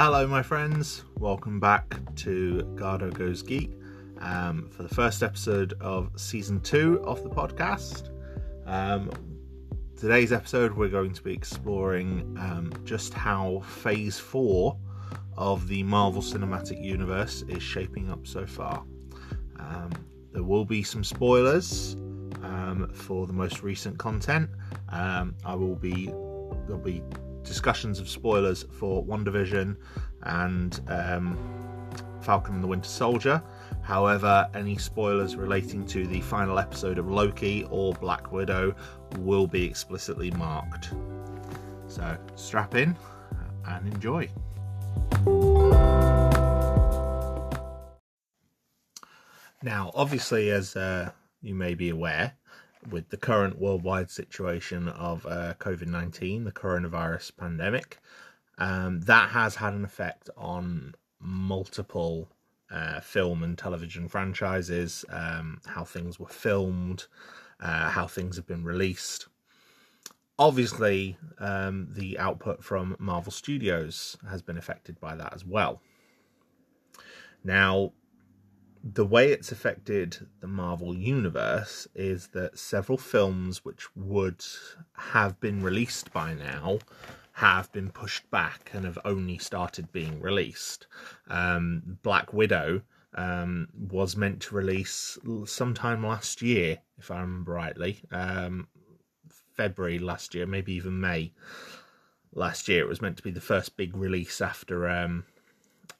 Hello, my friends. Welcome back to Gardo Goes Geek um, for the first episode of season two of the podcast. Um, today's episode, we're going to be exploring um, just how phase four of the Marvel Cinematic Universe is shaping up so far. Um, there will be some spoilers um, for the most recent content. Um, I will be there'll be discussions of spoilers for WandaVision and um, Falcon and the Winter Soldier. However, any spoilers relating to the final episode of Loki or Black Widow will be explicitly marked. So strap in and enjoy. Now, obviously, as uh, you may be aware, with the current worldwide situation of uh, COVID 19, the coronavirus pandemic, um, that has had an effect on multiple uh, film and television franchises, um, how things were filmed, uh, how things have been released. Obviously, um, the output from Marvel Studios has been affected by that as well. Now, the way it's affected the Marvel Universe is that several films which would have been released by now have been pushed back and have only started being released. Um, Black Widow um, was meant to release sometime last year, if I remember rightly. Um, February last year, maybe even May last year. It was meant to be the first big release after um,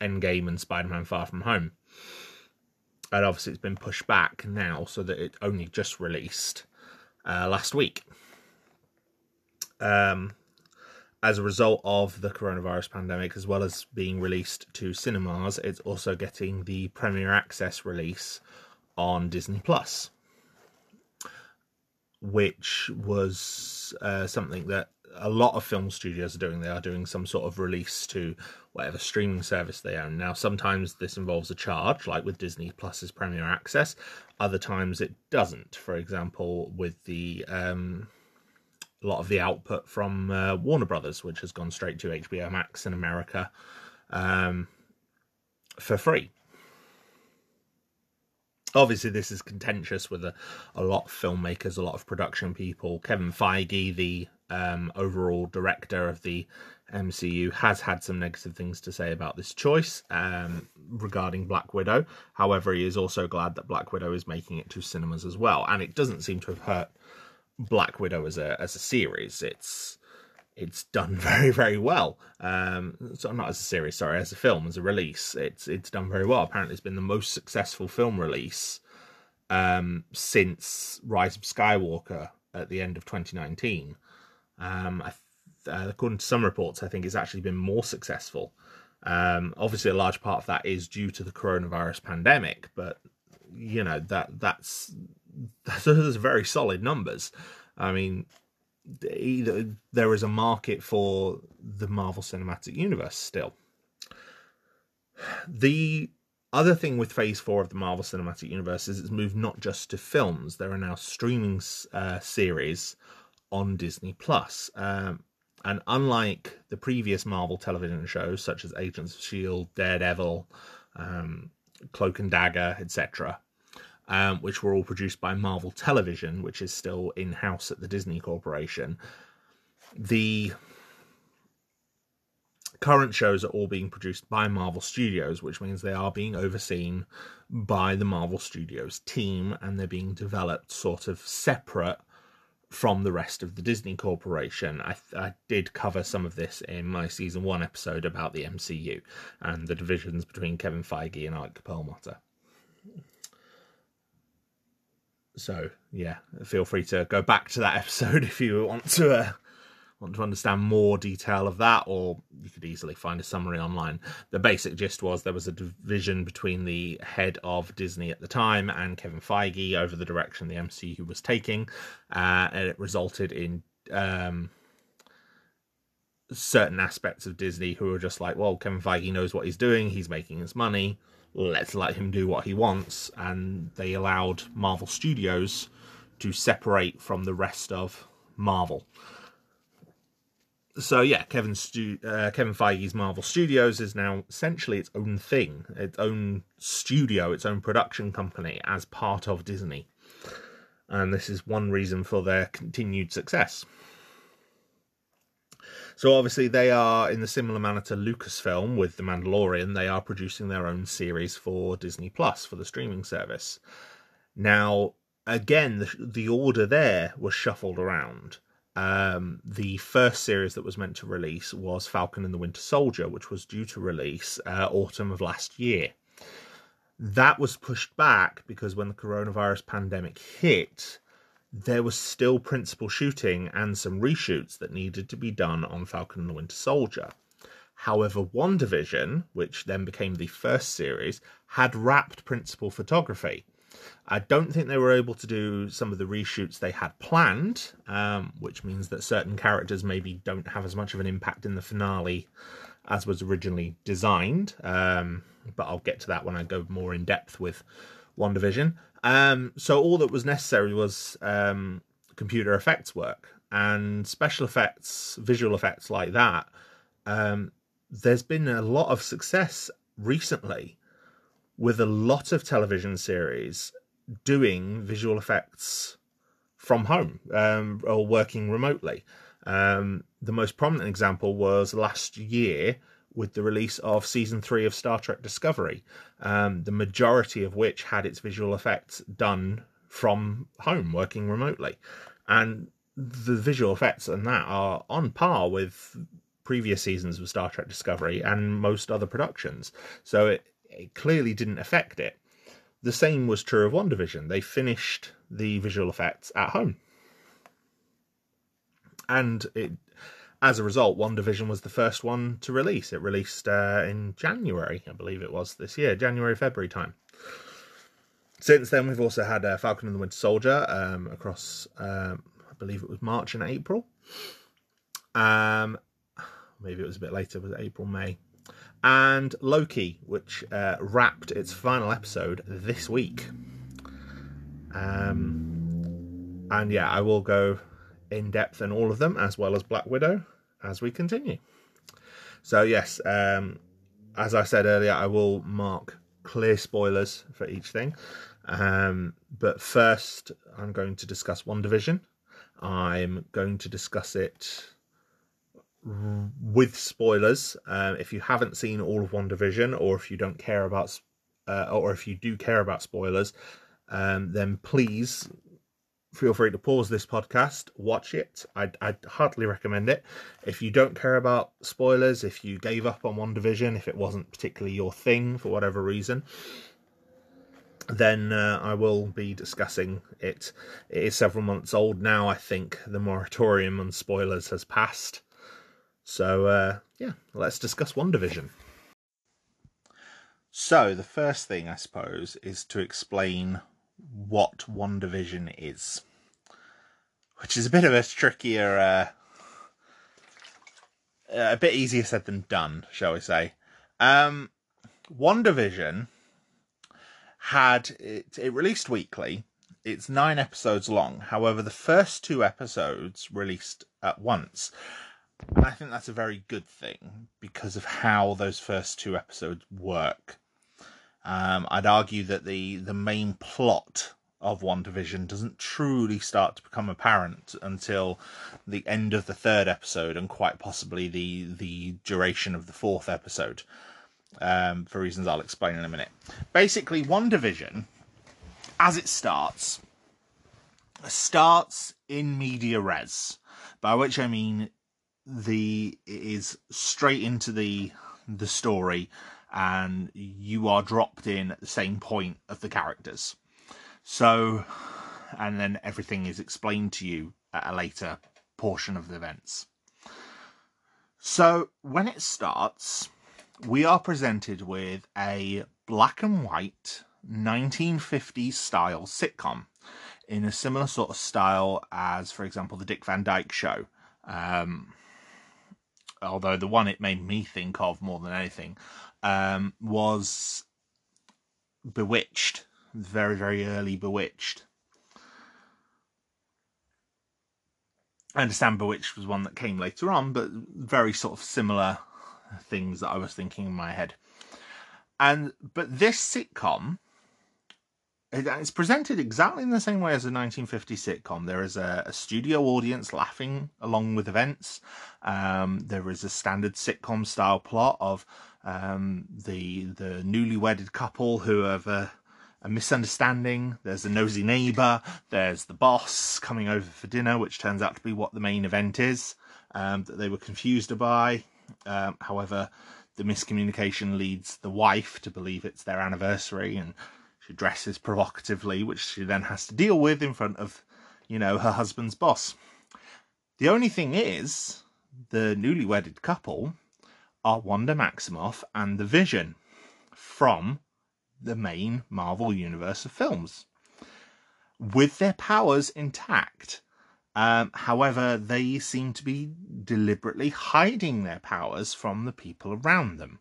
Endgame and Spider Man Far From Home and obviously it's been pushed back now so that it only just released uh, last week. Um, as a result of the coronavirus pandemic, as well as being released to cinemas, it's also getting the premiere access release on Disney Plus, which was uh, something that a lot of film studios are doing. They are doing some sort of release to whatever streaming service they own. Now, sometimes this involves a charge, like with Disney Plus's Premier Access. Other times it doesn't. For example, with the um, a lot of the output from uh, Warner Brothers, which has gone straight to HBO Max in America um, for free. Obviously, this is contentious with a, a lot of filmmakers, a lot of production people. Kevin Feige, the um, overall director of the MCU, has had some negative things to say about this choice um, regarding Black Widow. However, he is also glad that Black Widow is making it to cinemas as well, and it doesn't seem to have hurt Black Widow as a as a series. It's it's done very very well. Um, so not as a series, sorry, as a film, as a release, it's it's done very well. Apparently, it's been the most successful film release um, since Rise of Skywalker at the end of 2019. Um, I, uh, according to some reports, I think it's actually been more successful. Um, obviously, a large part of that is due to the coronavirus pandemic, but you know that that's those are very solid numbers. I mean, there is a market for the Marvel Cinematic Universe still. The other thing with Phase Four of the Marvel Cinematic Universe is it's moved not just to films. There are now streaming uh, series on Disney Plus. Um, and unlike the previous Marvel television shows, such as Agents of S.H.I.E.L.D., Daredevil, um, Cloak and Dagger, etc., um, which were all produced by Marvel Television, which is still in house at the Disney Corporation, the current shows are all being produced by Marvel Studios, which means they are being overseen by the Marvel Studios team and they're being developed sort of separate from the rest of the Disney Corporation. I, I, did cover some of this in my season one episode about the MCU and the divisions between Kevin Feige and Ike Perlmutter. So yeah, feel free to go back to that episode if you want to uh, want to understand more detail of that, or you could easily find a summary online. The basic gist was there was a division between the head of Disney at the time and Kevin Feige over the direction the MCU was taking, uh, and it resulted in um, certain aspects of Disney who were just like, well, Kevin Feige knows what he's doing, he's making his money, let's let him do what he wants, and they allowed Marvel Studios to separate from the rest of Marvel. so yeah, Kevin Stu- uh, Kevin Feige's Marvel Studios is now essentially its own thing, its own studio, its own production company as part of Disney, and this is one reason for their continued success. So obviously they are in the similar manner to Lucasfilm with The Mandalorian, they are producing their own series for Disney Plus for the streaming service. Now, again, the, the order there was shuffled around. Um, the first series that was meant to release was Falcon and the Winter Soldier, which was due to release uh, autumn of last year. That was pushed back because when the coronavirus pandemic hit, there was still principal shooting and some reshoots that needed to be done on Falcon and the Winter Soldier. However, WandaVision, which then became the first series, had wrapped principal photography. I don't think they were able to do some of the reshoots they had planned, um, which means that certain characters maybe don't have as much of an impact in the finale as was originally designed. Um, but I'll get to that when I go more in depth with WandaVision. Um, so all that was necessary was um, computer effects work and special effects, visual effects like that. Um, there's been a lot of success recently with a lot of television series doing visual effects from home um, or working remotely. Um, the most prominent example was last year with the release of season three of Star Trek Discovery, um, the majority of which had its visual effects done from home, working remotely. And the visual effects and that are on par with previous seasons of Star Trek Discovery and most other productions. So it, it clearly didn't affect it. The same was true of WandaVision. They finished the visual effects at home. And it as a result, WandaVision was the first one to release. It released uh, in January, I believe it was this year, January, February time. Since then, we've also had uh, Falcon and the Winter Soldier um, across, um, I believe it was March and April. Um, maybe it was a bit later, was April, May. And Loki, which uh, wrapped its final episode this week. Um, and yeah, I will go in depth in all of them, as well as Black Widow, as we continue. So, yes, um, as I said earlier, I will mark clear spoilers for each thing. Um, but first, I'm going to discuss WandaVision. I'm going to discuss it with spoilers. Um, if you haven't seen all of WandaVision, or if you don't care about, uh, or if you do care about spoilers, um, then please feel free to pause this podcast, watch it. I'd, I'd heartily recommend it. If you don't care about spoilers, if you gave up on WandaVision, if it wasn't particularly your thing for whatever reason, then uh, I will be discussing it. It is several months old now. I think the moratorium on spoilers has passed. So, uh, yeah, let's discuss WandaVision. So, the first thing, I suppose, is to explain what WandaVision is, which is a bit of a trickier, uh, a bit easier said than done, shall we say. Um, WandaVision had it, it released weekly. It's nine episodes long. However, the first two episodes released at once. And I think that's a very good thing because of how those first two episodes work. Um, I'd argue that the the main plot of WandaVision doesn't truly start to become apparent until the end of the third episode and quite possibly the the duration of the fourth episode. Um, for reasons I'll explain in a minute. Basically, WandaVision, as it starts, starts in media res, by which I mean the it is straight into the the story and you are dropped in at the same point of the characters. So, and then everything is explained to you at a later portion of the events. So, when it starts, we are presented with a black and white 1950s style sitcom in a similar sort of style as, for example, the Dick Van Dyke Show. Um, although the one it made me think of more than anything um, was Bewitched, very very early Bewitched. I understand Bewitched was one that came later on, but very sort of similar things that I was thinking in my head. And but this sitcom it's presented exactly in the same way as a 1950 sitcom. There is a, a studio audience laughing along with events. Um, there is a standard sitcom style plot of um, the the newly wedded couple who have a, a misunderstanding. There's a nosy neighbour. There's the boss coming over for dinner, which turns out to be what the main event is um, that they were confused by. Um, however, the miscommunication leads the wife to believe it's their anniversary and she dresses provocatively, which she then has to deal with in front of, you know, her husband's boss. The only thing is, the newly wedded couple are Wanda Maximoff and the Vision from the main Marvel Universe of films, with their powers intact. Um, however, they seem to be deliberately hiding their powers from the people around them.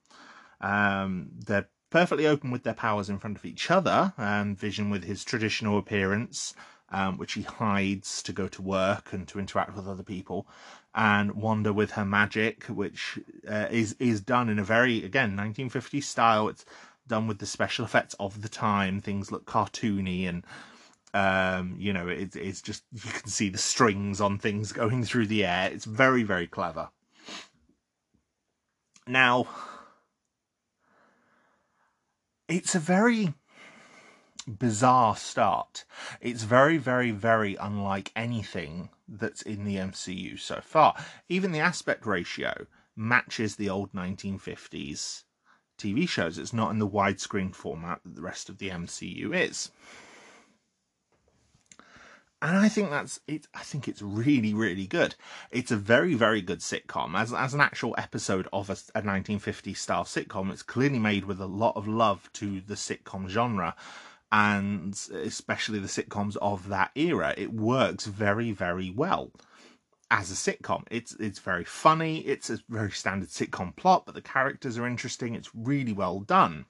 Um, they're perfectly open with their powers in front of each other, and Vision with his traditional appearance, um, which he hides to go to work and to interact with other people, and Wanda with her magic, which uh, is is done in a very again 1950s style. It's done with the special effects of the time. Things look cartoony and. Um, you know, it, it's just you can see the strings on things going through the air. It's very, very clever. Now, it's a very bizarre start. It's very, very, very unlike anything that's in the MCU so far. Even the aspect ratio matches the old 1950s TV shows. It's not in the widescreen format that the rest of the MCU is and I think that's it. I think it's really, really good. It's a very, very good sitcom. As as an actual episode of a, a 1950 style sitcom, it's clearly made with a lot of love to the sitcom genre, and especially the sitcoms of that era. It works very, very well as a sitcom. It's it's very funny. It's a very standard sitcom plot, but the characters are interesting. It's really well done.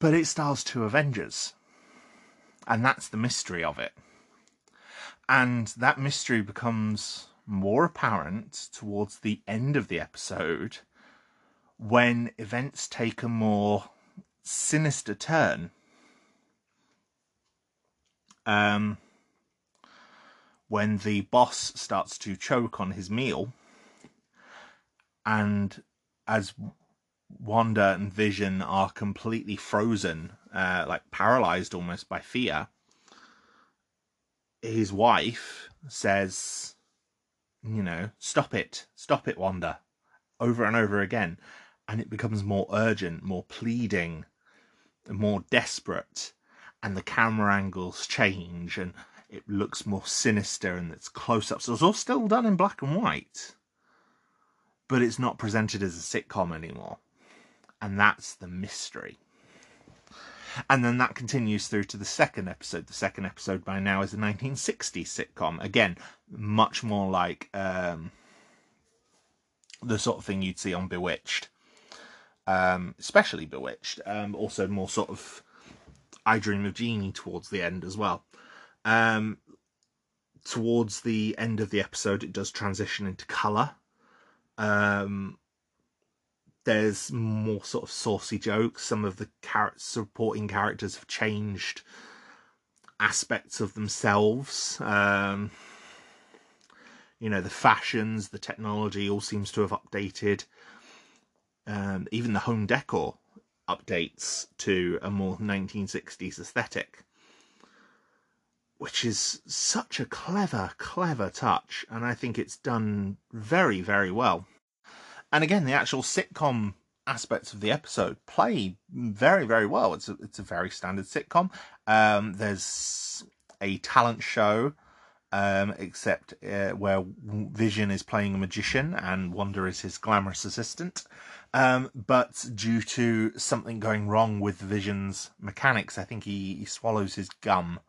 But it stars two Avengers and that's the mystery of it. And that mystery becomes more apparent towards the end of the episode when events take a more sinister turn. Um, when the boss starts to choke on his meal, and as Wanda and Vision are completely frozen uh, like paralyzed almost by fear, his wife says, you know, stop it, stop it, Wanda, over and over again. And it becomes more urgent, more pleading, more desperate. And the camera angles change and it looks more sinister and it's close ups. It's all still done in black and white, but it's not presented as a sitcom anymore. And that's the mystery. And then that continues through to the second episode. The second episode by now is a 1960s sitcom. Again, much more like um, the sort of thing you'd see on Bewitched. Um, especially Bewitched. Um, also more sort of I Dream of Jeannie towards the end as well. Um, towards the end of the episode, it does transition into colour. Um, there's more sort of saucy jokes. Some of the char- supporting characters have changed aspects of themselves. Um, you know, the fashions, the technology all seems to have updated. Um, even the home decor updates to a more 1960s aesthetic, which is such a clever, clever touch, and I think it's done very, very well. And again, the actual sitcom aspects of the episode play very, very well. It's a, it's a very standard sitcom. Um, there's a talent show, um, except uh, where Vision is playing a magician and Wanda is his glamorous assistant. Um, but due to something going wrong with Vision's mechanics, I think he, he swallows his gum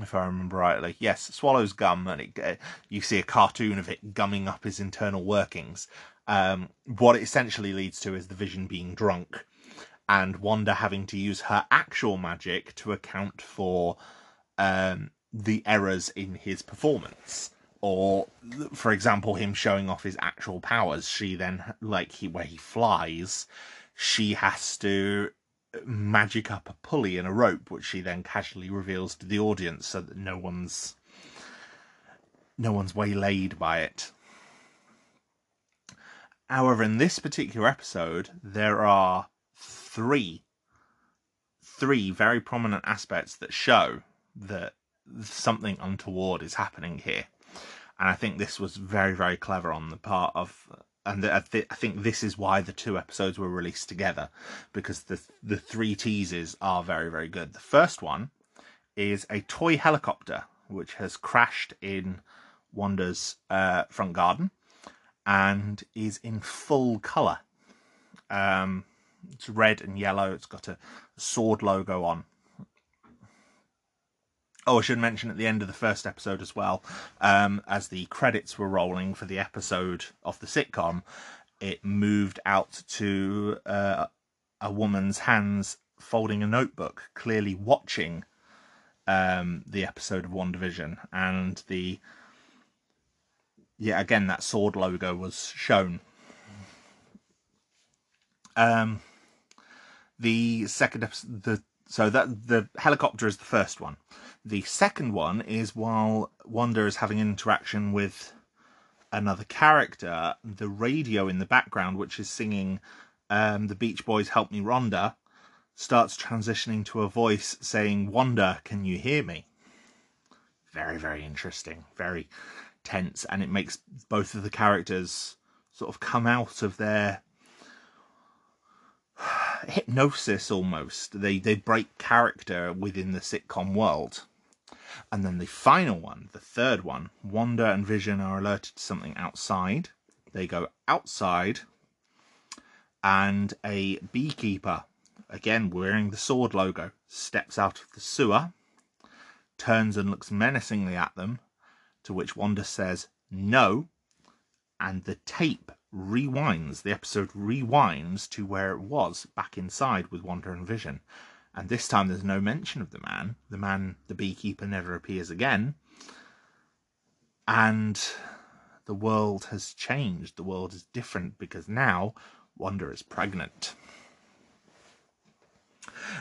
if I remember rightly. Yes, swallows gum, and it, uh, you see a cartoon of it gumming up his internal workings. Um, what it essentially leads to is the Vision being drunk, and Wanda having to use her actual magic to account for um, the errors in his performance or for example him showing off his actual powers she then like he where he flies she has to magic up a pulley and a rope which she then casually reveals to the audience so that no one's no one's waylaid by it however in this particular episode there are three three very prominent aspects that show that something untoward is happening here. And I think this was very, very clever on the part of, and I, th- I think this is why the two episodes were released together because the the three teases are very, very good. The first one is a toy helicopter which has crashed in Wanda's uh, front garden and is in full color. Um, it's red and yellow. It's got a sword logo on. Oh, I should mention at the end of the first episode as well, um, as the credits were rolling for the episode of the sitcom, it moved out to uh, a woman's hands folding a notebook, clearly watching um, the episode of WandaVision, and the yeah, again that sword logo was shown. Um, the second episode, the so that the helicopter is the first one. The second one is while Wanda is having an interaction with another character, the radio in the background, which is singing um, the Beach Boys' "Help Me, Rhonda," starts transitioning to a voice saying, "Wanda, can you hear me?" Very, very interesting, very tense, and it makes both of the characters sort of come out of their hypnosis almost. They they break character within the sitcom world. And then the final one, the third one, Wanda and Vision are alerted to something outside. They go outside, and a beekeeper, again wearing the sword logo, steps out of the sewer, turns and looks menacingly at them, to which Wanda says, No, and the tape rewinds, the episode rewinds to where it was back inside with Wanda and Vision. And this time there's no mention of the man. The man, the beekeeper, never appears again. And the world has changed. The world is different because now Wanda is pregnant.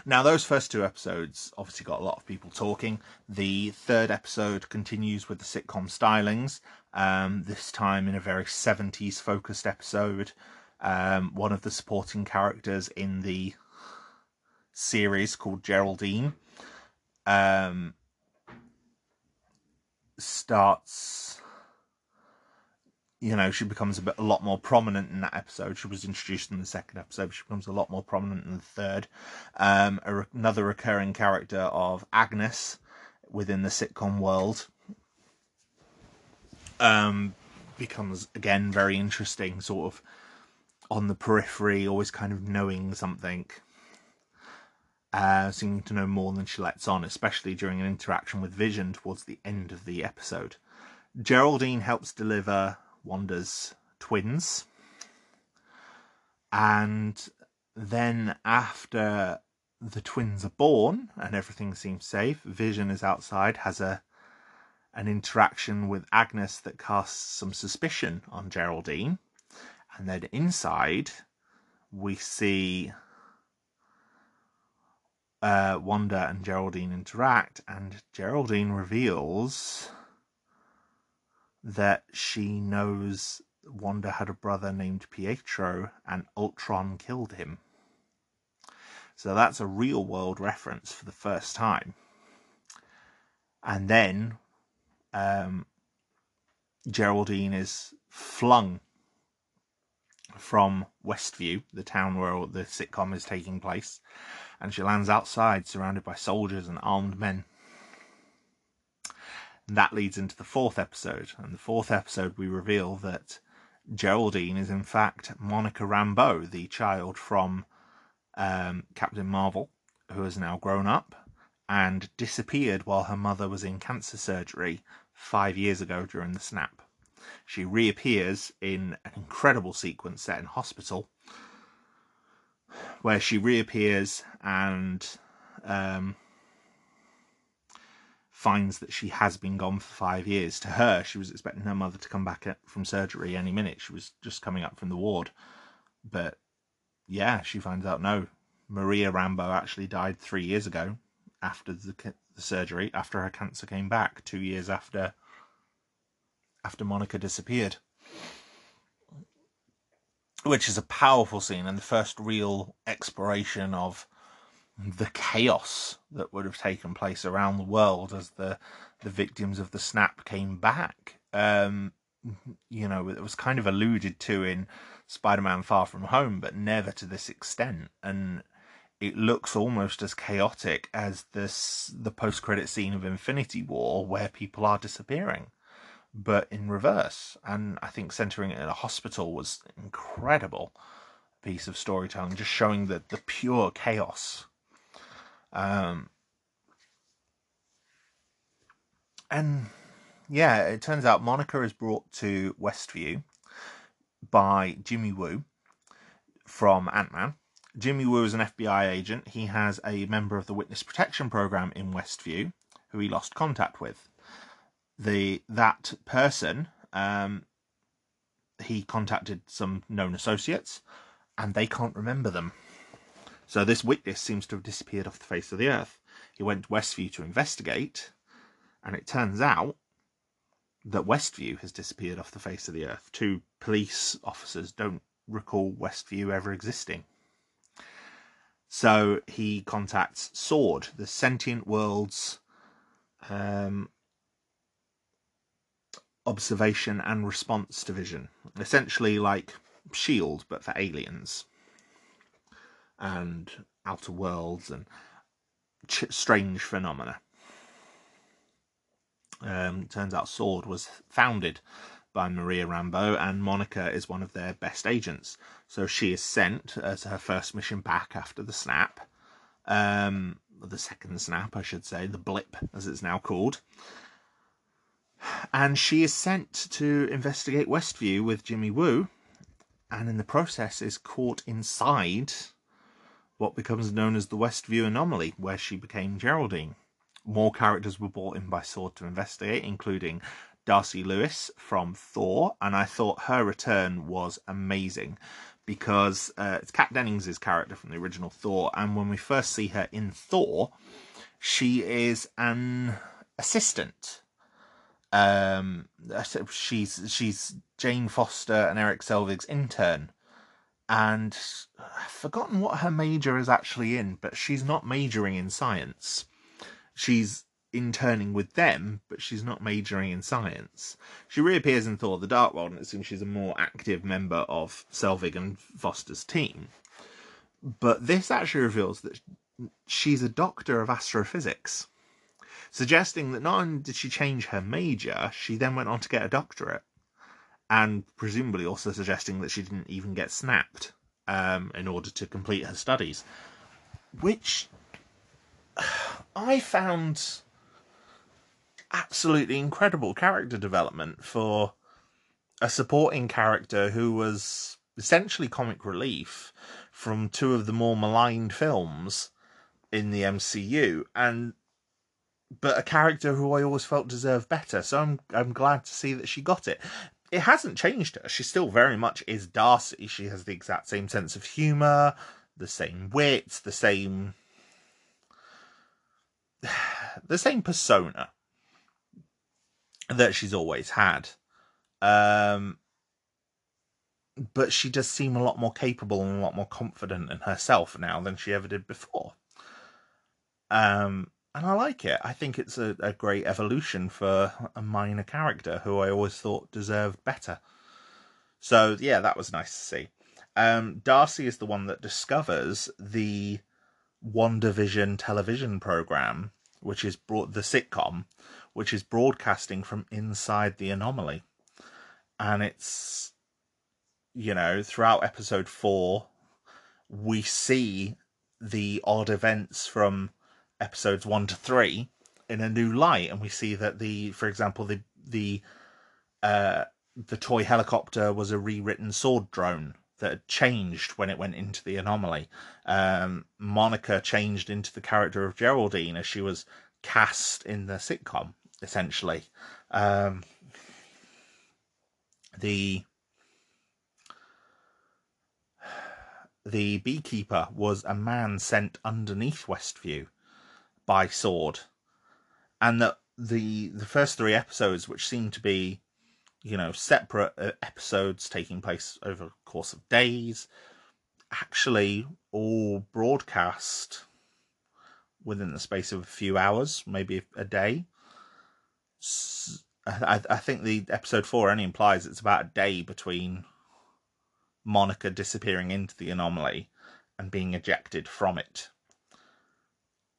Now, those first two episodes obviously got a lot of people talking. The third episode continues with the sitcom stylings, um, this time in a very 70s focused episode. Um, one of the supporting characters in the series called Geraldine um, starts you know she becomes a bit a lot more prominent in that episode. She was introduced in the second episode she becomes a lot more prominent in the third. Um, another recurring character of agnes within the sitcom world um, becomes again very interesting sort of on the periphery always kind of knowing something uh, seeming to know more than she lets on, especially during an interaction with Vision towards the end of the episode. Geraldine helps deliver Wanda's twins. And then, after the twins are born and everything seems safe, Vision is outside, has a an interaction with Agnes that casts some suspicion on Geraldine. And then inside, we see uh, Wanda and Geraldine interact, and Geraldine reveals that she knows Wanda had a brother named Pietro, and Ultron killed him. So that's a real world reference for the first time. And then um, Geraldine is flung from Westview, the town where the sitcom is taking place, and she lands outside surrounded by soldiers and armed men. And that leads into the fourth episode. And the fourth episode, we reveal that Geraldine is in fact Monica Rambeau, the child from um, Captain Marvel, who has now grown up and disappeared while her mother was in cancer surgery five years ago during the snap. She reappears in an incredible sequence set in hospital where she reappears and um, finds that she has been gone for five years. To her, she was expecting her mother to come back from surgery any minute. She was just coming up from the ward. But yeah, she finds out no, Maria Rambeau actually died three years ago after the, the surgery, after her cancer came back, two years after after Monica disappeared. Which is a powerful scene and the first real exploration of the chaos that would have taken place around the world as the the victims of the snap came back. Um, you know, it was kind of alluded to in Spider-Man: Far From Home, but never to this extent. And it looks almost as chaotic as this the post-credit scene of Infinity War, where people are disappearing, but in reverse. And I think centering it in a hospital was incredible piece of storytelling, just showing the the pure chaos um, and yeah, it turns out Monica is brought to Westview by Jimmy Woo from Ant Man. Jimmy Woo is an FBI agent. He has a member of the Witness Protection Program in Westview who he lost contact with. The that person, um, he contacted some known associates, and they can't remember them. So this witness seems to have disappeared off the face of the earth. He went to Westview to investigate, and it turns out that Westview has disappeared off the face of the earth. Two police officers don't recall Westview ever existing. So he contacts SWORD, the Sentient Worlds um, Observation and Response Division. Essentially like SHIELD, but for aliens and outer worlds and ch- strange phenomena. Um, turns out Sword was founded by Maria Rambeau, and Monica is one of their best agents. So she is sent as her first mission back after the snap, um, the second snap, I should say, the blip, as it's now called. And she is sent to investigate Westview with Jimmy Woo, and in the process is caught inside what becomes known as the Westview Anomaly, where she became Geraldine. More characters were brought in by Sword to investigate, including Darcy Lewis from Thor, and I thought her return was amazing because uh, it's Kat Dennings' character from the original Thor, and when we first see her in Thor, she is an assistant. Um, she's she's Jane Foster and Erik Selvig's intern and I've forgotten what her major is actually in, but she's not majoring in science. She's interning with them, but she's not majoring in science. She reappears in Thor the Dark World, and it seems she's a more active member of Selvig and Foster's team. But this actually reveals that she's a doctor of astrophysics, suggesting that not only did she change her major, she then went on to get a doctorate. And presumably also suggesting that she didn't even get snapped um, in order to complete her studies, which I found absolutely incredible character development for a supporting character who was essentially comic relief from two of the more maligned films in the MCU and but a character who I always felt deserved better. So I'm I'm glad to see that she got it it hasn't changed her. She still very much is Darcy. She has the exact same sense of humour, the same wit, the same the same persona that she's always had. Um, but she does seem a lot more capable and a lot more confident in herself now than she ever did before. Um, and I like it. I think it's a, a great evolution for a minor character who I always thought deserved better. So yeah, that was nice to see. Um, Darcy is the one that discovers the WandaVision television program, which is brought the sitcom, which is broadcasting from inside the anomaly, and it's you know throughout episode four, we see the odd events from episodes one to three in a new light, and we see that the, for example, the the uh, the toy helicopter was a rewritten sword drone that had changed when it went into the anomaly. Um, Monica changed into the character of Geraldine as she was cast in the sitcom, essentially. Um, the the beekeeper was a man sent underneath Westview by Sword, and that the the first three episodes, which seem to be, you know, separate uh, episodes taking place over the course of days, actually all broadcast within the space of a few hours, maybe a day. I, I think the episode four only implies it's about a day between Monica disappearing into the anomaly and being ejected from it.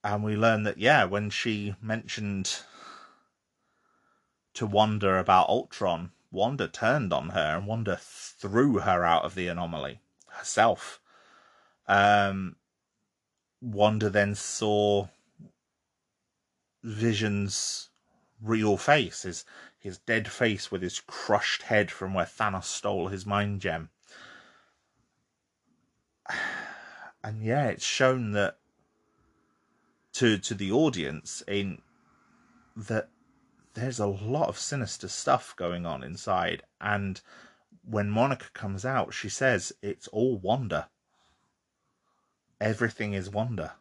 And we learn that, yeah, when she mentioned to Wanda about Ultron, Wanda turned on her and Wanda threw her out of the anomaly herself. Um, Wanda then saw Vision's real face, his his dead face with his crushed head from where Thanos stole his mind gem. And yeah, it's shown that to to the audience in that there's a lot of sinister stuff going on inside and when Monica comes out, she says it's all Wanda everything is Wanda.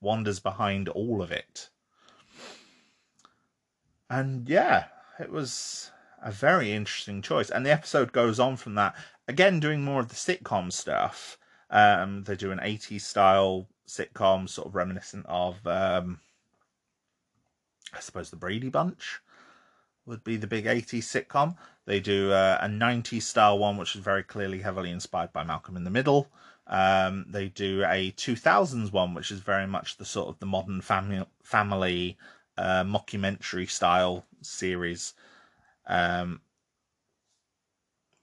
Wanda's behind all of it. And yeah, it was a very interesting choice. And the episode goes on from that, again, doing more of the sitcom stuff. Um, they do an 80s style sitcom, sort of reminiscent of, um, I suppose, the Brady Bunch would be the big 80s sitcom. They do uh, a 90s style one, which is very clearly heavily inspired by Malcolm in the Middle. Um, they do a 2000s one, which is very much the sort of the modern family family uh, mockumentary style series, um,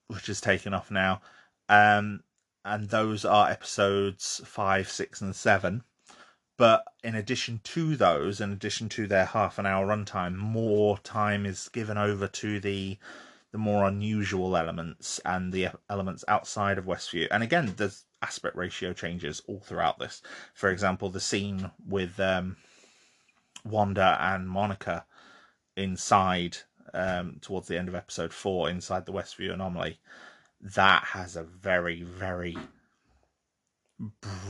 which is taken off now. Um, and those are episodes five, six, and seven. But in addition to those, in addition to their half an hour runtime, more time is given over to the the more unusual elements and the elements outside of Westview. And again, there's aspect ratio changes all throughout this. For example, the scene with um, Wanda and Monica inside um, towards the end of episode four, inside the Westview anomaly, that has a very, very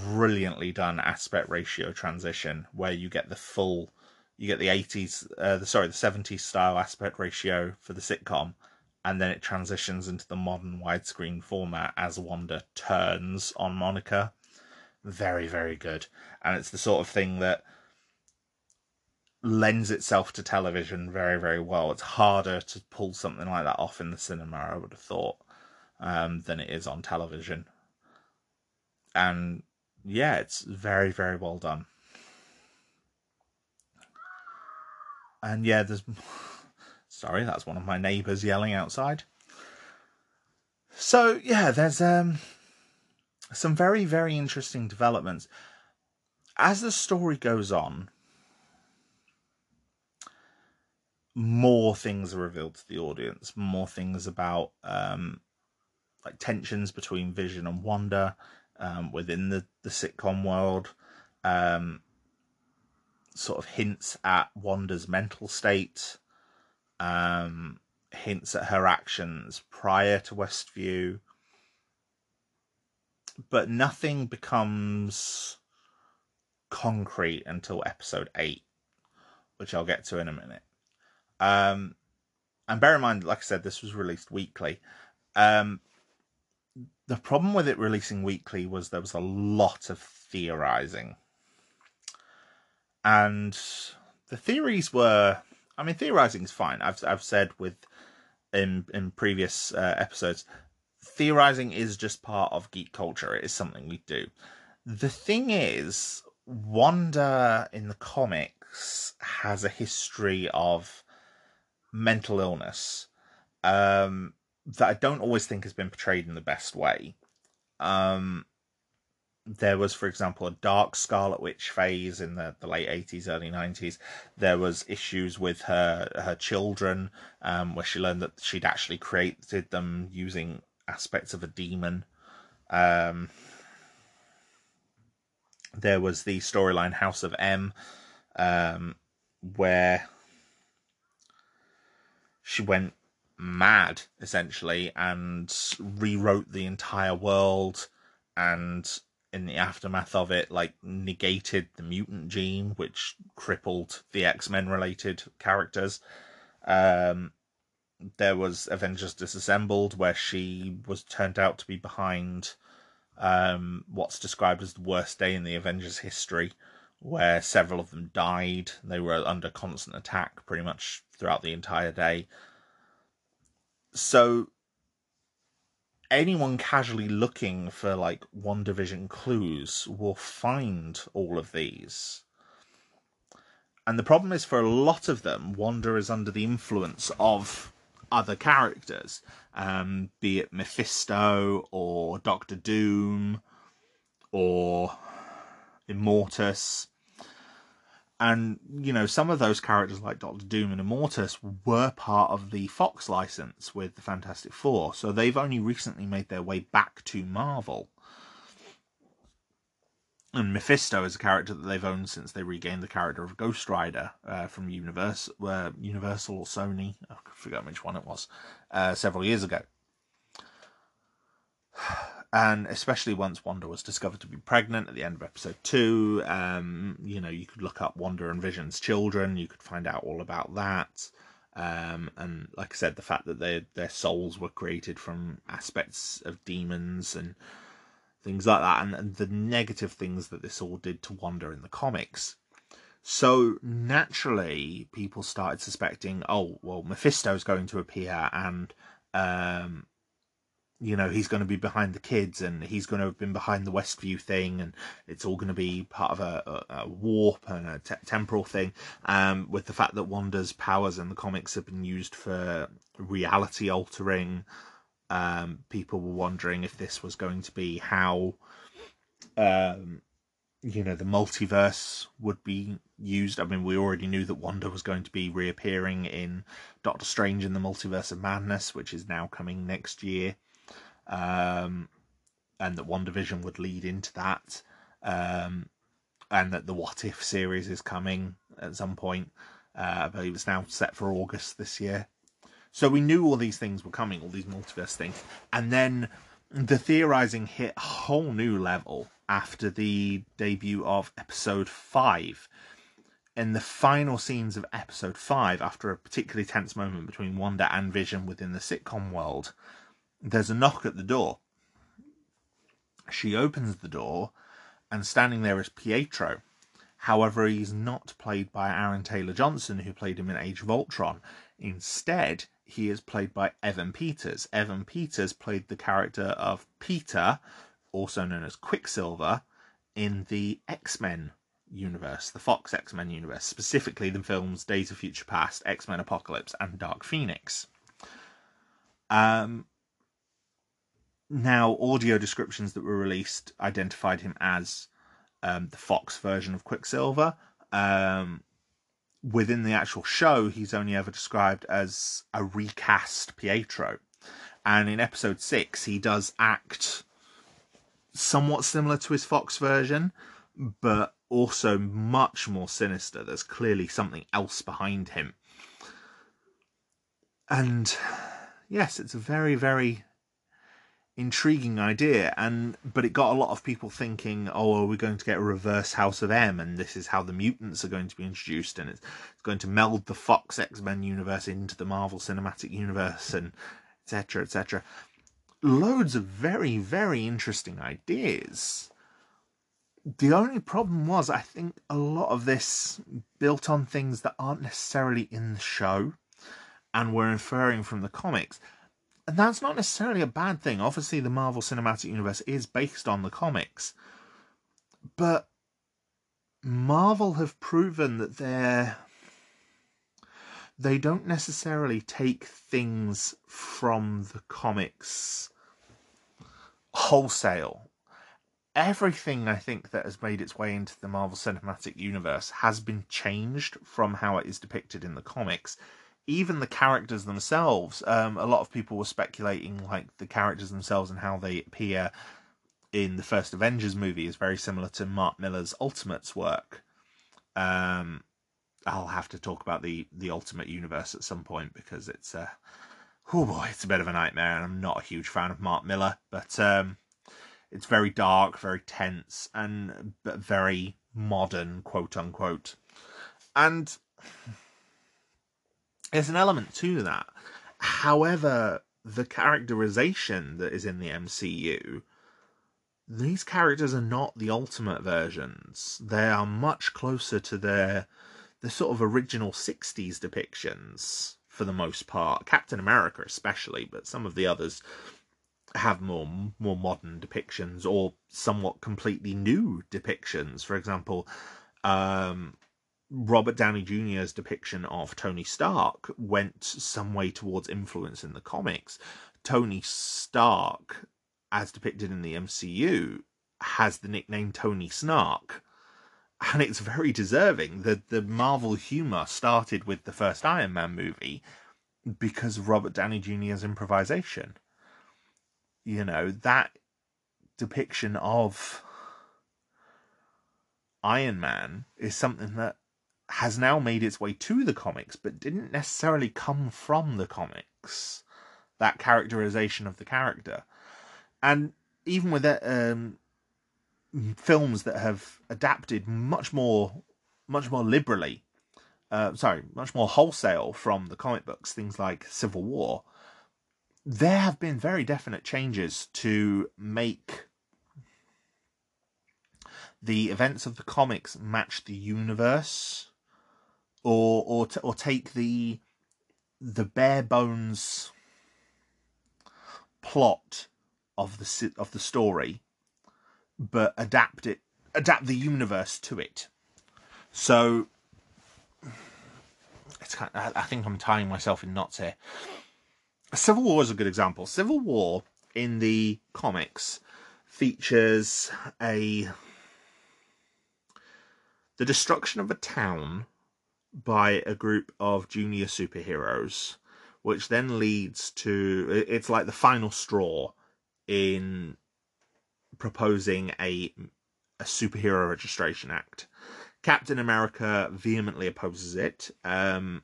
brilliantly done aspect ratio transition where you get the full you get the 80s uh, the sorry the 70s style aspect ratio for the sitcom and then it transitions into the modern widescreen format as Wanda turns on Monica. Very, very good. And it's the sort of thing that lends itself to television very, very well. It's harder to pull something like that off in the cinema, I would have thought, um, than it is on television. And yeah, it's very, very well done. And yeah, there's Sorry, that's one of my neighbours yelling outside. So yeah, there's um some very very interesting developments as the story goes on. More things are revealed to the audience. More things about um, like tensions between Vision and Wanda um, within the the sitcom world. Um, sort of hints at Wanda's mental state um, hints at her actions prior to Westview, but nothing becomes concrete until episode eight, which I'll get to in a minute. Um, and bear in mind, like I said, this was released weekly. Um, the problem with it releasing weekly was there was a lot of theorizing. And the theories were I mean, theorizing is fine. I've I've said with in in previous uh, episodes, theorizing is just part of geek culture. It is something we do. The thing is, Wanda in the comics has a history of mental illness um, that I don't always think has been portrayed in the best way. Um, there was, for example, a dark Scarlet Witch phase in the, the late 80s, early 90s. There was issues with her her children, um, where she learned that she'd actually created them using aspects of a demon. Um, there was the storyline House of M, um, where she went mad essentially and rewrote the entire world and in the aftermath of it like negated the mutant gene which crippled the x-men related characters. Um there was avengers disassembled where she was turned out to be behind um what's described as the worst day in the avengers history where several of them died. They were under constant attack pretty much throughout the entire day so anyone casually looking for like WandaVision clues will find all of these. And the problem is for a lot of them, Wanda is under the influence of other characters, um, be it Mephisto or Doctor Doom or Immortus and you know some of those characters like Doctor Doom and Immortus were part of the Fox license with the Fantastic Four, so they've only recently made their way back to Marvel. And Mephisto is a character that they've owned since they regained the character of Ghost Rider uh, from Universe, uh, Universal or Sony. I forget which one it was. Uh, several years ago and especially once Wanda was discovered to be pregnant at the end of episode two. Um, you know, you could look up Wanda and Vision's children. You could find out all about that. Um, and like I said, the fact that their their souls were created from aspects of demons and things like that, and, and the negative things that this all did to Wanda in the comics. So naturally, people started suspecting, oh well, Mephisto's going to appear, and um, you know he's going to be behind the kids and he's going to have been behind the westview thing and it's all going to be part of a, a, a warp and a te- temporal thing um, with the fact that wanda's powers in the comics have been used for reality altering. Um, people were wondering if this was going to be how um, you know the multiverse would be used. I mean we already knew that wanda was going to be reappearing in doctor strange in the multiverse of madness which is now coming next year um, and that WandaVision would lead into that, um, and that the What If series is coming at some point. Uh, I believe it's now set for August this year. So we knew all these things were coming, all these multiverse things, and then the theorizing hit a whole new level after the debut of episode five. In the final scenes of episode five, after a particularly tense moment between Wanda and Vision within the sitcom world, there's a knock at the door. She opens the door, and standing there is Pietro. However, he's not played by Aaron Taylor Johnson, who played him in Age of Ultron. Instead, he is played by Evan Peters. Evan Peters played the character of Peter, also known as Quicksilver, in the X Men universe, the Fox X Men universe, specifically the films Days of Future Past, X Men Apocalypse, and Dark Phoenix. Um, now audio descriptions that were released identified him as um, the Fox version of Quicksilver. Um, within the actual show, he's only ever described as a recast Pietro. And in episode six, he does act somewhat similar to his Fox version, but also much more sinister. There's clearly something else behind him. And yes, it's a very, very intriguing idea and but it got a lot of people thinking oh are we going to get a reverse house of m and this is how the mutants are going to be introduced and it's, it's going to meld the fox x-men universe into the marvel cinematic universe and etc etc loads of very very interesting ideas. The only problem was i think a lot of this built on things that aren't necessarily in the show and were inferring from the comics and that's not necessarily a bad thing. Obviously, the Marvel Cinematic Universe is based on the comics, but Marvel have proven that they're they don't necessarily take things from the comics wholesale. Everything I think that has made its way into the Marvel Cinematic Universe has been changed from how it is depicted in the comics even the characters themselves, um, a lot of people were speculating like the characters themselves and how they appear in the first Avengers movie is very similar to Mark Millar's Ultimates work. Um, I'll have to talk about the the Ultimate Universe at some point because it's uh, oh boy, it's a bit of a nightmare, and I'm not a huge fan of Mark Millar, but um, it's very dark, very tense, and very modern, quote unquote. And there's an element to that. However, the characterization that is in the MCU, these characters are not the ultimate versions. They are much closer to their the sort of original 60s depictions for the most part. Captain America especially, but some of the others have more more modern depictions or somewhat completely new depictions. For example, um, Robert Downey Jr.'s depiction of Tony Stark went some way towards influence in the comics. Tony Stark, as depicted in the MCU, has the nickname Tony Snark. And it's very deserving. The the Marvel humor started with the first Iron Man movie because of Robert Downey Jr.'s improvisation you know, that depiction of Iron Man is something that has now made its way to the comics, but didn't necessarily come from the comics. That characterization of the character, and even with it, um, films that have adapted much more, much more liberally, uh, sorry, much more wholesale from the comic books, things like Civil War, there have been very definite changes to make the events of the comics match the universe or or or take the the bare bones plot of the of the story but adapt it adapt the universe to it so it's kind of, I think I'm tying myself in knots here Civil War is a good example. Civil War in the comics features a the destruction of a town by a group of junior superheroes, which then leads to it's like the final straw in proposing a a superhero registration act. Captain America vehemently opposes it. Um,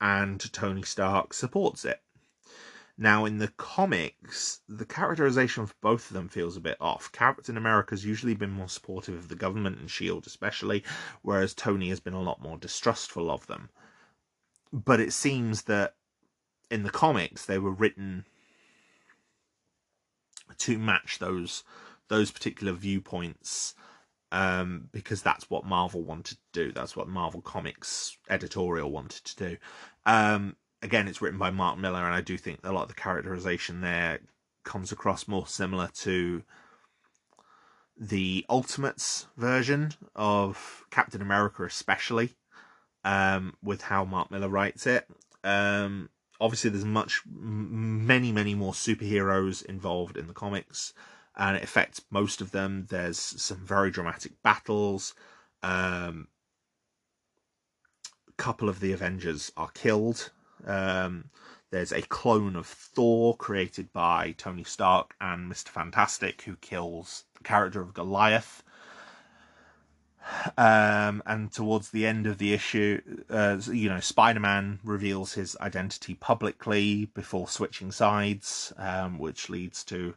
and Tony Stark supports it. Now, in the comics, the characterization of both of them feels a bit off. Captain America's usually been more supportive of the government and S.H.I.E.L.D., especially, whereas Tony has been a lot more distrustful of them. But it seems that in the comics, they were written to match those those particular viewpoints um, because that's what Marvel wanted to do. That's what Marvel Comics editorial wanted to do. Um, again, it's written by Mark Millar, and I do think a lot of the characterization there comes across more similar to the Ultimates version of Captain America, especially um, with how Mark Millar writes it. Um, obviously, there's much, many, many more superheroes involved in the comics and it affects most of them. There's some very dramatic battles. Um, a couple of the Avengers are killed. Um, there's a clone of Thor created by Tony Stark and Mr. Fantastic who kills the character of Goliath. Um, and towards the end of the issue, uh, you know, Spider Man reveals his identity publicly before switching sides, um, which leads to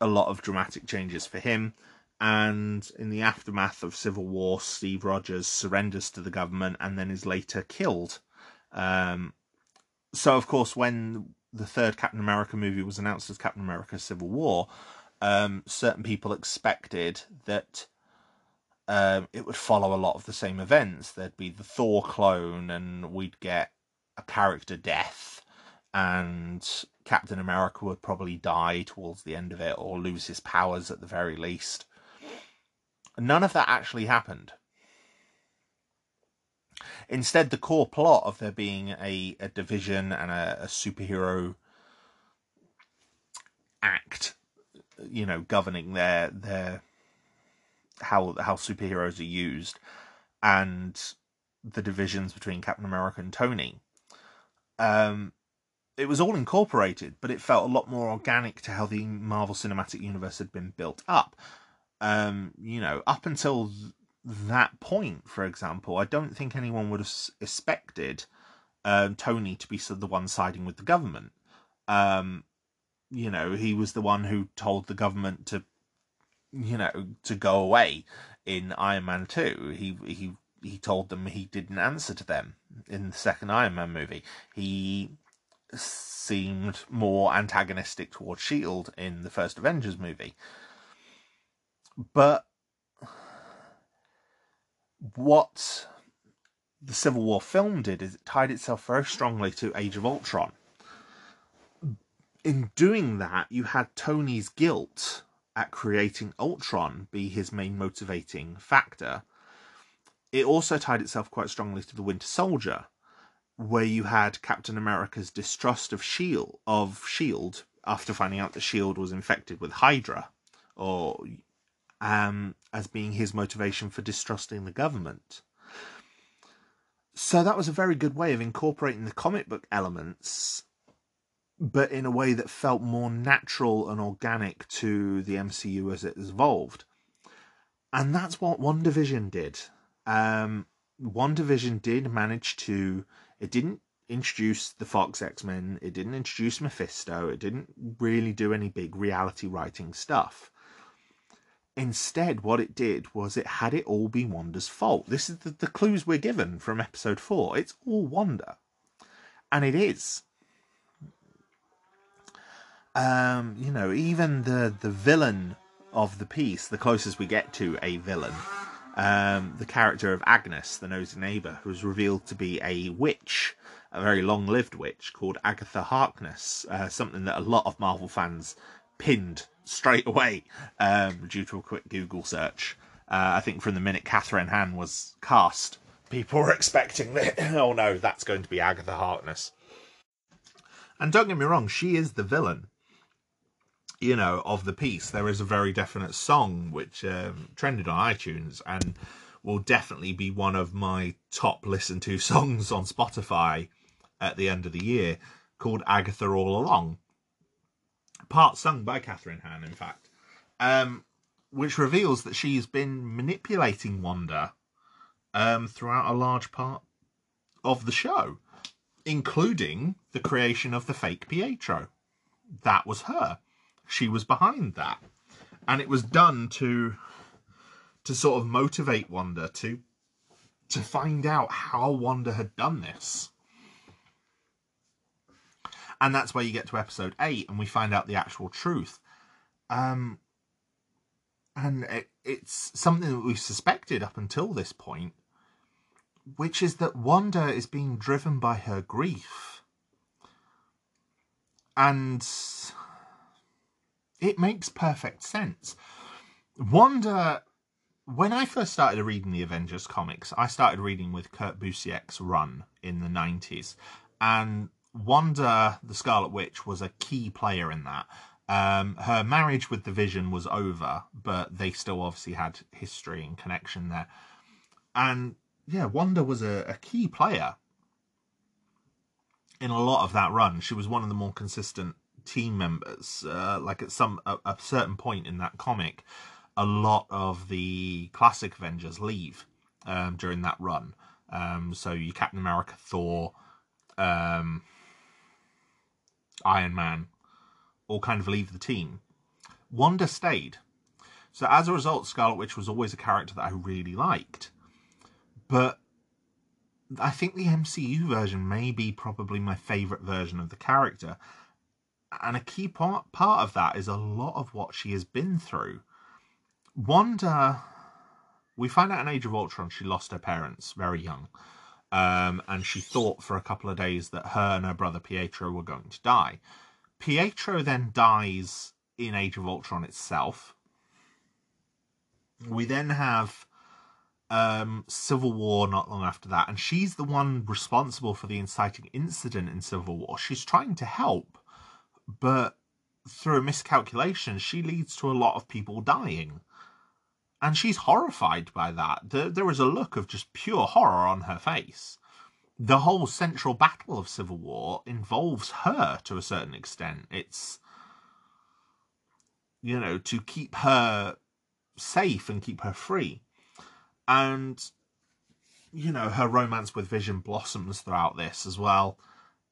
a lot of dramatic changes for him. And in the aftermath of Civil War, Steve Rogers surrenders to the government and then is later killed. Um, so, of course, when the third Captain America movie was announced as Captain America Civil War, um, certain people expected that um, it would follow a lot of the same events. There'd be the Thor clone, and we'd get a character death, and Captain America would probably die towards the end of it or lose his powers at the very least. None of that actually happened. Instead, the core plot of there being a, a division and a, a superhero act, you know, governing their their how how superheroes are used, and the divisions between Captain America and Tony, um, it was all incorporated, but it felt a lot more organic to how the Marvel Cinematic Universe had been built up. Um, you know, up until that point, for example, I don't think anyone would have expected um, Tony to be the one siding with the government. Um, you know, he was the one who told the government to, you know, to go away in Iron Man Two. He he he told them he didn't answer to them in the second Iron Man movie. He seemed more antagonistic towards Shield in the first Avengers movie. But what the Civil War film did is it tied itself very strongly to Age of Ultron. In doing that, you had Tony's guilt at creating Ultron be his main motivating factor. It also tied itself quite strongly to the Winter Soldier, where you had Captain America's distrust of Shield of Shield after finding out that Shield was infected with Hydra, or um, as being his motivation for distrusting the government. So that was a very good way of incorporating the comic book elements, but in a way that felt more natural and organic to the MCU as it evolved. And that's what WandaVision did. Um, WandaVision did manage to. It didn't introduce the Fox X Men. It didn't introduce Mephisto. It didn't really do any big reality writing stuff. Instead, what it did was it had it all be Wanda's fault. This is the, the clues we're given from episode four. It's all Wanda. And it is. Um, you know, even the, the villain of the piece, the closest we get to a villain, um, the character of Agnes, the nosy neighbour, who was revealed to be a witch, a very long lived witch called Agatha Harkness, uh, something that a lot of Marvel fans pinned straight away um, due to a quick Google search. Uh, I think from the minute Kathryn Hahn was cast, people were expecting that. oh no, that's going to be Agatha Harkness. And don't get me wrong, she is the villain. You know, of the piece, there is a very definite song which um, trended on iTunes and will definitely be one of my top listened to songs on Spotify at the end of the year called Agatha All Along part sung by Kathryn Hahn, in fact, um, which reveals that she's been manipulating Wanda um, throughout a large part of the show, including the creation of the fake Pietro. That was her. She was behind that, and it was done to to sort of motivate Wanda to to find out how Wanda had done this and that's where you get to episode eight, and we find out the actual truth. Um, and it, it's something that we've suspected up until this point, which is that Wanda is being driven by her grief, and it makes perfect sense. Wanda when I first started reading the Avengers comics, I started reading with Kurt Busiek's run in the 90s. And Wanda, the Scarlet Witch, was a key player in that. Um, her marriage with the Vision was over, but they still obviously had history and connection there. And yeah, Wanda was a, a key player in a lot of that run. She was one of the more consistent team members. Uh, like at some a, a, certain point in that comic, a lot of the classic Avengers leave um, during that run. Um, so you Captain America, Thor, um, Iron Man all kind of leave the team. Wanda stayed. So as a result, Scarlet Witch was always a character that I really liked. But I think the MCU version may be probably my favourite version of the character. And a key part, part of that is a lot of what she has been through. Wanda, we find out in Age of Ultron she lost her parents very young. Um, and she thought for a couple of days that her and her brother Pietro were going to die. Pietro then dies in Age of Ultron itself. We then have um, Civil War not long after that, and she's the one responsible for the inciting incident in Civil War. She's trying to help, but through a miscalculation, she leads to a lot of people dying and she's horrified by that. There, there is a look of just pure horror on her face. The whole central battle of Civil War involves her to a certain extent. It's, you know, to keep her safe and keep her free. and you know her romance with Vision blossoms throughout this as well.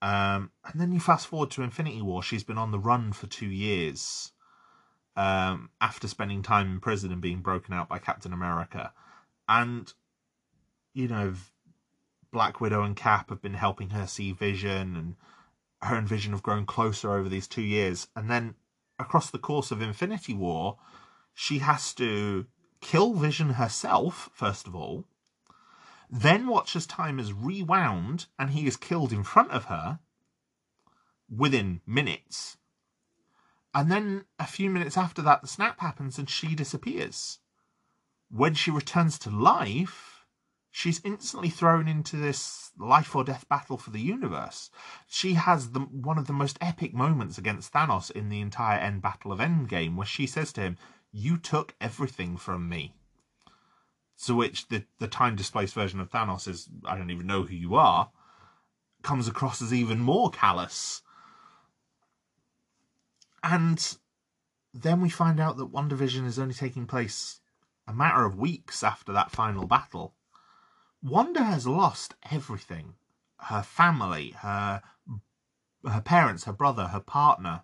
Um, and then you fast forward to Infinity War. She's been on the run for two years um, after spending time in prison and being broken out by Captain America. And, you know, Black Widow and Cap have been helping her see Vision, and her and Vision have grown closer over these two years. And then across the course of Infinity War, she has to kill Vision herself, first of all, then watch as time is rewound and he is killed in front of her within minutes. And then a few minutes after that, the snap happens and she disappears. When she returns to life, she's instantly thrown into this life or death battle for the universe. She has the, one of the most epic moments against Thanos in the entire end battle of Endgame, where she says to him, You took everything from me. To which the, the time displaced version of Thanos is, I don't even know who you are, comes across as even more callous. And then we find out that WandaVision is only taking place a matter of weeks after that final battle. Wanda has lost everything her family, her her parents, her brother, her partner,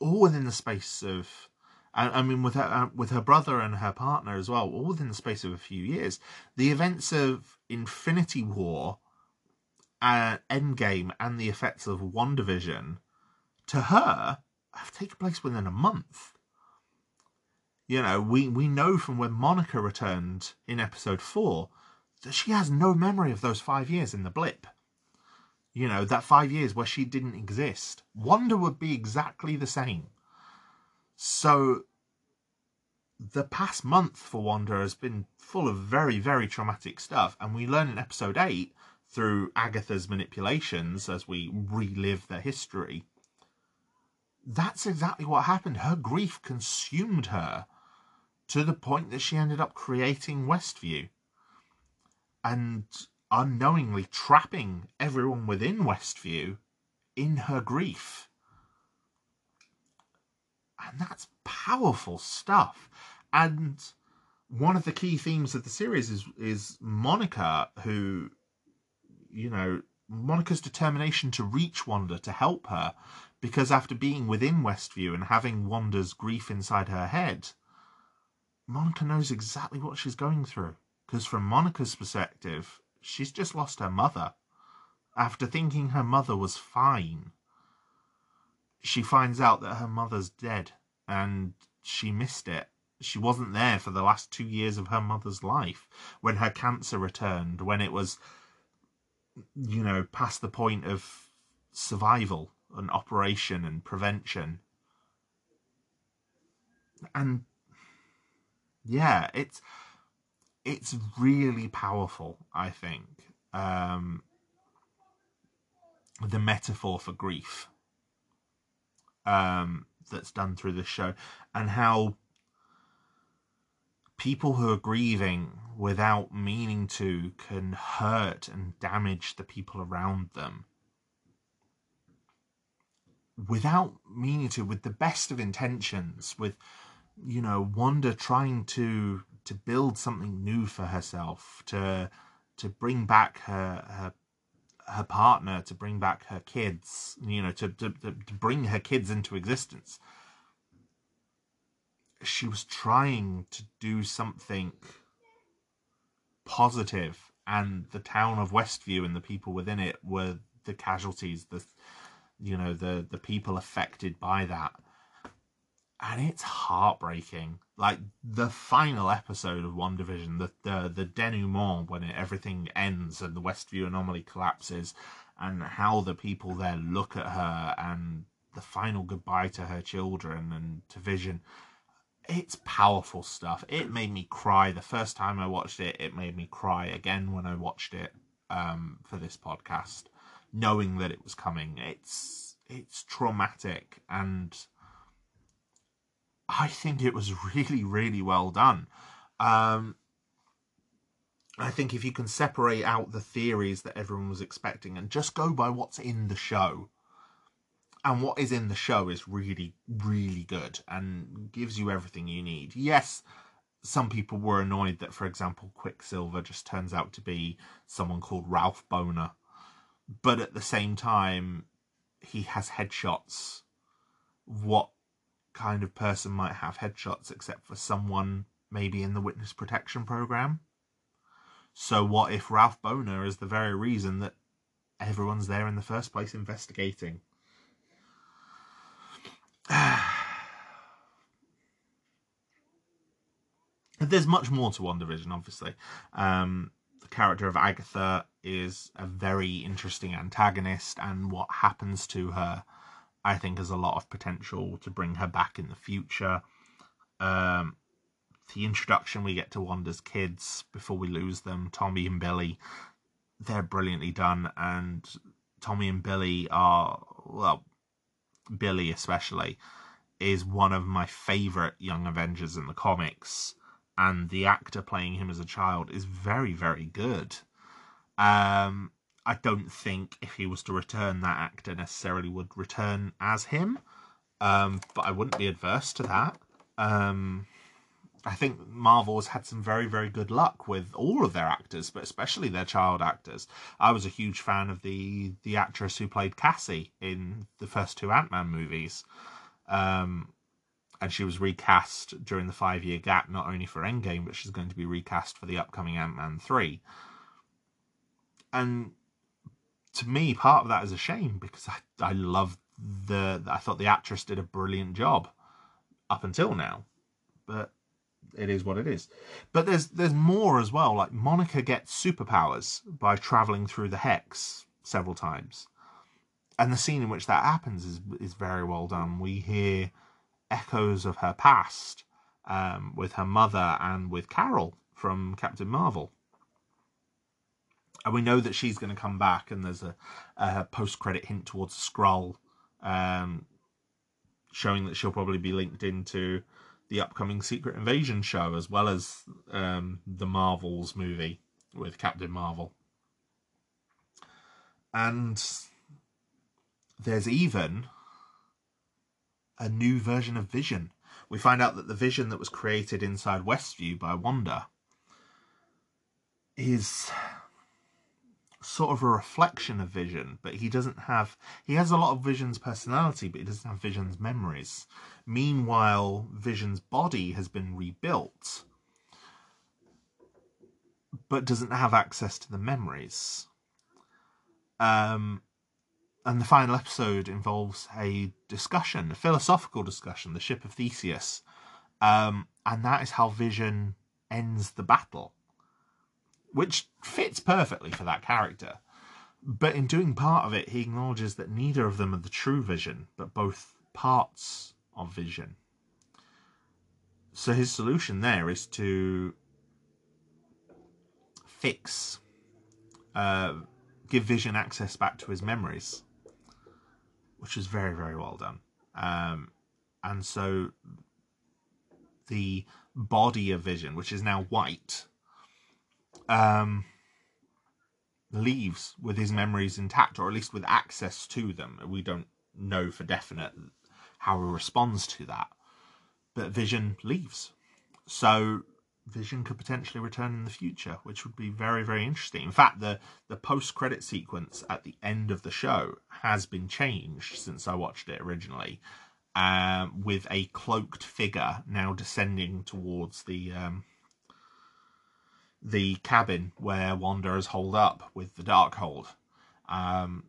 all within the space of I, mean, with her uh, with her brother and her partner as well, all within the space of a few years. The events of Infinity War, uh, Endgame, and the effects of WandaVision, to her, have taken place within a month. You know, we, we know from when Monica returned in episode four that she has no memory of those five years in the blip. You know, that five years where she didn't exist. Wanda would be exactly the same. So the past month for Wanda has been full of very, very traumatic stuff. And we learn in episode 8 through Agatha's manipulations as we relive the history. That's exactly what happened. Her grief consumed her to the point that she ended up creating Westview and unknowingly trapping everyone within Westview in her grief. And that's powerful stuff. And one of the key themes of the series is is Monica, who, you know, Monica's determination to reach Wanda to help her, because after being within Westview and having Wanda's grief inside her head, Monica knows exactly what she's going through. Because from Monica's perspective, she's just lost her mother. After thinking her mother was fine, she finds out that her mother's dead and she missed it. She wasn't there for the last two years of her mother's life when her cancer returned, when it was, you know, past the point of survival and operation and prevention. And yeah, it's it's really powerful, I think. Um, the metaphor for grief. Um, that's done through this show and how people who are grieving without meaning to can hurt and damage the people around them without meaning to with the best of intentions with you know wanda trying to to build something new for herself to to bring back her her her partner to bring back her kids, you know, to, to, to bring her kids into existence. She was trying to do something positive, and the town of Westview and the people within it were the casualties, the you know, the the people affected by that and it's heartbreaking. Like the final episode of WandaVision, the the the denouement when everything ends and the Westview anomaly collapses, and how the people there look at her and the final goodbye to her children and to Vision. It's powerful stuff. It made me cry the first time I watched it. It made me cry again when I watched it um, for this podcast, knowing that it was coming. It's it's traumatic and I think it was really, really well done. Um, I think if you can separate out the theories that everyone was expecting and just go by what's in the show, and what is in the show is really, really good and gives you everything you need. Yes, some people were annoyed that, for example, Quicksilver just turns out to be someone called Ralph Bohner. But at the same time, he has headshots. What kind of person might have headshots except for someone maybe in the witness protection program? So, what if Ralph Bohner is the very reason that everyone's there in the first place investigating? There's much more to WandaVision, obviously. Um, the character of Agatha is a very interesting antagonist, and what happens to her, I think, has a lot of potential to bring her back in the future. Um, the introduction we get to Wanda's kids before we lose them, Tommy and Billy, they're brilliantly done, and Tommy and Billy are, well, Billy especially, is one of my favourite young Avengers in the comics and the actor playing him as a child is very, very good. Um, I don't think if he was to return, that actor necessarily would return as him, um, but I wouldn't be adverse to that. Um, I think Marvel has had some very, very good luck with all of their actors, but especially their child actors. I was a huge fan of the the actress who played Cassie in the first two Ant Man movies. Um, and she was recast during the five year gap, not only for Endgame, but she's going to be recast for the upcoming Ant Man 3. And to me, part of that is a shame because I, I love the. I thought the actress did a brilliant job up until now. But it is what it is. But there's there's more as well. Like Monica gets superpowers by traveling through the hex several times, and the scene in which that happens is is very well done. We hear echoes of her past um, with her mother and with Carol from Captain Marvel. And we know that she's going to come back, and there's a, a post credit hint towards Skrull um, showing that she'll probably be linked into the upcoming Secret Invasion show as well as um, the Marvels movie with Captain Marvel. And there's even a new version of Vision. We find out that the vision that was created inside Westview by Wanda is sort of a reflection of Vision, but he doesn't have. He has a lot of Vision's personality, but he doesn't have Vision's memories. Meanwhile, Vision's body has been rebuilt, but doesn't have access to the memories. Um, and the final episode involves a discussion, a philosophical discussion, the ship of Theseus, um, and that is how Vision ends the battle, which fits perfectly for that character. But in doing part of it, he acknowledges that neither of them are the true Vision, but both parts of Vision. So his solution there is to fix, uh, give Vision access back to his memories which is very very well done. Um, and so the body of Vision, which is now white, um, leaves with his memories intact, or at least with access to them. We don't know for definite how he responds to that, but Vision leaves. So Vision could potentially return in the future, which would be very, very interesting. In fact, the, the post credit sequence at the end of the show has been changed since I watched it originally, um, with a cloaked figure now descending towards the um, the cabin where Wanda is holed up with the Darkhold. Um,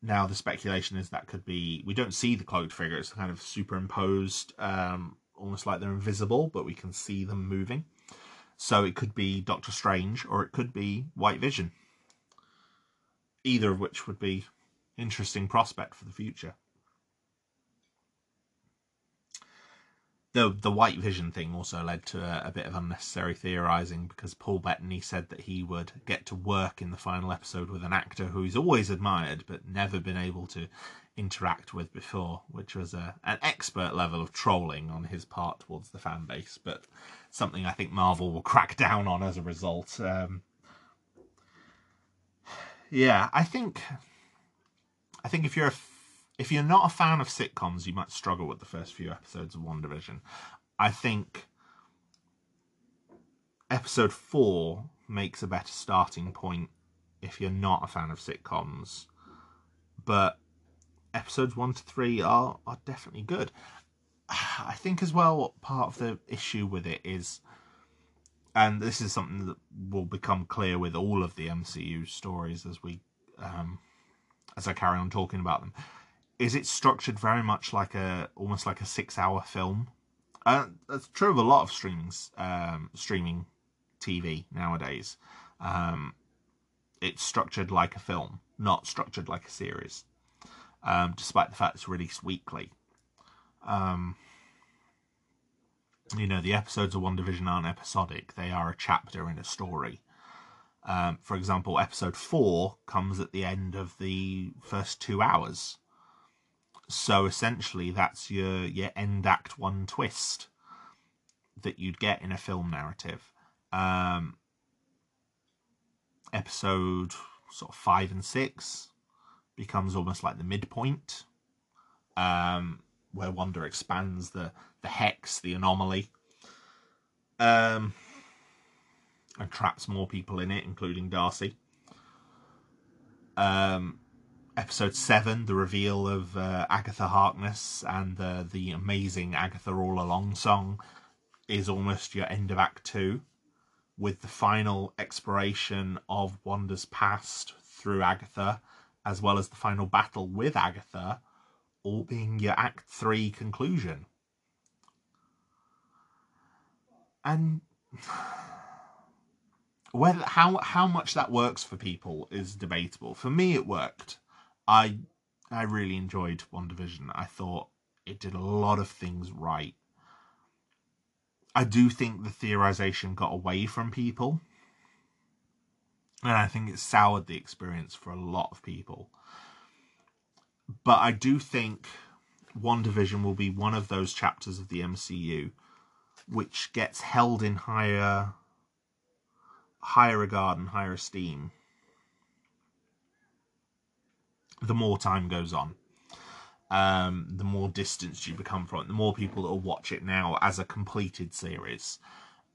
now the speculation is that could be we don't see the cloaked figure; it's kind of superimposed um, almost like they're invisible, but we can see them moving. So it could be Doctor Strange or it could be White Vision. Either of which would be interesting prospect for the future. the the white vision thing also led to a, a, bit of unnecessary theorizing because Paul Bettany said that he would get to work in the final episode with an actor who he's always admired but never been able to interact with before, which was a, an expert level of trolling on his part towards the fan base, but something I think Marvel will crack down on as a result. Um, yeah, I think I think if you're if you're not a fan of sitcoms, you might struggle with the first few episodes of WandaVision. I think episode four makes a better starting point if you're not a fan of sitcoms, but episodes one to three are are definitely good. I think as well part of the issue with it is and this is something that will become clear with all of the MCU stories as we um, as I carry on talking about them is it structured very much like a almost like a 6 hour film. Uh, that's true of a lot of streamings um, streaming TV nowadays. Um, it's structured like a film, not structured like a series, um, despite the fact it's released weekly. Um, you know, the episodes of WandaVision aren't episodic, they are a chapter in a story. Um, for example, episode four comes at the end of the first two hours. So essentially, that's your, your end act one twist that you'd get in a film narrative. Um, episode sort of five and six becomes almost like the midpoint, um, where Wanda expands the the hex, the anomaly, um, and traps more people in it, including Darcy. Um, episode seven, the reveal of uh, Agatha Harkness and the the amazing Agatha All Along song, is almost your end of Act Two with the final exploration of Wanda's past through Agatha, as well as the final battle with Agatha, all being your Act 3 conclusion. And whether how how much that works for people is debatable. For me it worked. I I really enjoyed WandaVision. I thought it did a lot of things right I do think the theorization got away from people. And I think it soured the experience for a lot of people. But I do think WandaVision will be one of those chapters of the MCU which gets held in higher higher regard and higher esteem the more time goes on um, the more distanced you become from it, the more people that will watch it now as a completed series.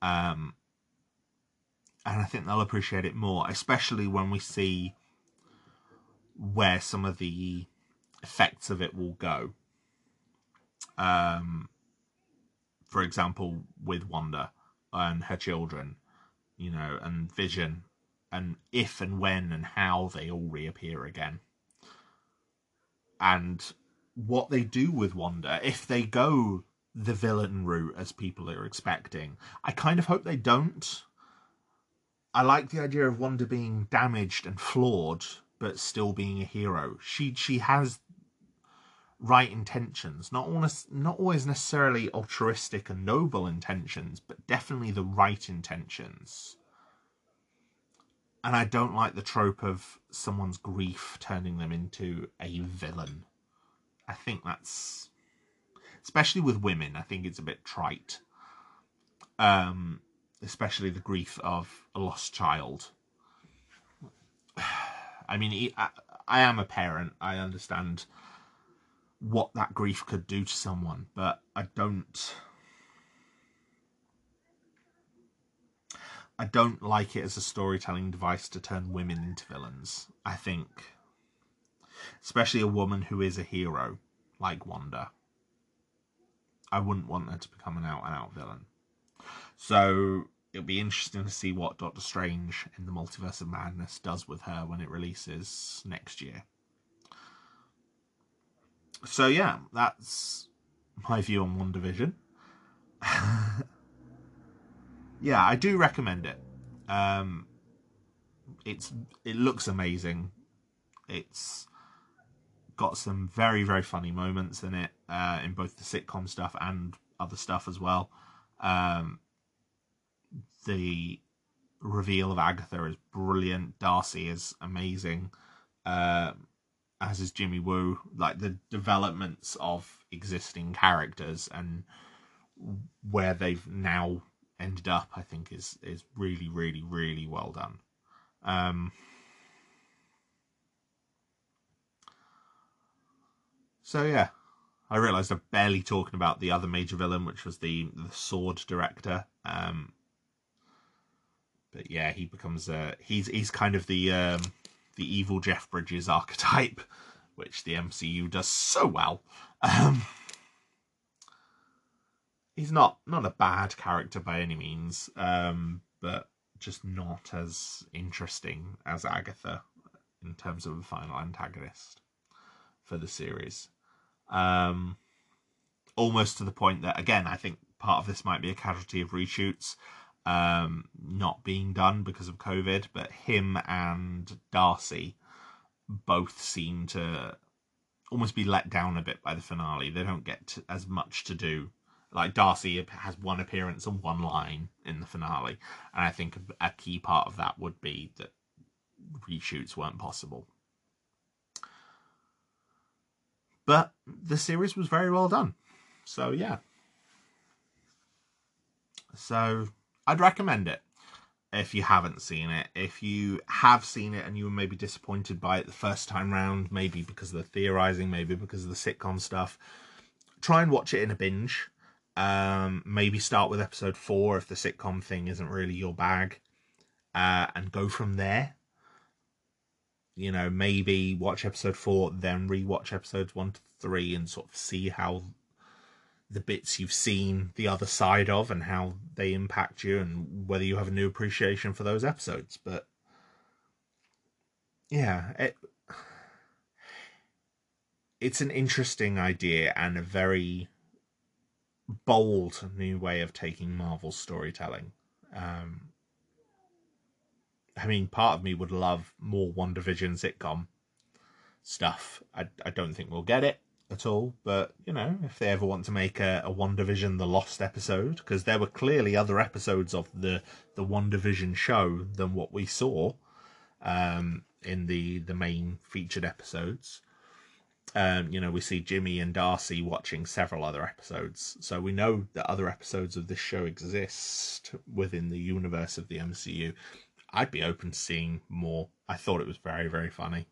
Um, and I think they'll appreciate it more, especially when we see where some of the effects of it will go. Um, for example, with Wanda and her children, you know, and Vision, and if and when and how they all reappear again. And what they do with Wanda if they go the villain route as people are expecting. I kind of hope they don't. I like the idea of Wanda being damaged and flawed, but still being a hero. She she has right intentions, not always not always necessarily altruistic and noble intentions, but definitely the right intentions. And I don't like the trope of someone's grief turning them into a villain. I think that's especially with women. I think it's a bit trite. Um, especially the grief of a lost child. I mean, I, am a parent. I understand what that grief could do to someone, but I don't. I don't like it as a storytelling device to turn women into villains. I think especially a woman who is a hero like Wanda. I wouldn't want her to become an out and out villain. So it'll be interesting to see what Doctor Strange in the Multiverse of Madness does with her when it releases next year. So yeah, that's my view on WandaVision. yeah, I do recommend it. Um, it's it looks amazing. It's got some very very funny moments in it uh, in both the sitcom stuff and other stuff as well. Um, the reveal of Agatha is brilliant. Darcy is amazing, uh, as is Jimmy Woo. Like the developments of existing characters and where they've now ended up, I think is is really really really well done. Um, So yeah, I realised I'm barely talking about the other major villain, which was the the sword director. Um, but yeah, he becomes uh he's he's kind of the um the evil Jeff Bridges archetype, which the MCU does so well. Um, he's not not a bad character by any means, um, but just not as interesting as Agatha in terms of a final antagonist for the series. Um, almost to the point that again, I think part of this might be a casualty of reshoots um, not being done because of COVID, but him and Darcy both seem to almost be let down a bit by the finale. They don't get to, as much to do. Like Darcy has one appearance and one line in the finale, and I think a key part of that would be that reshoots weren't possible. But the series was very well done. So yeah. So I'd recommend it if you haven't seen it. If you have seen it and you were maybe disappointed by it the first time round, maybe because of the theorizing, maybe because of the sitcom stuff, try and watch it in a binge. Um, maybe start with episode four if the sitcom thing isn't really your bag, uh, and go from there. You know, maybe watch episode four, then rewatch episodes one to three, and sort of see how the bits you've seen the other side of and how they impact you and whether you have a new appreciation for those episodes but yeah it, it's an interesting idea and a very bold new way of taking marvel storytelling. Um, i mean part of me would love more WandaVision sitcom stuff. I, I don't think we'll get it at all. But you know, if they ever want to make a, a WandaVision The Lost episode, because there were clearly other episodes of the the WandaVision show than what we saw um, in the the main featured episodes. Um, you know, we see Jimmy and Darcy watching several other episodes, so we know that other episodes of this show exist within the universe of the MCU. I'd be open to seeing more. I thought it was very, very funny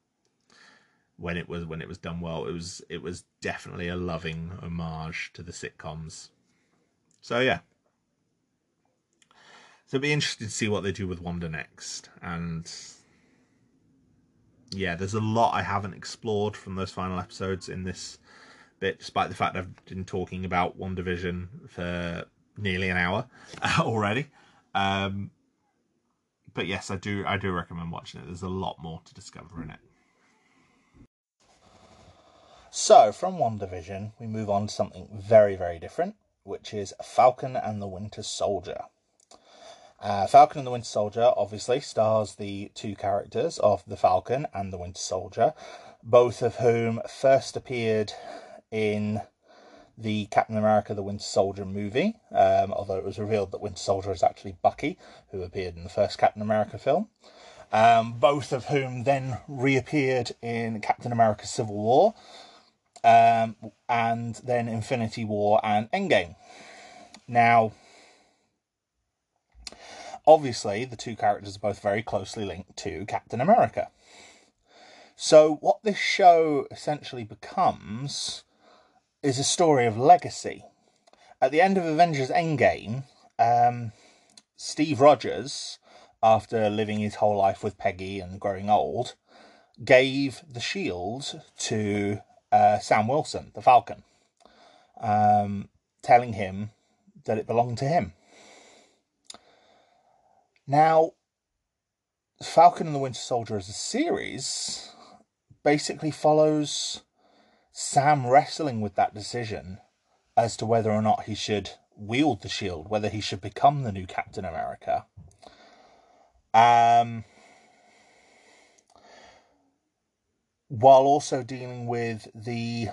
when it was when it was done well. It was it was definitely a loving homage to the sitcoms. So yeah. So it'll be interesting to see what they do with Wanda next. And yeah, there's a lot I haven't explored from those final episodes in this bit, despite the fact I've been talking about WandaVision for nearly an hour already. Um, but yes, I do I do recommend watching it. There's a lot more to discover in it. So, from WandaVision, we move on to something very, very different, which is Falcon and the Winter Soldier. Uh, Falcon and the Winter Soldier obviously stars the two characters of the Falcon and the Winter Soldier, both of whom first appeared in the Captain America the Winter Soldier movie, um, although it was revealed that Winter Soldier is actually Bucky, who appeared in the first Captain America film. Um, both of whom then reappeared in Captain America Civil War, um, and then Infinity War and Endgame. Now, obviously, the two characters are both very closely linked to Captain America. So, what this show essentially becomes is a story of legacy. At the end of Avengers Endgame, um, Steve Rogers, after living his whole life with Peggy and growing old, gave the shield to uh, Sam Wilson, the Falcon, um, telling him that it belonged to him. Now, Falcon and the Winter Soldier as a series basically follows Sam wrestling with that decision as to whether or not he should wield the shield, whether he should become the new Captain America. Um, while also dealing with the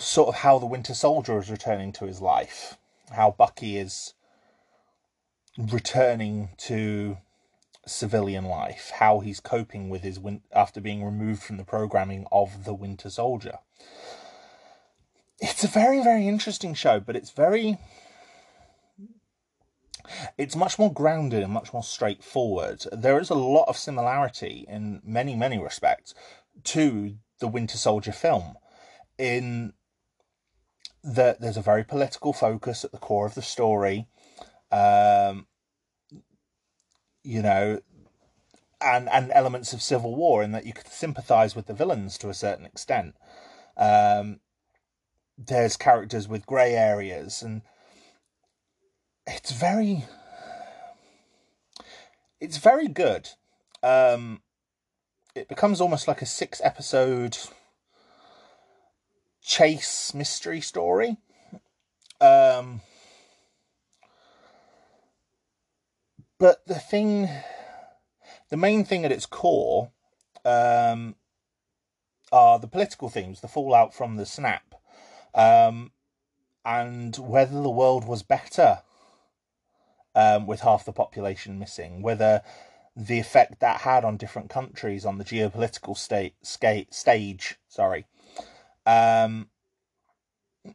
sort of how the Winter Soldier is returning to his life, how Bucky is returning to civilian life, how he's coping with his win- after being removed from the programming of the Winter Soldier. It's a very very interesting show, but it's very it's much more grounded and much more straightforward. There is a lot of similarity in many, many respects to the Winter Soldier film. In that there's a very political focus at the core of the story. Um, you know, and and elements of civil war in that you could sympathize with the villains to a certain extent. Um, there's characters with grey areas, and it's very, it's very good. Um, it becomes almost like a six episode chase mystery story. Um, but the thing, the main thing at its core, um, are the political themes, the fallout from the snap, um, and whether the world was better um, with half the population missing, whether the effect that had on different countries on the geopolitical state, stage, sorry, um,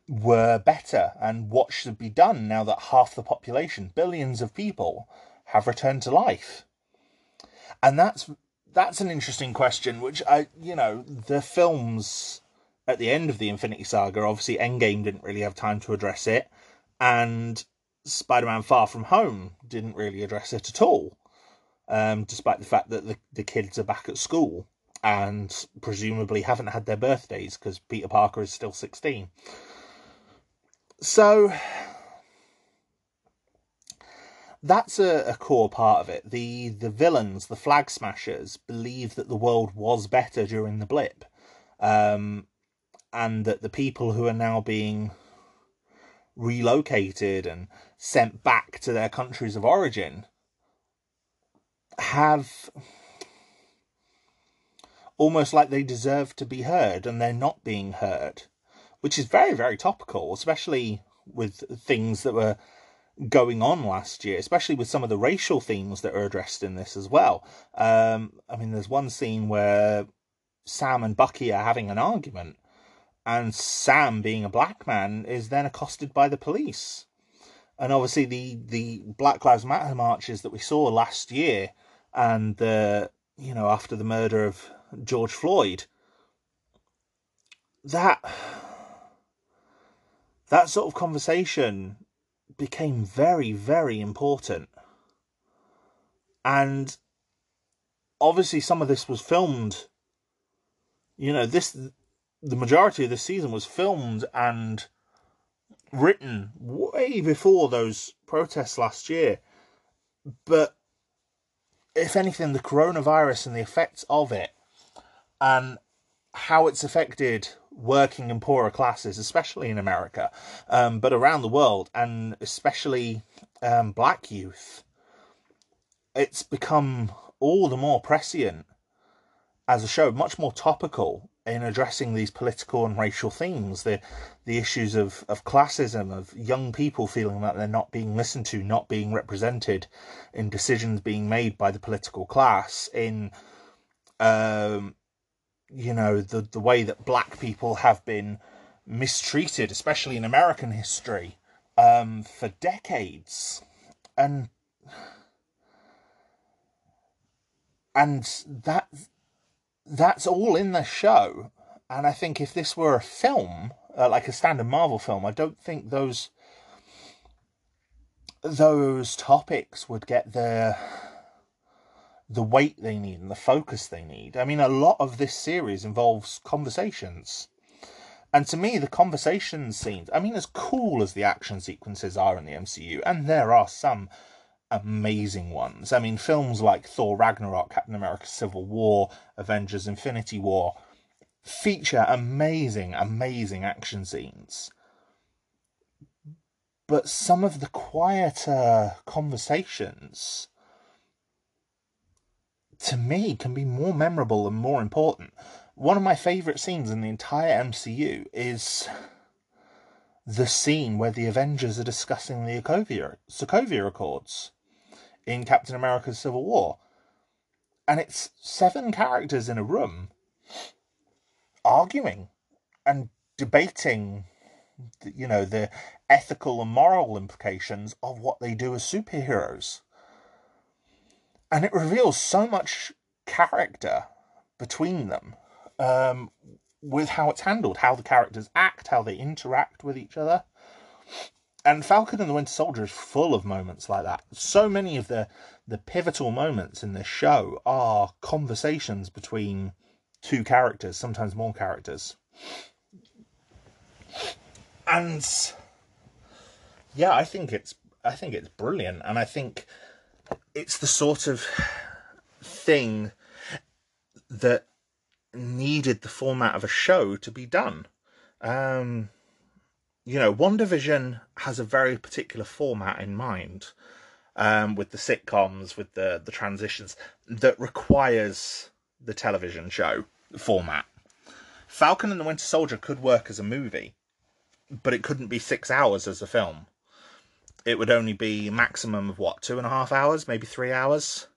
were better, and what should be done now that half the population, billions of people, have returned to life. And that's that's an interesting question, which I, you know, the films at the end of the Infinity Saga, obviously Endgame didn't really have time to address it, and Spider-Man: Far From Home didn't really address it at all, um, despite the fact that the, the kids are back at school and presumably haven't had their birthdays because Peter Parker is still sixteen. So that's a, a, core part of it. The the villains, the flag smashers, believe that the world was better during the blip, um, and that the people who are now being relocated and sent back to their countries of origin have almost like they deserve to be heard and they're not being heard, which is very very topical, especially with things that were going on last year, especially with some of the racial themes that are addressed in this as well. Um, I mean, there's one scene where Sam and Bucky are having an argument, and Sam, being a black man, is then accosted by the police. And obviously, the the Black Lives Matter marches that we saw last year, and the you know after the murder of George Floyd, that that sort of conversation became very, very important. And obviously, some of this was filmed. You know, this the majority of the season was filmed and written way before those protests last year. But if anything, the coronavirus and the effects of it and how it's affected working and poorer classes, especially in America, um, but around the world, and especially um, black youth, it's become all the more prescient as a show, much more topical in addressing these political and racial themes, the the issues of, of classism, of young people feeling that they're not being listened to, not being represented in decisions being made by the political class, in um, you know the the way that black people have been mistreated, especially in American history, um, for decades, and and that that's all in the show. And I think if this were a film, uh, like a standard Marvel film, I don't think those those topics would get the the weight they need and the focus they need. I mean, a lot of this series involves conversations. And to me, the conversation scenes, I mean, as cool as the action sequences are in the MCU, and there are some amazing ones. I mean, films like Thor Ragnarok, Captain America Civil War, Avengers Infinity War feature amazing, amazing action scenes. But some of the quieter conversations to me can be more memorable and more important. One of my favourite scenes in the entire MCU is the scene where the Avengers are discussing the Sokovia, Sokovia Accords in Captain America's Civil War. And it's seven characters in a room arguing and debating, you know, the ethical and moral implications of what they do as superheroes and it reveals so much character between them. Um, with how it's handled, how the characters act, how they interact with each other. And Falcon and the Winter Soldier is full of moments like that. So many of the the pivotal moments in this show are conversations between two characters, sometimes more characters. And yeah, I think it's I think it's brilliant and I think it's the sort of thing that needed the format of a show to be done. Um, you know, WandaVision has a very particular format in mind um, with the sitcoms, with the, the transitions that requires the television show format. Falcon and the Winter Soldier could work as a movie, but it couldn't be six hours as a film. It would only be maximum of what, two and a half hours, maybe three hours?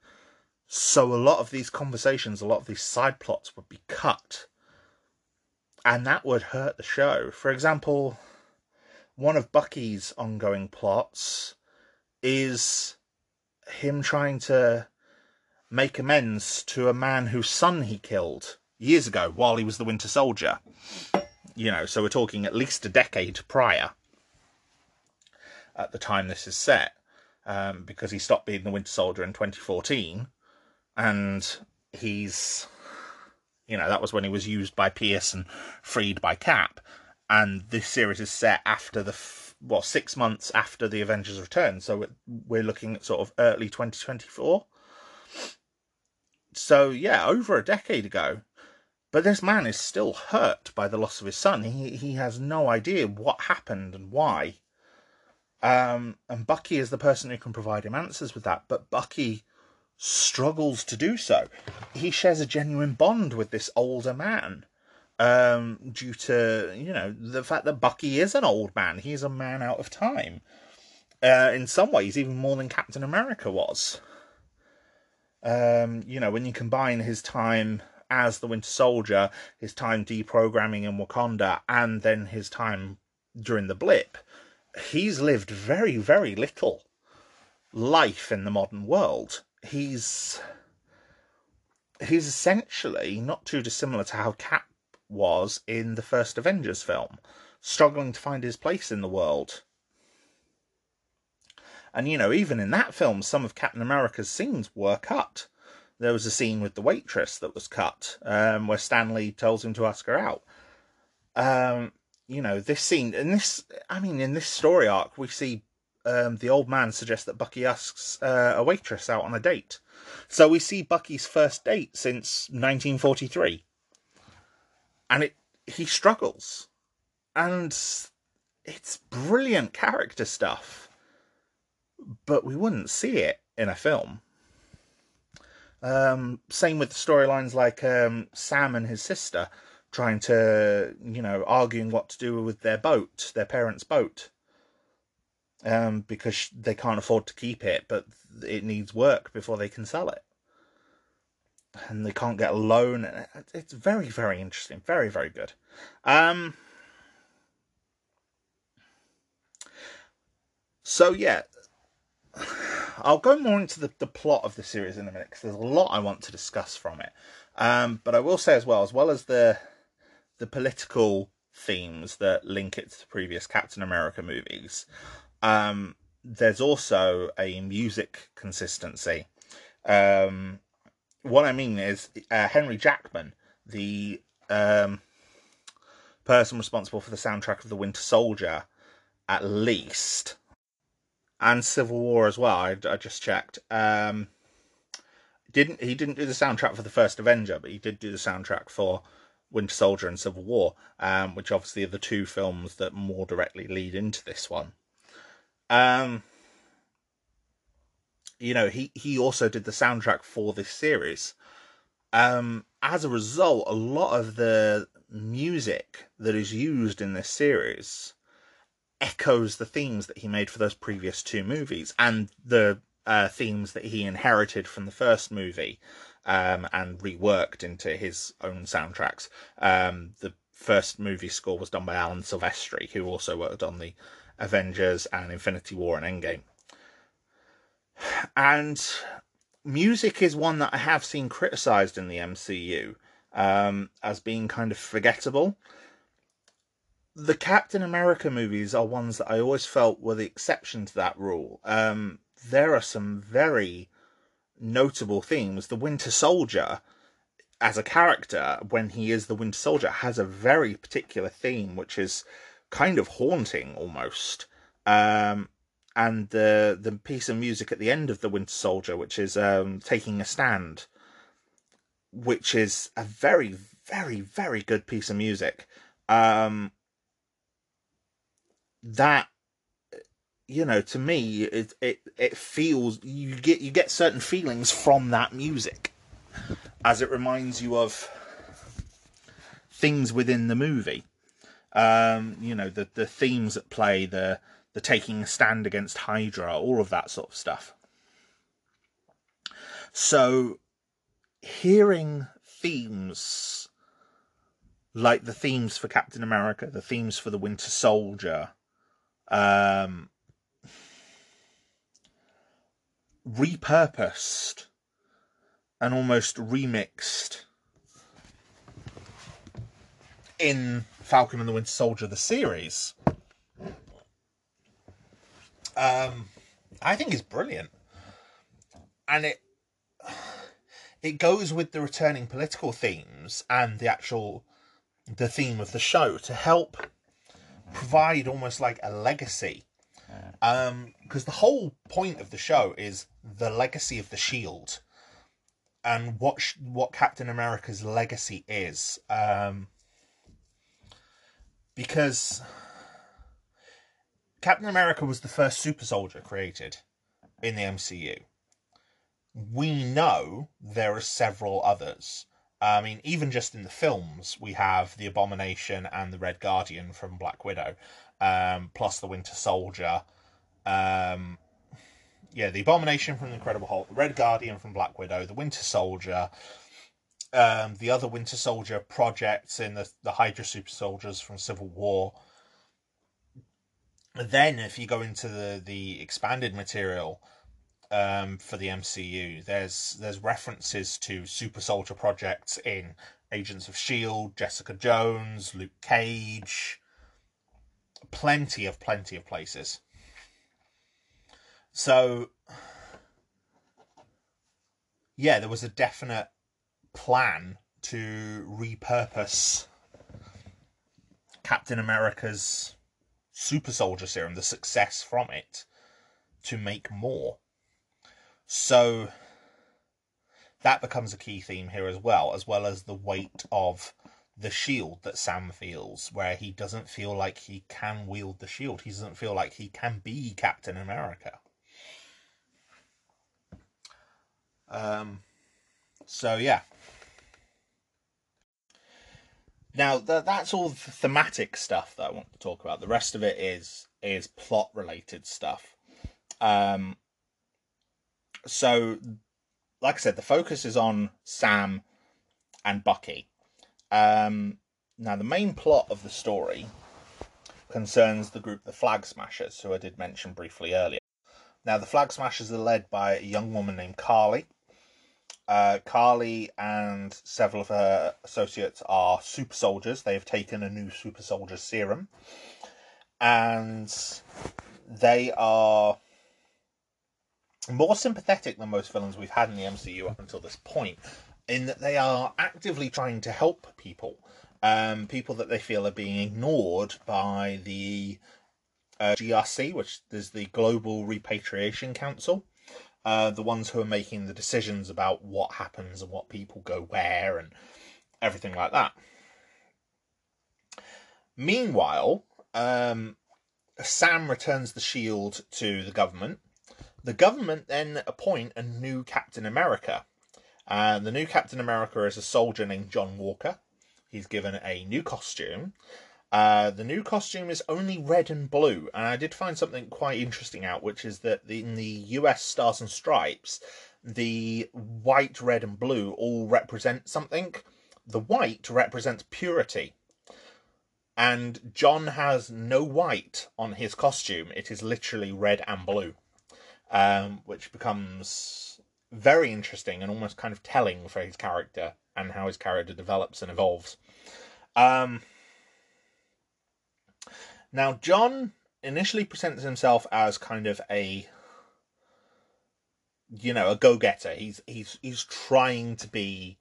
So a lot of these conversations, a lot of these side plots would be cut. And that would hurt the show. For example, one of Bucky's ongoing plots is him trying to make amends to a man whose son he killed years ago while he was the Winter Soldier. You know, so we're talking at least a decade prior at the time this is set, um, because he stopped being the Winter Soldier in 2014 and he's you know that was when he was used by Pierce and freed by Cap, and this series is set after the well six months after the Avengers return, so we're looking at sort of early 2024. So yeah, over a decade ago. But this man is still hurt by the loss of his son. He he has no idea what happened and why. Um, and Bucky is the person who can provide him answers with that. But Bucky struggles to do so. He shares a genuine bond with this older man um, due to, you know, the fact that Bucky is an old man. He's a man out of time. Uh, in some ways, even more than Captain America was. Um, you know, when you combine his time as the Winter Soldier, his time deprogramming in Wakanda, and then his time during the blip, he's lived very, very little life in the modern world he's he's essentially not too dissimilar to how Cap was in the first Avengers film, struggling to find his place in the world. And you know, even in that film, some of Captain America's scenes were cut. There was a scene with the waitress that was cut, um, where Stanley tells him to ask her out. Um, you know, this scene, in this, I mean, in this story arc, we see um, the old man suggests that Bucky asks uh, a waitress out on a date. So we see Bucky's first date since 1943. And it he struggles. And it's brilliant character stuff. But we wouldn't see it in a film. Um, same with the storylines like um, Sam and his sister trying to, you know, arguing what to do with their boat, their parents' boat um, because they can't afford to keep it, but it needs work before they can sell it. And they can't get a loan. It's very, very interesting. Very, very good. Um, so, yeah, I'll go more into the, the plot of the series in a minute because there's a lot I want to discuss from it. Um, but I will say as well, as well as the the political themes that link it to the previous Captain America movies, um, there's also a music consistency. Um, what I mean is uh, Henry Jackman, the um, person responsible for the soundtrack of The Winter Soldier, at least, and Civil War as well. I, I just checked. Um, didn't he didn't do the soundtrack for the first Avenger, but he did do the soundtrack for Winter Soldier and Civil War, um, which obviously are the two films that more directly lead into this one. Um, you know, he he also did the soundtrack for this series. Um, as a result, a lot of the music that is used in this series echoes the themes that he made for those previous two movies and the uh, themes that he inherited from the first movie um, and reworked into his own soundtracks. Um, the first movie score was done by Alan Silvestri, who also worked on the Avengers and Infinity War and Endgame. And music is one that I have seen criticized in the MCU. um, as being kind of forgettable. The Captain America movies are ones that I always felt were the exception to that rule. Um, there are some very notable themes. The Winter Soldier, as a character, when he is the Winter Soldier, has a very particular theme, which is kind of haunting almost. Um, and the the piece of music at the end of the Winter Soldier, which is um, taking a stand, which is a very very very good piece of music. Um, that you know to me it it it feels you get you get certain feelings from that music as it reminds you of things within the movie um you know the the themes at play the the taking a stand against hydra all of that sort of stuff. So hearing themes like the themes for captain america the themes for the winter soldier um repurposed and almost remixed in Falcon and the Winter Soldier, the series. Um, I think is brilliant, and it it goes with the returning political themes and the actual the theme of the show to help provide almost like a legacy um because the whole point of the show is the legacy of the shield and what sh- what captain america's legacy is um because captain america was the first super soldier created in the mcu we know there are several others I mean, even just in the films, we have the Abomination and the Red Guardian from Black Widow, um, plus the Winter Soldier. Um, yeah, the Abomination from the Incredible Hulk, the Red Guardian from Black Widow, the Winter Soldier, um, the other Winter Soldier projects in the the Hydra Super Soldiers from Civil War. Then, if you go into the the expanded material, um, for the MCU. There's there's references to super soldier projects in Agents of Shield, Jessica Jones, Luke Cage, plenty of plenty of places. So yeah, there was a definite plan to repurpose Captain America's super soldier serum, the success from it, to make more. So that becomes a key theme here as well, as well as the weight of the shield that Sam feels, where he doesn't feel like he can wield the shield. He doesn't feel like he can be Captain America. Um, so yeah. Now th- that's all the thematic stuff that I want to talk about. The rest of it is is plot related stuff. Um, so, like I said, the focus is on Sam and Bucky. Um, now, the main plot of the story concerns the group the Flag Smashers, who I did mention briefly earlier. Now, the Flag Smashers are led by a young woman named Karli. Uh, Karli and several of her associates are super soldiers. They have taken a new super soldier serum. And they are more sympathetic than most villains we've had in the MCU up until this point, in that they are actively trying to help people, um, people that they feel are being ignored by the uh, GRC, which is the Global Repatriation Council. Uh, the ones who are making the decisions about what happens and what people go where and everything like that. Meanwhile, um, Sam returns the shield to the government the government then appoint a new Captain America. And the new Captain America is a soldier named John Walker. He's given a new costume. Uh, the new costume is only red and blue, and I did find something quite interesting out, which is that in the US Stars and Stripes, the white, red, and blue all represent something. The white represents purity, and John has no white on his costume. It is literally red and blue um, which becomes very interesting and almost kind of telling for his character and how his character develops and evolves. Um, now, John initially presents himself as kind of a you know a go-getter. He's he's he's trying to be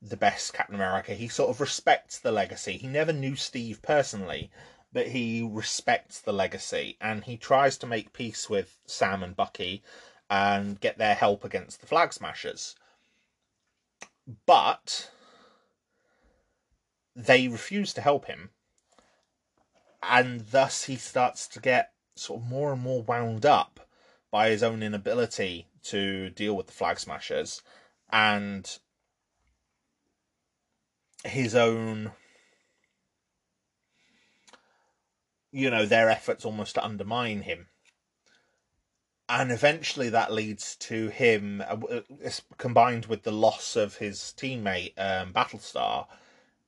the best captain america. He sort of respects the legacy. He never knew steve personally but he respects the legacy. And he tries to make peace with sam and bucky and get their help against the flag smashers. But they refuse to help him and thus he starts to get sort of more and more wound up by his own inability to deal with the flag smashers and his own you know their efforts almost to undermine him. And eventually that leads to him uh, combined with the loss of his teammate um, battlestar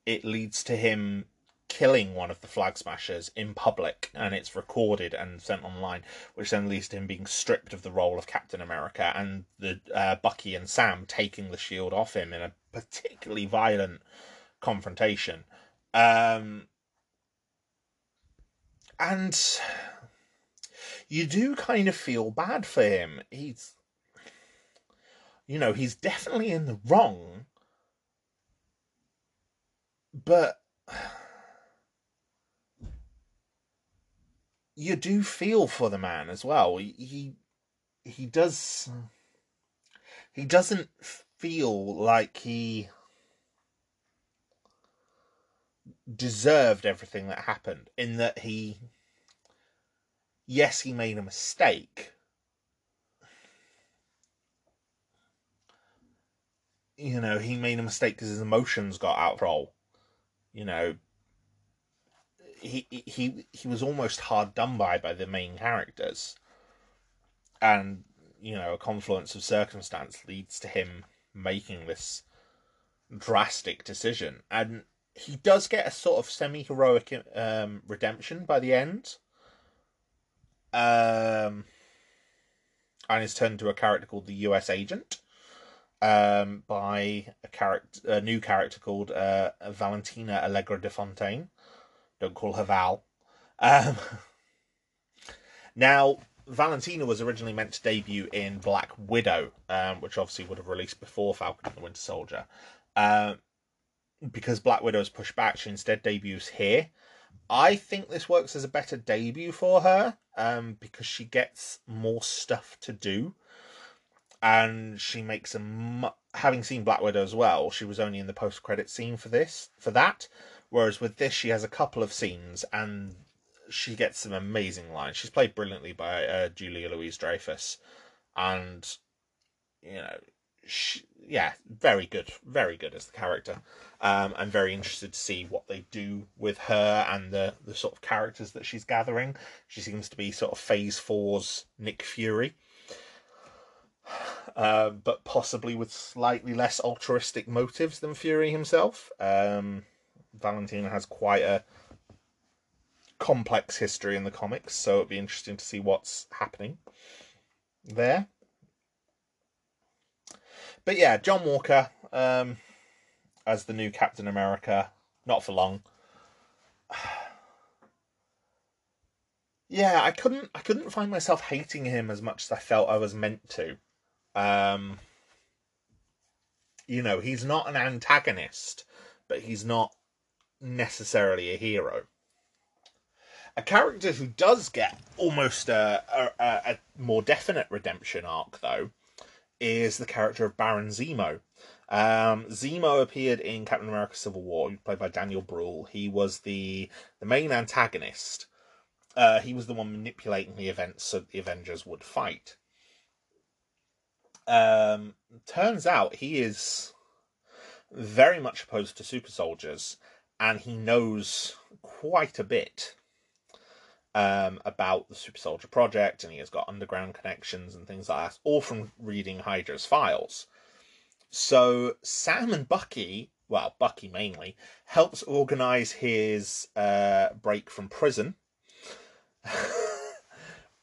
it leads to him killing one of the flag smashers in public and it's recorded and sent online which then leads to him being stripped of the role of captain america and the uh, bucky and sam taking the shield off him in a particularly violent confrontation. Um, and you do kind of feel bad for him. He's you know he's definitely in the wrong but you do feel for the man as well. He he, does he doesn't feel like he deserved everything that happened in that he yes he made a mistake you know he made a mistake because his emotions got out of control you know he he he was almost hard done by by the main characters, and you know a confluence of circumstance leads to him making this drastic decision, and he does get a sort of semi heroic um, redemption by the end. Um, and is turned to a character called the U.S. Agent, um, by a character, a new character called uh, Valentina Allegra de Fontaine, don't call her Val. Um, now, Valentina was originally meant to debut in Black Widow, um, which obviously would have released before Falcon and the Winter Soldier. Um, because Black Widow is pushed back, she instead debuts here. I think this works as a better debut for her um, because she gets more stuff to do. And she makes a. Mu- having seen Black Widow as well, she was only in the post credit scene for this, for that. Whereas with this, she has a couple of scenes and she gets some amazing lines. She's played brilliantly by uh, Julia Louise Dreyfus, and you know, she, yeah, very good, very good as the character. Um, I'm very interested to see what they do with her and the the sort of characters that she's gathering. She seems to be sort of Phase Four's Nick Fury. Uh, but possibly with slightly less altruistic motives than Fury himself. Um, Valentina has quite a complex history in the comics, so it'd be interesting to see what's happening there. But yeah, John Walker um, as the new Captain America, not for long. yeah, I couldn't I couldn't find myself hating him as much as I felt I was meant to. Um, you know, he's not an antagonist, but he's not necessarily a hero. A character who does get almost a, a, a more definite redemption arc, though, is the character of Baron Zemo. Um, Zemo appeared in Captain America: Civil War, played by Daniel Bruhl. He was the the main antagonist. Uh, he was the one manipulating the events so the Avengers would fight. Um, turns out he is very much opposed to super soldiers and he knows quite a bit um, about the Super Soldier Project, and he has got underground connections and things like that, all from reading Hydra's files. So Sam and Bucky, well, Bucky mainly, helps organize his uh, break from prison.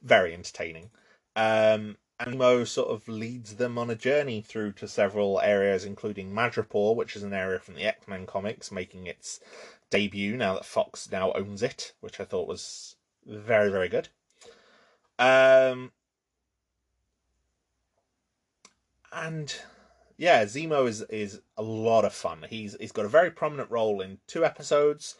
Very entertaining. Um, and Mo sort of leads them on a journey through to several areas, including Madripoor, which is an area from the X Men comics, making its debut now that Fox now owns it, which I thought was very, very good. Um, and yeah, Zemo is is a lot of fun. He's he's got a very prominent role in two episodes,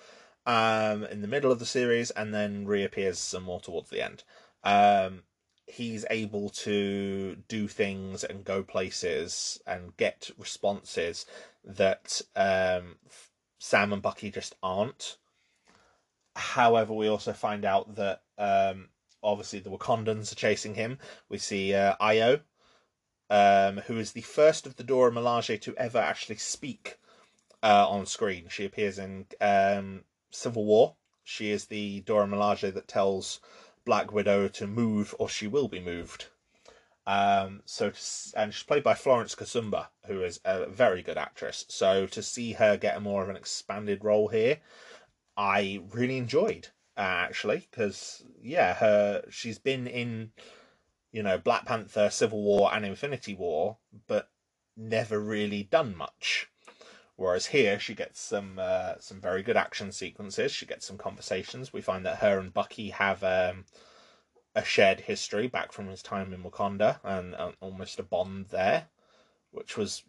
um, in the middle of the series, and then reappears some more towards the end. Um, he's able to do things and go places and get responses that um, Sam and Bucky just aren't. However, we also find out that um, obviously the Wakandans are chasing him. We see uh, Ayo, um, who is the first of the Dora Milaje to ever actually speak uh, on screen. She appears in um, Civil War. She is the Dora Milaje that tells Black Widow to move or she will be moved. Um, so to, and she's played by Florence Kasumba, who is a very good actress. So to see her get a more of an expanded role here, I really enjoyed uh, actually because yeah, her she's been in you know, Black Panther, Civil War, and Infinity War, but never really done much. Whereas here, she gets some uh, some very good action sequences. She gets some conversations. We find that her and Bucky have um, a shared history back from his time in Wakanda, and uh, almost a bond there, which was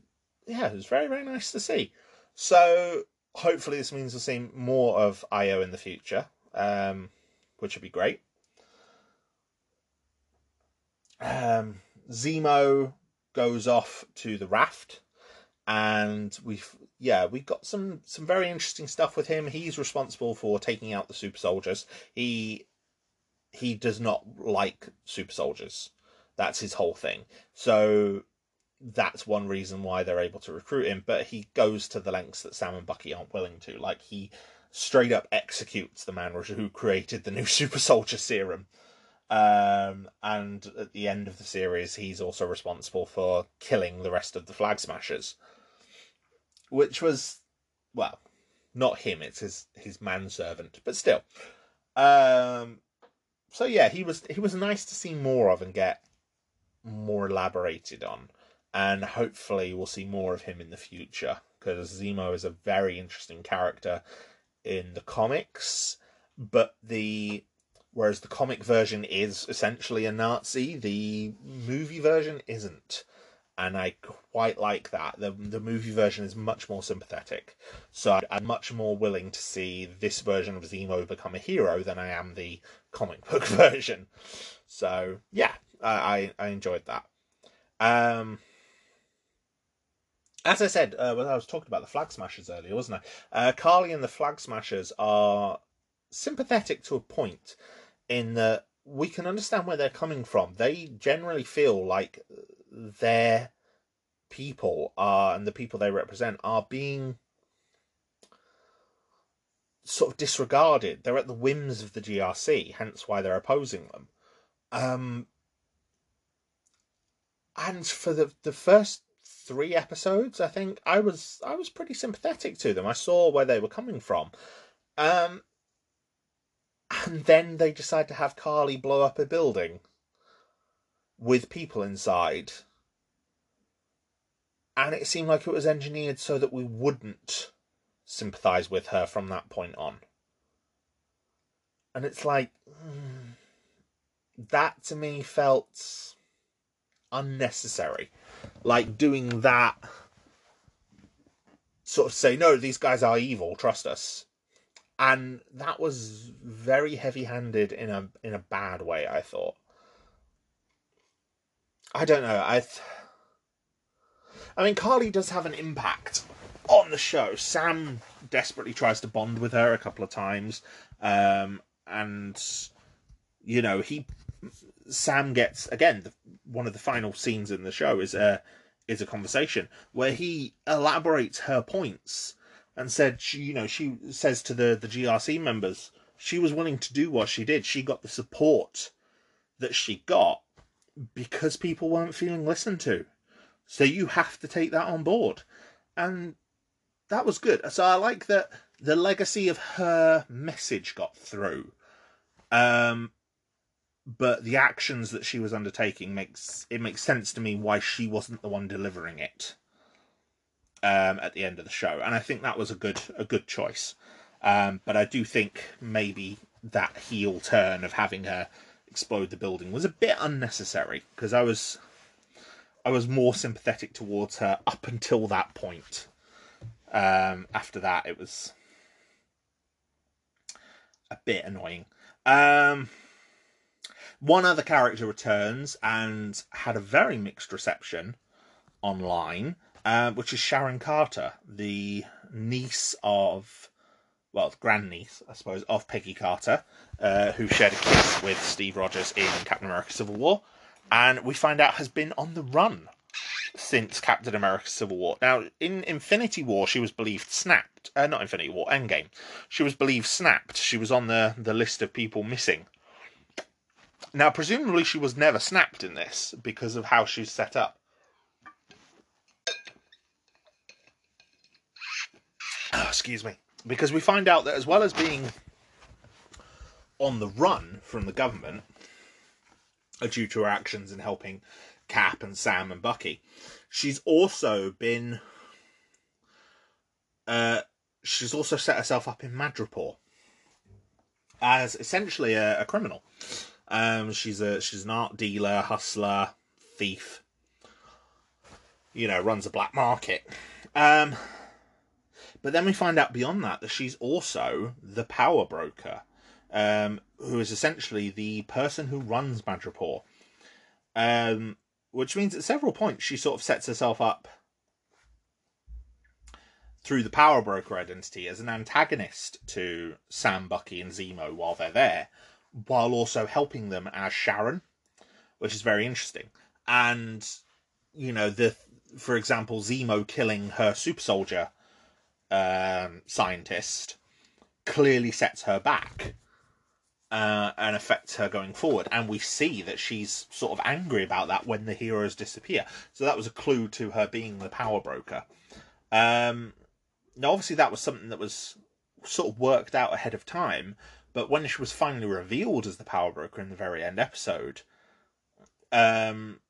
yeah, it was very very nice to see. So hopefully, this means we'll see more of Ayo in the future, um, which would be great um, Zemo goes off to the raft, and we've yeah we've got some some very interesting stuff with him. He's responsible for taking out the super soldiers. He he does not like super soldiers. That's his whole thing. So that's one reason why they're able to recruit him. But he goes to the lengths that Sam and Bucky aren't willing to. Like he straight up executes the man who created the new super soldier serum. Um, and at the end of the series, he's also responsible for killing the rest of the Flag Smashers, which was, well, not him; it's his his manservant, but still. Um, so yeah, he was he was nice to see more of and get more elaborated on, and hopefully we'll see more of him in the future because Zemo is a very interesting character in the comics, but the whereas the comic version is essentially a Nazi, the movie version isn't. And I quite like that. The, the movie version is much more sympathetic. So I'm much more willing to see this version of Zemo become a hero than I am the comic book version. So, yeah, I, I, I enjoyed that. Um, as I said, uh, when I was talking about the Flag Smashers earlier, wasn't I? Uh, Karli and the Flag Smashers are sympathetic to a point in that we can understand where they're coming from. They generally feel like their people are and the people they represent are being sort of disregarded. They're at the whims of the GRC, hence why they're opposing them. Um, and for the the first three episodes, I think I was I was pretty sympathetic to them. I saw where they were coming from. Um, and then they decide to have Karli blow up a building with people inside. And it seemed like it was engineered so that we wouldn't sympathize with her from that point on. And it's like, that to me felt unnecessary. Like doing that, sort of say, no, these guys are evil, trust us and that was very heavy-handed in a in a bad way. I thought. I don't know. I. Th- I mean, Karli does have an impact on the show. Sam desperately tries to bond with her a couple of times, um, and you know he. Sam gets again the, one of the final scenes in the show is a is a conversation where he elaborates her points and said she, you know, she says to the the GRC members, she was willing to do what she did. She got the support that she got because people weren't feeling listened to. So you have to take that on board. And that was good. So I like that the legacy of her message got through. Um but the actions that she was undertaking makes it makes sense to me why she wasn't the one delivering it um, at the end of the show, and I think that was a good a good choice. Um, but I do think maybe that heel turn of having her explode the building was a bit unnecessary because I was I was more sympathetic towards her up until that point. Um, after that, it was a bit annoying. Um, one other character returns and had a very mixed reception online, uh, which is Sharon Carter, the niece of, well, grandniece, I suppose, of Peggy Carter, uh, who shared a kiss with Steve Rogers in Captain America Civil War, and we find out has been on the run since Captain America Civil War. Now, in Infinity War, she was believed snapped. Uh, not Infinity War, Endgame. She was believed snapped. She was on the, the list of people missing. Now, presumably, she was never snapped in this because of how she's set up. Oh, excuse me. Because we find out that as well as being on the run from the government, due to her actions in helping Cap and Sam and Bucky, she's also been. Uh, she's also set herself up in Madripoor as essentially a, a criminal. Um, she's a she's an art dealer, hustler, thief. You know, runs a black market. Um, but then we find out beyond that that she's also the power broker, um, who is essentially the person who runs Madripoor. Um, which means at several points she sort of sets herself up through the power broker identity as an antagonist to Sam, Bucky, and Zemo while they're there, while also helping them as Sharon, which is very interesting. And you know, the for example, Zemo killing her super soldier um, scientist clearly sets her back uh, and affects her going forward. And we see that she's sort of angry about that when the heroes disappear. So that was a clue to her being the power broker. Um, now, obviously, that was something that was sort of worked out ahead of time. But when she was finally revealed as the power broker in the very end episode, um,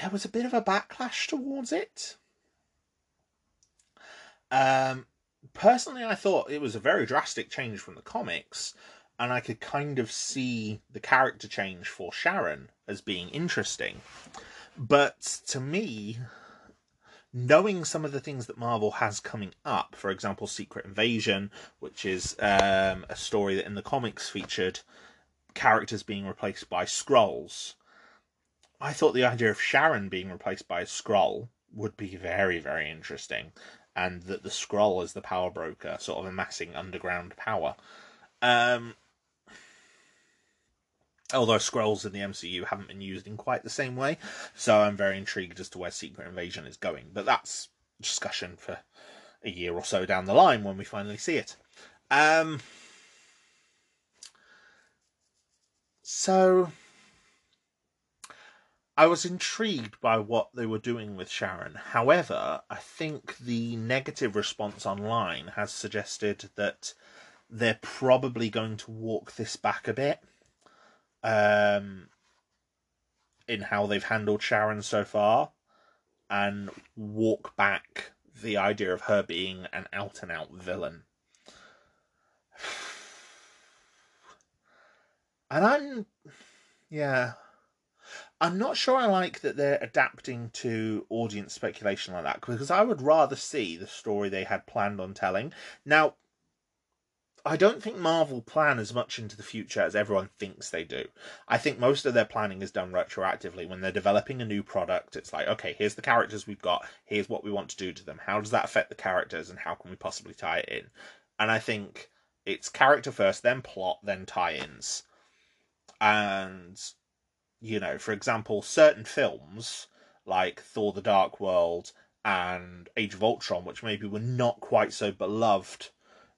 there was a bit of a backlash towards it. Um, personally, I thought it was a very drastic change from the comics, and I could kind of see the character change for Sharon as being interesting. But to me, knowing some of the things that Marvel has coming up, for example, Secret Invasion, which is um, a story that in the comics featured characters being replaced by Skrulls. I thought the idea of Sharon being replaced by a Skrull would be very, very interesting and that the Skrull is the power broker, sort of amassing underground power. Um, although Skrulls in the MCU haven't been used in quite the same way, so I'm very intrigued as to where Secret Invasion is going. But that's discussion for a year or so down the line when we finally see it. Um, so I was intrigued by what they were doing with Sharon. However, I think the negative response online has suggested that they're probably going to walk this back a bit um, in how they've handled Sharon so far and walk back the idea of her being an out and out villain. And I'm, yeah, I'm not sure I like that they're adapting to audience speculation like that because I would rather see the story they had planned on telling. Now, I don't think Marvel plan as much into the future as everyone thinks they do. I think most of their planning is done retroactively. When they're developing a new product, it's like, okay, here's the characters we've got, here's what we want to do to them. How does that affect the characters, and how can we possibly tie it in? And I think it's character first, then plot, then tie ins. And you know, for example, certain films like Thor the Dark World and Age of Ultron, which maybe were not quite so beloved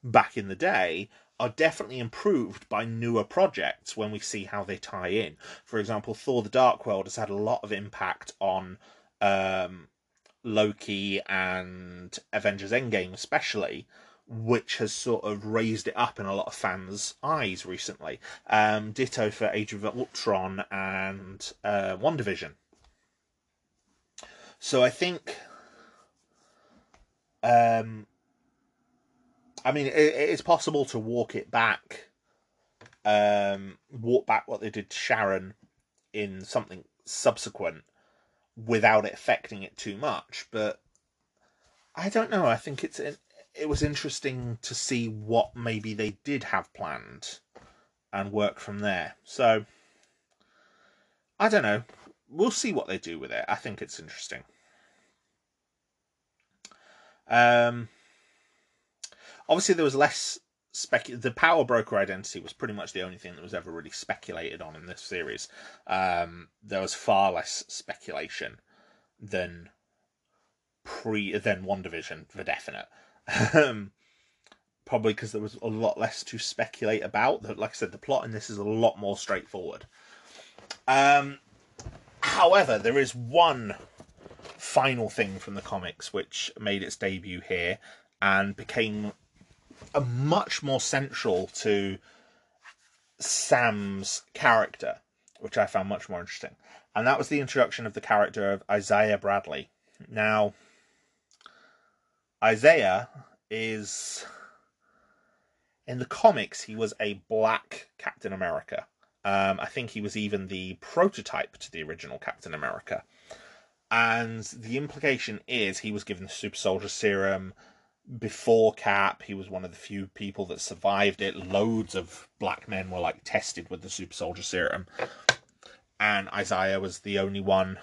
back in the day, are definitely improved by newer projects when we see how they tie in. For example, Thor the Dark World has had a lot of impact on um, Loki and Avengers Endgame, especially, which has sort of raised it up in a lot of fans' eyes recently. Um, ditto for Age of Ultron and uh, WandaVision. So I think, um, I mean, it, it's possible to walk it back, um, walk back what they did to Sharon in something subsequent without it affecting it too much. But I don't know. I think it's it was interesting to see what maybe they did have planned and work from there. So I don't know. We'll see what they do with it. I think it's interesting. Um, obviously, there was less spec. The power broker identity was pretty much the only thing that was ever really speculated on in this series. Um, there was far less speculation than pre than WandaVision for definite. Um, probably because there was a lot less to speculate about. Like I said, the plot in this is a lot more straightforward. Um, however, there is one final thing from the comics which made its debut here and became a much more central to Sam's character, which I found much more interesting. And that was the introduction of the character of Isaiah Bradley. Now, Isaiah is in the comics he was a black Captain America. Um, I think he was even the prototype to the original Captain America. And the implication is he was given the super soldier serum before Cap. He was one of the few people that survived it. Loads of black men were like tested with the super soldier serum. And Isaiah was the only one.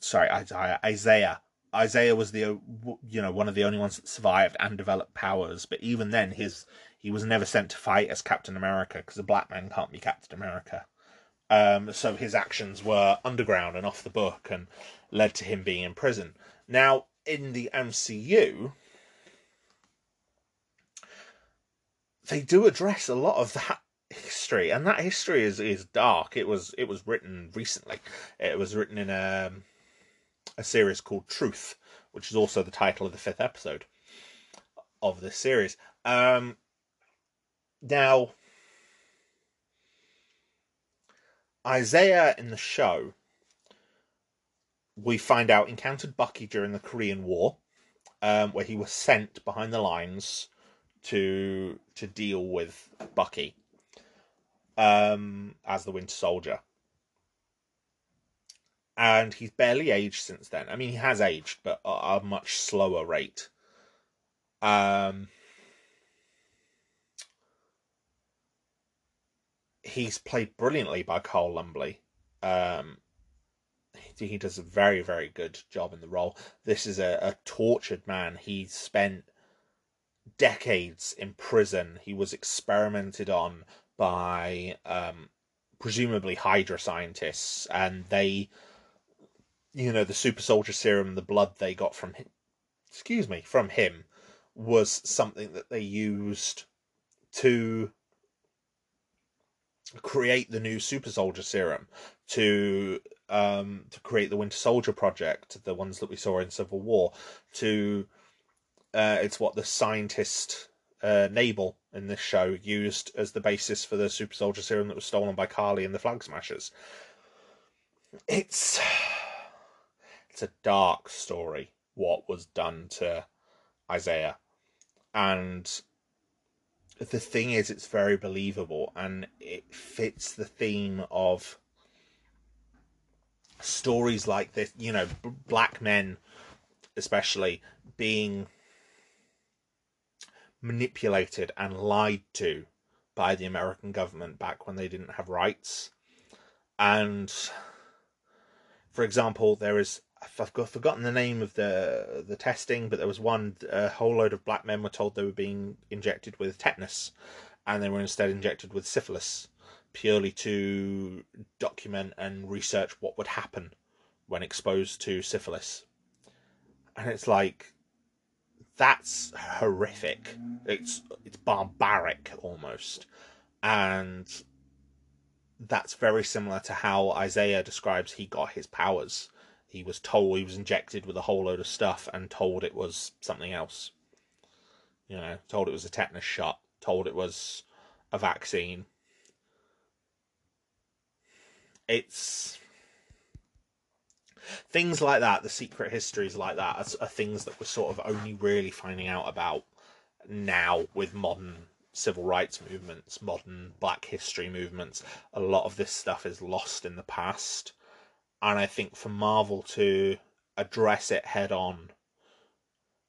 Sorry, Isaiah. Isaiah Isaiah was the you know one of the only ones that survived and developed powers, but even then, his he was never sent to fight as Captain America because a black man can't be Captain America. Um, so his actions were underground and off the book, and led to him being in prison. Now in the MCU, they do address a lot of that history, and that history is is dark. It was it was written recently. It was written in a um, a series called Truth, which is also the title of the fifth episode of this series. Um, now, Isaiah in the show, we find out encountered Bucky during the Korean War, um, where he was sent behind the lines to to deal with Bucky um, as the Winter Soldier and he's barely aged since then. I mean, he has aged, but at a much slower rate. Um, he's played brilliantly by Carl Lumbly. Um, he, does a very, very good job in the role. This is a, a tortured man. He spent decades in prison. He was experimented on by um, presumably Hydra scientists, and they you know the super soldier serum the blood they got from him excuse me from him was something that they used to create the new super soldier serum to um to create the winter soldier project the ones that we saw in civil war to uh it's what the scientist uh Nagel in this show used as the basis for the super soldier serum that was stolen by Karli and the flag smashers it's it's a dark story what was done to Isaiah. And the thing is, it's very believable and it fits the theme of stories like this, you know, black men, especially, being manipulated and lied to by the American government back when they didn't have rights. And, for example, there is I've forgotten the name of the the testing, but there was one. A whole load of black men were told they were being injected with tetanus, and they were instead injected with syphilis, purely to document and research what would happen when exposed to syphilis. And it's like, that's horrific. It's it's barbaric almost, and that's very similar to how Isaiah describes he got his powers he was told he was injected with a whole load of stuff and told it was something else. You know, told it was a tetanus shot, told it was a vaccine. It's things like that, the secret histories like that, are, are things that we're sort of only really finding out about now with modern civil rights movements, modern black history movements. A lot of this stuff is lost in the past. And I think for Marvel to address it head on,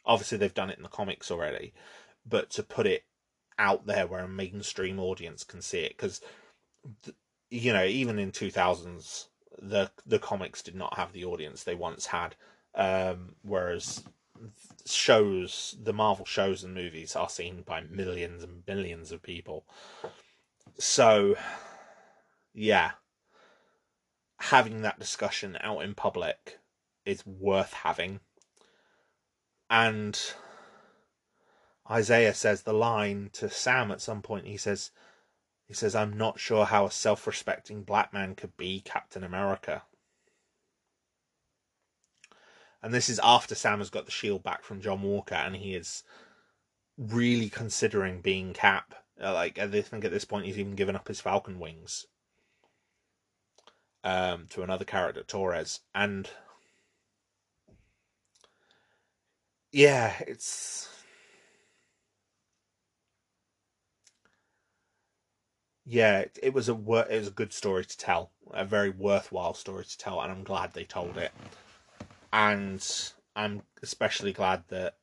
obviously they've done it in the comics already, but to put it out there where a mainstream audience can see it, because, you know, even in 2000s, the the comics did not have the audience they once had. Um, whereas shows, the Marvel shows and movies are seen by millions and billions of people. So, yeah, having that discussion out in public is worth having. And Isaiah says the line to Sam at some point. He says, "He says I'm not sure how a self-respecting black man could be Captain America." and this is after Sam has got the shield back from John Walker, and he is really considering being Cap. Like I think at this point he's even given up his Falcon wings um, to another character, Torres, and yeah, it's yeah, it, was a it was a good story to tell, a very worthwhile story to tell, and I'm glad they told it. And I'm especially glad that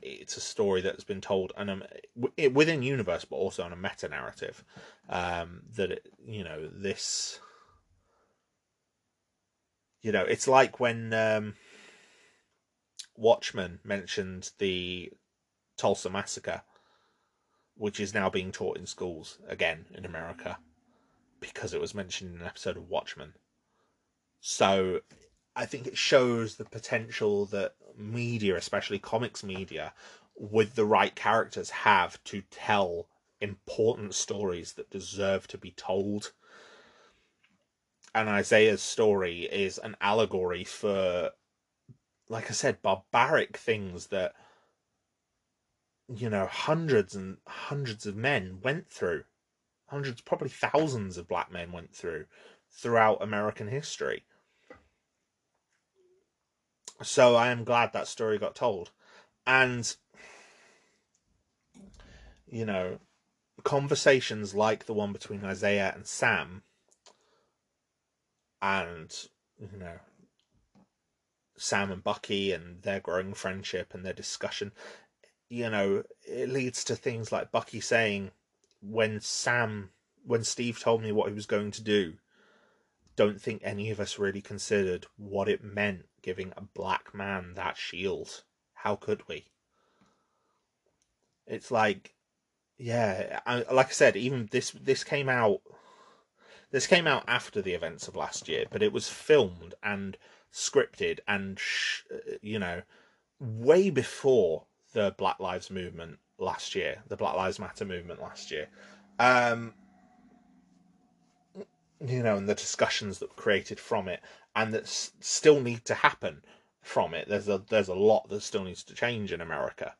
it's a story that's been told and um, within universe, but also on a meta narrative. Um, that it, you know this, you know, it's like when um, Watchmen mentioned the Tulsa massacre, which is now being taught in schools again in America because it was mentioned in an episode of Watchmen. So I think it shows the potential that media, especially comics media, with the right characters, have to tell important stories that deserve to be told. And Isaiah's story is an allegory for, like I said, barbaric things that, you know, hundreds and hundreds of men went through. Hundreds, probably thousands of black men went through throughout American history so I am glad that story got told. And, you know, conversations like the one between Isaiah and Sam, and, you know, Sam and Bucky and their growing friendship and their discussion, you know, it leads to things like Bucky saying, when Sam, when Steve told me what he was going to do, don't think any of us really considered what it meant giving a black man that shield. How could we? It's like, yeah, I, like I said, even this this came out. This came out after the events of last year, but it was filmed and scripted and sh- you know way before the Black Lives movement last year, the Black Lives Matter movement last year. Um, you know, and the discussions that were created from it, and that s- still need to happen from it. There's a there's a lot that still needs to change in America,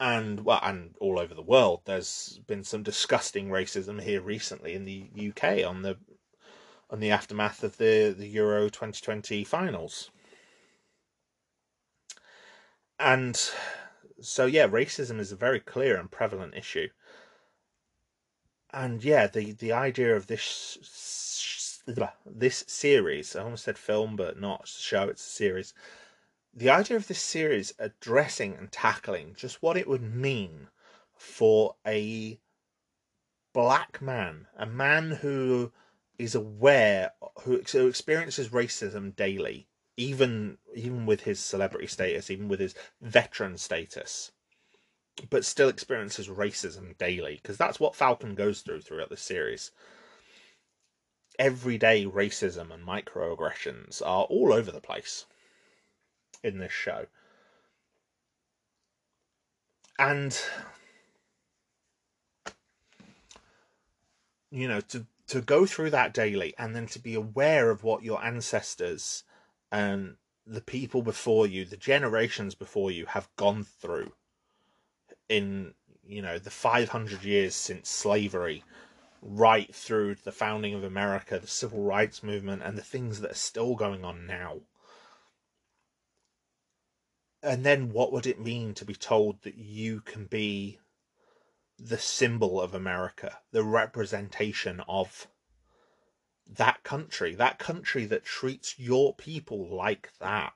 and well, and all over the world. There's been some disgusting racism here recently in the UK on the on the aftermath of the the Euro 2020 finals, and so yeah, racism is a very clear and prevalent issue and yeah, the the idea of this this series, I almost said film, but not show, it's a series. The idea of this series addressing and tackling just what it would mean for a black man, a man who is aware, who, experiences racism daily, even even with his celebrity status, even with his veteran status but still experiences racism daily because that's what Falcon goes through throughout the series. Everyday racism and microaggressions are all over the place in this show. And you know, to to go through that daily and then to be aware of what your ancestors and the people before you, the generations before you have gone through in you know the 500 years since slavery right through the founding of America, the civil rights movement, and the things that are still going on now. And then what would it mean to be told that you can be the symbol of America, the representation of that country, that country that treats your people like that?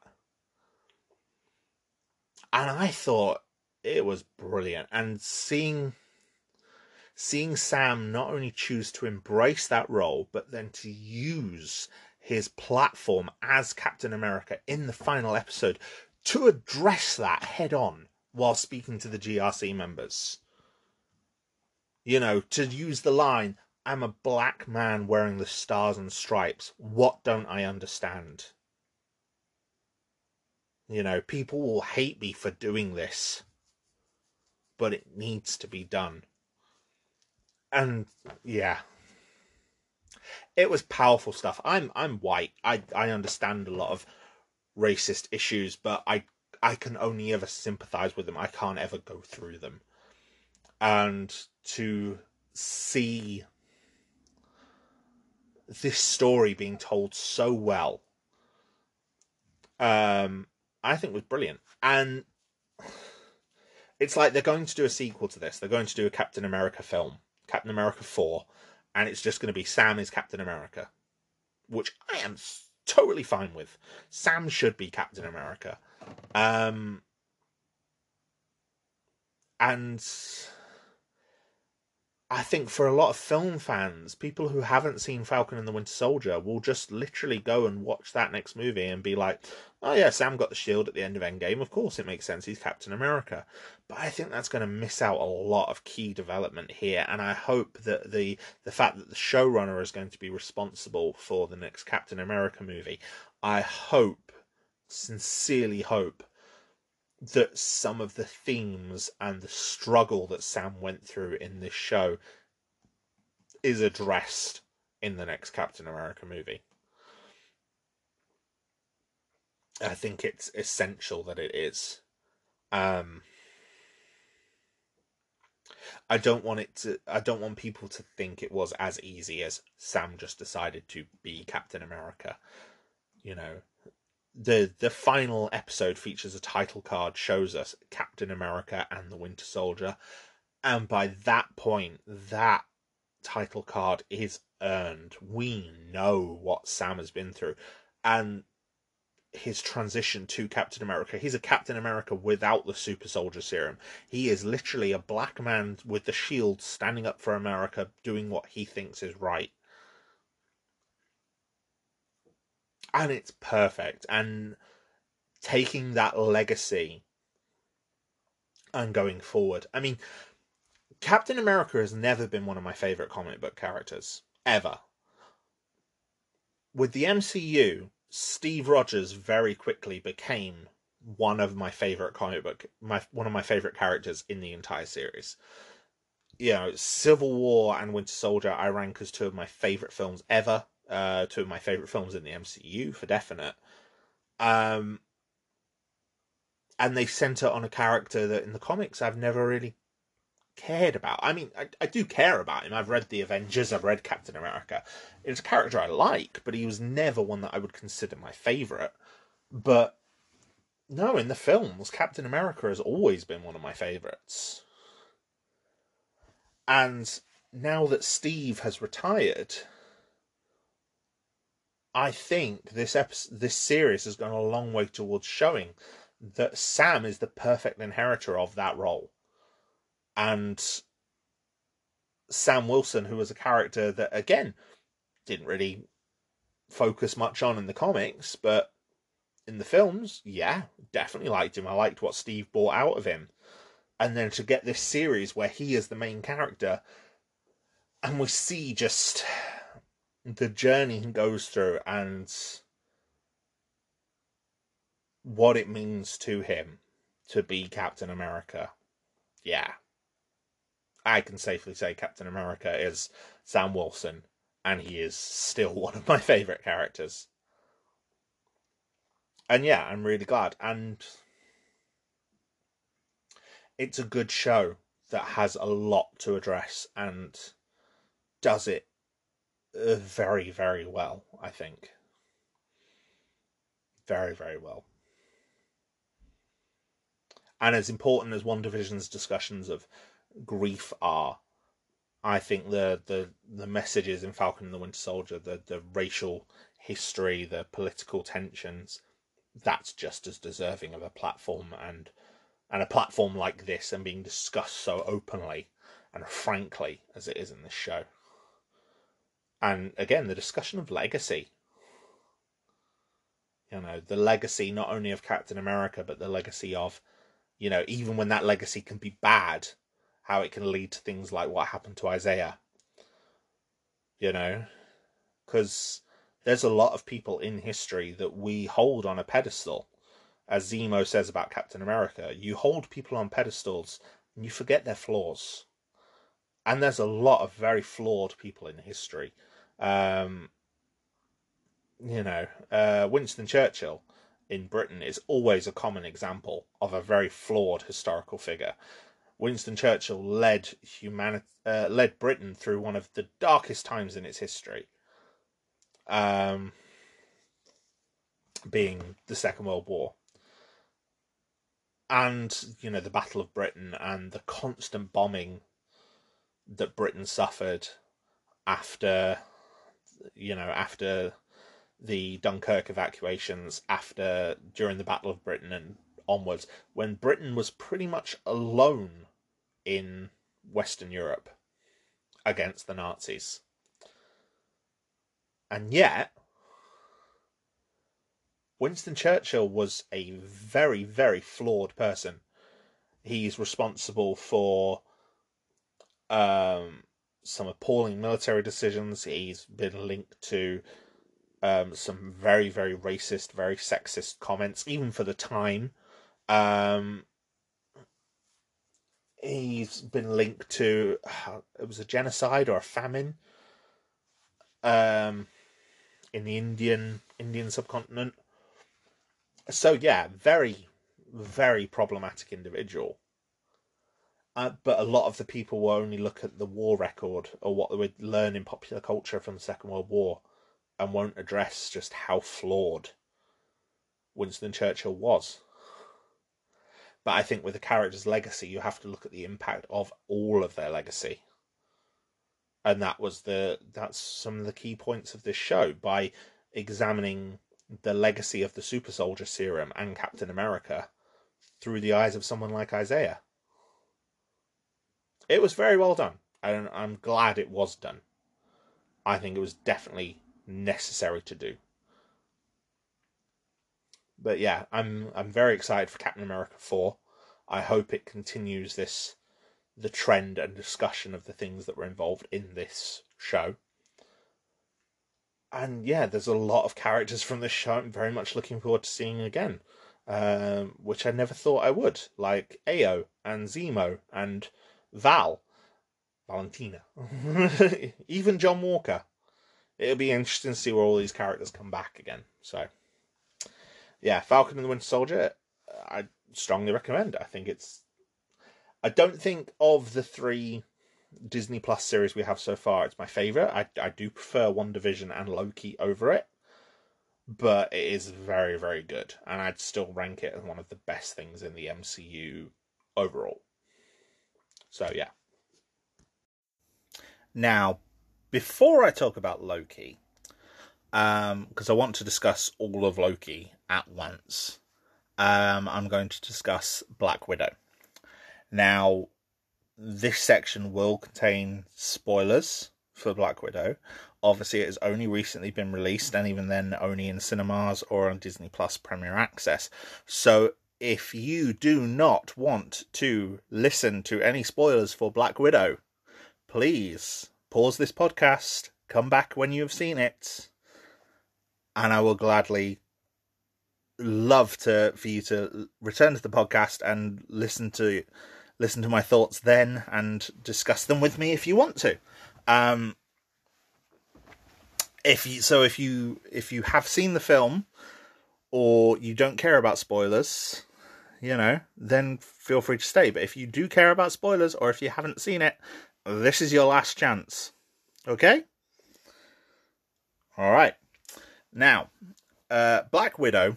And I thought it was brilliant. And seeing seeing Sam not only choose to embrace that role, but then to use his platform as Captain America in the final episode to address that head on while speaking to the GRC members. You know, to use the line, I'm a black man wearing the stars and stripes. What don't I understand? You know, people will hate me for doing this, but it needs to be done and yeah, it was powerful stuff. I'm I'm white. I I understand a lot of racist issues, but I I can only ever sympathize with them. I can't ever go through them. And to see this story being told so well um I think was brilliant. And it's like they're going to do a sequel to this. They're going to do a Captain America film Captain America 4, and it's just going to be Sam is Captain America, which I am totally fine with. Sam should be Captain America. Um, and I think for a lot of film fans, people who haven't seen Falcon and the Winter Soldier will just literally go and watch that next movie and be like, oh yeah, Sam got the shield at the end of Endgame. Of course, it makes sense. He's Captain America. But I think that's going to miss out a lot of key development here. And I hope that the the fact that the showrunner is going to be responsible for the next Captain America movie, I hope, sincerely hope, that some of the themes and the struggle that Sam went through in this show is addressed in the next Captain America movie. I think it's essential that it is. Um, I don't want it to. I don't want people to think it was as easy as Sam just decided to be Captain America. You know, the the final episode features a title card shows us Captain America and the Winter Soldier, and by that point, that title card is earned. We know what Sam has been through, and his transition to Captain America. He's a Captain America without the super soldier serum. He is literally a black man with the shield standing up for America, doing what he thinks is right. And it's perfect. And taking that legacy and going forward. I mean, Captain America has never been one of my favorite comic book characters ever. With the MCU, Steve Rogers very quickly became one of my favorite comic book my one of my favorite characters in the entire series. You know, Civil War and Winter Soldier I rank as two of my favorite films ever uh, two of my favorite films in the MCU for definite. Um, and they center on a character that in the comics I've never really cared about. I mean, I, I do care about him. I've read the Avengers, I've read Captain America. It's a character I like, but he was never one that I would consider my favorite. But no, in the films, Captain America has always been one of my favorites. And now that Steve has retired, I think this episode, this series has gone a long way towards showing that Sam is the perfect inheritor of that role. And Sam Wilson, who was a character that again didn't really focus much on in the comics, but in the films, yeah, definitely liked him. I liked what Steve brought out of him. And then to get this series where he is the main character and we see just the journey he goes through and what it means to him to be Captain America. Yeah. I can safely say Captain America is Sam Wilson, and he is still one of my favourite characters. And yeah, I'm really glad. And it's a good show that has a lot to address and does it Uh, very, very well, I think. Very, very well. And as important as WandaVision's discussions of grief are, I think the the the messages in Falcon and the Winter Soldier, the the racial history, the political tensions, that's just as deserving of a platform and and a platform like this and being discussed so openly and frankly as it is in this show. And again, the discussion of legacy. You know, the legacy not only of Captain America, but the legacy of, you know, even when that legacy can be bad, how it can lead to things like what happened to Isaiah. You know, because there's a lot of people in history that we hold on a pedestal. As Zemo says about Captain America, you hold people on pedestals and you forget their flaws. And there's a lot of very flawed people in history. Um, you know, uh, Winston Churchill in Britain is always a common example of a very flawed historical figure. Winston Churchill led humanity, uh, led Britain through one of the darkest times in its history, um, being the Second World War, and you know the Battle of Britain and the constant bombing that Britain suffered after, you know, after the Dunkirk evacuations, after during the Battle of Britain and onwards, when Britain was pretty much alone in Western Europe against the Nazis. And yet, Winston Churchill was a very, very flawed person. He's responsible for um, some appalling military decisions. He's been linked to um, some very, very racist, very sexist comments, even for the time. Um, he's been linked to uh, it was a genocide or a famine um, in the Indian Indian subcontinent. So yeah, very, very problematic individual. Uh, but a lot of the people will only look at the war record or what they would learn in popular culture from the Second World War and won't address just how flawed Winston Churchill was. But I think with a character's legacy, you have to look at the impact of all of their legacy. And that was the that's some of the key points of this show by examining the legacy of the super soldier serum and Captain America through the eyes of someone like Isaiah. It was very well done, and I'm glad it was done. I think it was definitely necessary to do. But yeah, I'm I'm very excited for Captain America 4. I hope it continues this the trend and discussion of the things that were involved in this show. And yeah, there's a lot of characters from this show I'm very much looking forward to seeing again. Um, which I never thought I would, like Ayo and Zemo and Val, Valentina, even John Walker. It'll be interesting to see where all these characters come back again. So, yeah, Falcon and the Winter Soldier, I strongly recommend. I think it's. I don't think of the three Disney Plus series we have so far, it's my favorite. I I do prefer WandaVision and Loki over it, but it is very very good, and I'd still rank it as one of the best things in the MCU overall. So yeah. Now, before I talk about Loki, because um, I want to discuss all of Loki at once, um, I'm going to discuss Black Widow. Now, this section will contain spoilers for Black Widow. Obviously, it has only recently been released, and even then, only in cinemas or on Disney Plus Premier Access. So, if you do not want to listen to any spoilers for Black Widow, please pause this podcast, come back when you have seen it, and I will gladly love to for you to return to the podcast and listen to listen to my thoughts then and discuss them with me if you want to. Um, if you so if you if you have seen the film or you don't care about spoilers, you know, then feel free to stay. But if you do care about spoilers or if you haven't seen it, this is your last chance. Okay? All right. Now, uh, Black Widow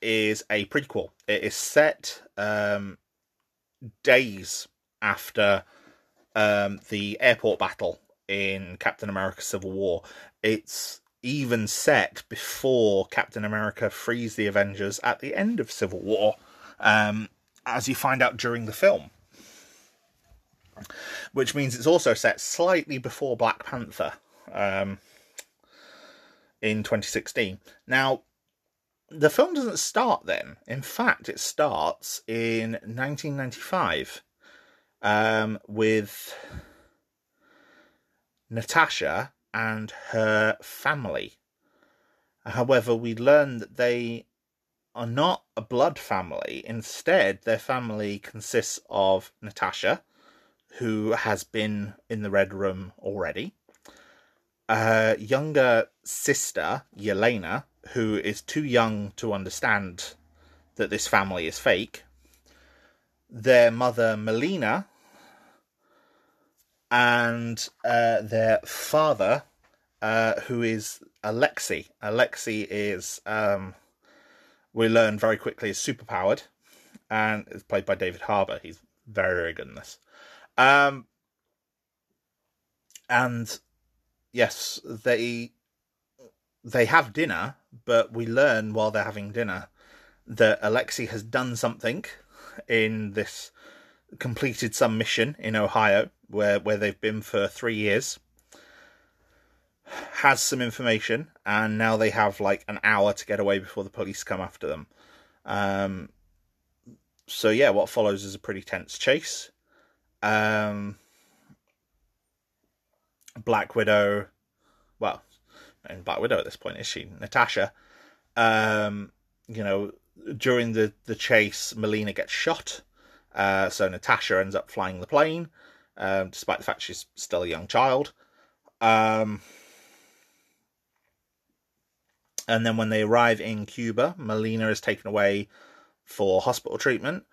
is a prequel. It is set um, days after um, the airport battle in Captain America Civil War. It's even set before Captain America frees the Avengers at the end of Civil War, um, as you find out during the film. Which means it's also set slightly before Black Panther um, in 2016. Now, the film doesn't start then. In fact, it starts in 1995 um, with Natasha and her family. However, we learn that they are not a blood family. Instead, their family consists of Natasha, who has been in the Red Room already, a younger sister, Yelena, who is too young to understand that this family is fake, their mother, Melina, and uh, their father, uh, who is Alexei. Alexei is, um, we learn very quickly, is superpowered and is played by David Harbour. He's very, very good in this. Um, and yes, they they have dinner, but we learn while they're having dinner that Alexei has done something in this completed some mission in Ohio where where they've been for three years has some information and now they have like an hour to get away before the police come after them. Um so yeah what follows is a pretty tense chase. Um black widow well and black widow at this point is she? Natasha. Um you know during the the chase melina gets shot. Uh so natasha ends up flying the plane um, despite the fact she's still a young child. Um, and then when they arrive in Cuba, Melina is taken away for hospital treatment.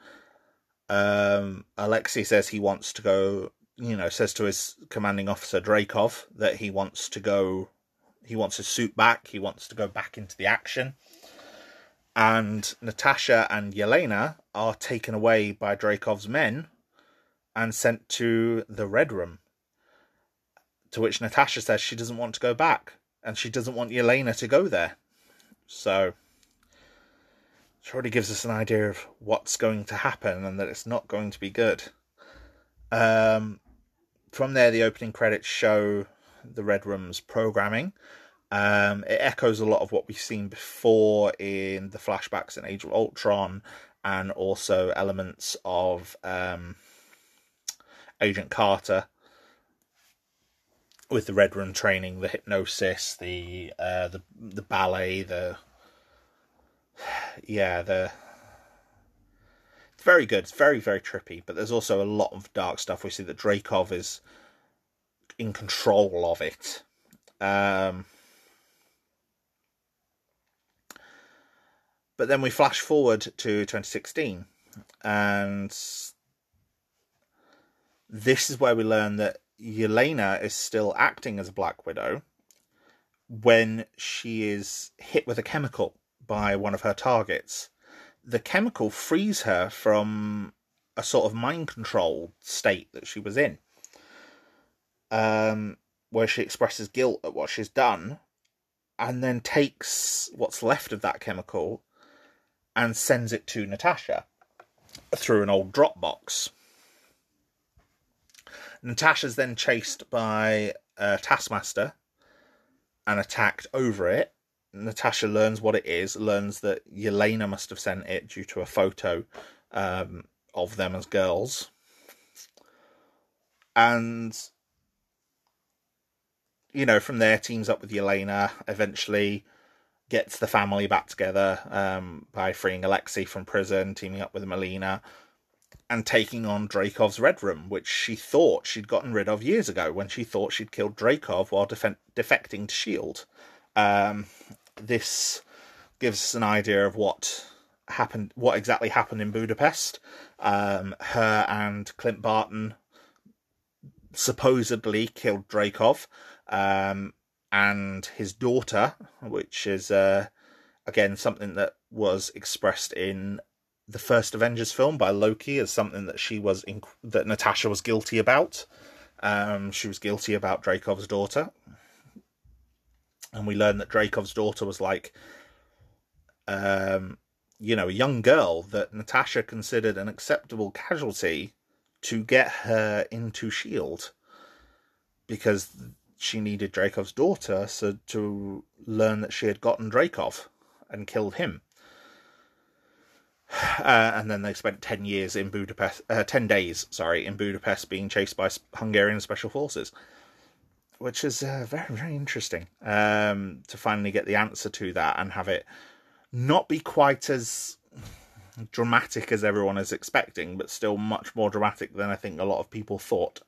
Um, Alexei says he wants to go, you know, says to his commanding officer Dreykov that he wants to go, he wants his suit back, he wants to go back into the action. And Natasha and Yelena are taken away by Dreykov's men and sent to the Red Room. To which Natasha says she doesn't want to go back and she doesn't want Yelena to go there. So, it already gives us an idea of what's going to happen and that it's not going to be good. Um, from there, the opening credits show the Red Room's programming. Um, it echoes a lot of what we've seen before in the flashbacks in Age of Ultron and also elements of um, Agent Carter with the Red Room training, the hypnosis, the uh, the the ballet, the yeah, the it's very good. It's very very trippy, but there's also a lot of dark stuff. We see that Dreykov is in control of it. Um, but then we flash forward to 2016, and this is where we learn that Yelena is still acting as a Black Widow when she is hit with a chemical by one of her targets. The chemical frees her from a sort of mind control state that she was in, um, where she expresses guilt at what she's done, and then takes what's left of that chemical and sends it to Natasha through an old Dropbox. Natasha's then chased by a Taskmaster and attacked over it. Natasha learns what it is, learns that Yelena must have sent it due to a photo um, of them as girls. And, you know, from there, teams up with Yelena, eventually gets the family back together um, by freeing Alexei from prison, teaming up with Melina and taking on Dreykov's Red Room, which she thought she'd gotten rid of years ago when she thought she'd killed Dreykov while def- defecting to S.H.I.E.L.D. Um, this gives us an idea of what happened, what exactly happened in Budapest. Um, her and Clint Barton supposedly killed Dreykov, um, and his daughter, which is uh, again something that was expressed in the first Avengers film by Loki as something that she was that Natasha was guilty about. Um, she was guilty about Dreykov's daughter, and we learned that Dreykov's daughter was like, um, you know, a young girl that Natasha considered an acceptable casualty to get her into Shield because she needed Dreykov's daughter so to learn that she had gotten Dreykov and killed him. Uh, and then they spent 10 years in Budapest, uh, 10 days, sorry, in Budapest being chased by Hungarian special forces, which is uh, very, very interesting um, to finally get the answer to that and have it not be quite as dramatic as everyone is expecting, but still much more dramatic than I think a lot of people thought.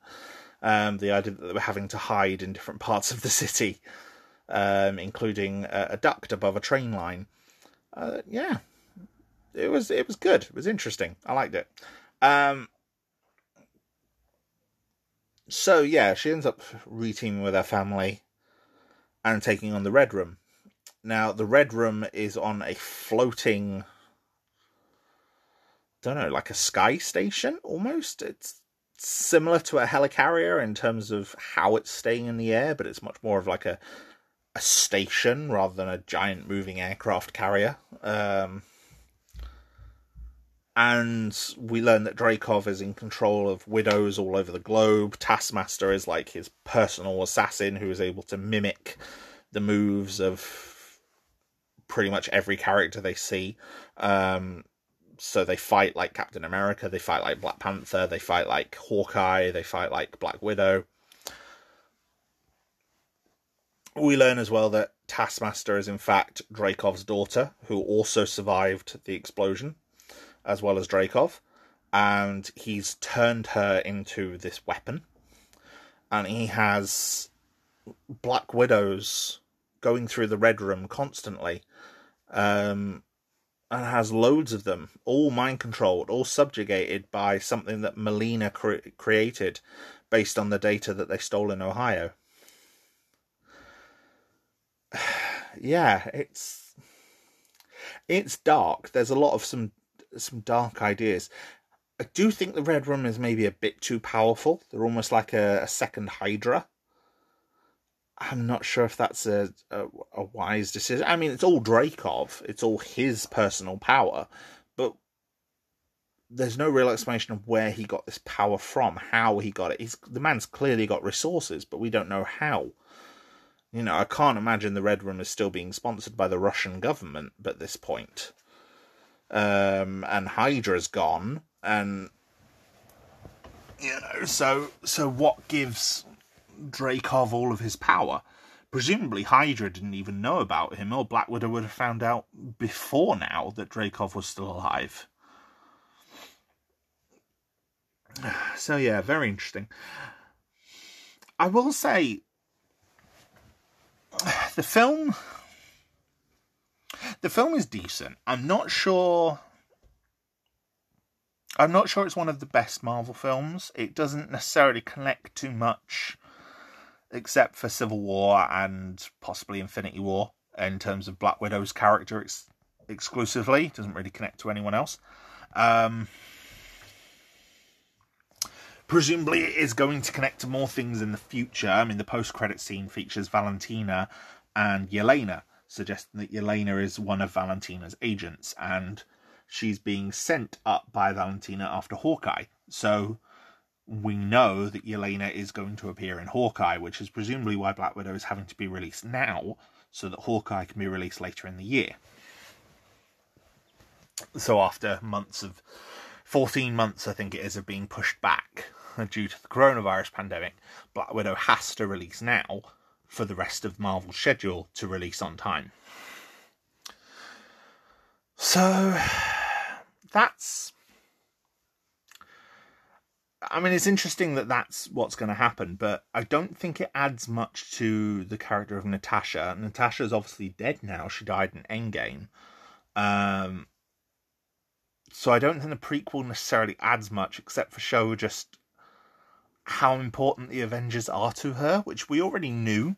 Um, the idea that they were having to hide in different parts of the city, um, including a, a, duct above a train line. Uh, yeah, it was it was good. It was interesting. I liked it. Um, so yeah, she ends up reteaming with her family and taking on the Red Room. Now the Red Room is on a floating, don't know, like a sky station almost. It's similar to a helicarrier in terms of how it's staying in the air, but it's much more of like a a station rather than a giant moving aircraft carrier. Um, and we learn that Dreykov is in control of widows all over the globe. Taskmaster is like his personal assassin who is able to mimic the moves of pretty much every character they see. Um, so they fight like Captain America, they fight like Black Panther, they fight like Hawkeye, they fight like Black Widow. We learn as well that Taskmaster is in fact Dreykov's daughter, who also survived the explosion as well as Dreykov, and he's turned her into this weapon. And he has Black Widows going through the Red Room constantly, um, and has loads of them, all mind controlled, all subjugated by something that Melina cre- created based on the data that they stole in Ohio. yeah, it's it's dark. There's a lot of some some dark ideas. I do think the Red Room is maybe a bit too powerful. They're almost like a, a second Hydra. I'm not sure if that's a, a, a wise decision. I mean, it's all Dreykov. It's all his personal power, but there's no real explanation of where he got this power from, how he got it. He's the man's clearly got resources, but we don't know how. You know, I can't imagine the Red Room is still being sponsored by the Russian government at this point um, and Hydra's gone, and you know, so so what gives Dreykov all of his power? Presumably, Hydra didn't even know about him, or Black Widow would have found out before now that Dreykov was still alive. So yeah, very interesting. I will say the film the film is decent. I'm not sure. I'm not sure it's one of the best Marvel films. It doesn't necessarily connect too much, except for Civil War and possibly Infinity War in terms of Black Widow's character ex- exclusively. It doesn't really connect to anyone else. Um, presumably, it is going to connect to more things in the future. I mean, the post-credit scene features Valentina and Yelena, suggesting that Yelena is one of Valentina's agents and she's being sent up by Valentina after Hawkeye. So we know that Yelena is going to appear in Hawkeye, which is presumably why Black Widow is having to be released now so that Hawkeye can be released later in the year. So after months of 14 months, I think it is, of being pushed back due to the coronavirus pandemic, Black Widow has to release now for the rest of Marvel's schedule to release on time. So that's. I mean, it's interesting that that's what's going to happen, but I don't think it adds much to the character of Natasha. Natasha is obviously dead now. She died in Endgame. Um, so I don't think the prequel necessarily adds much, except for show just how important the Avengers are to her, which we already knew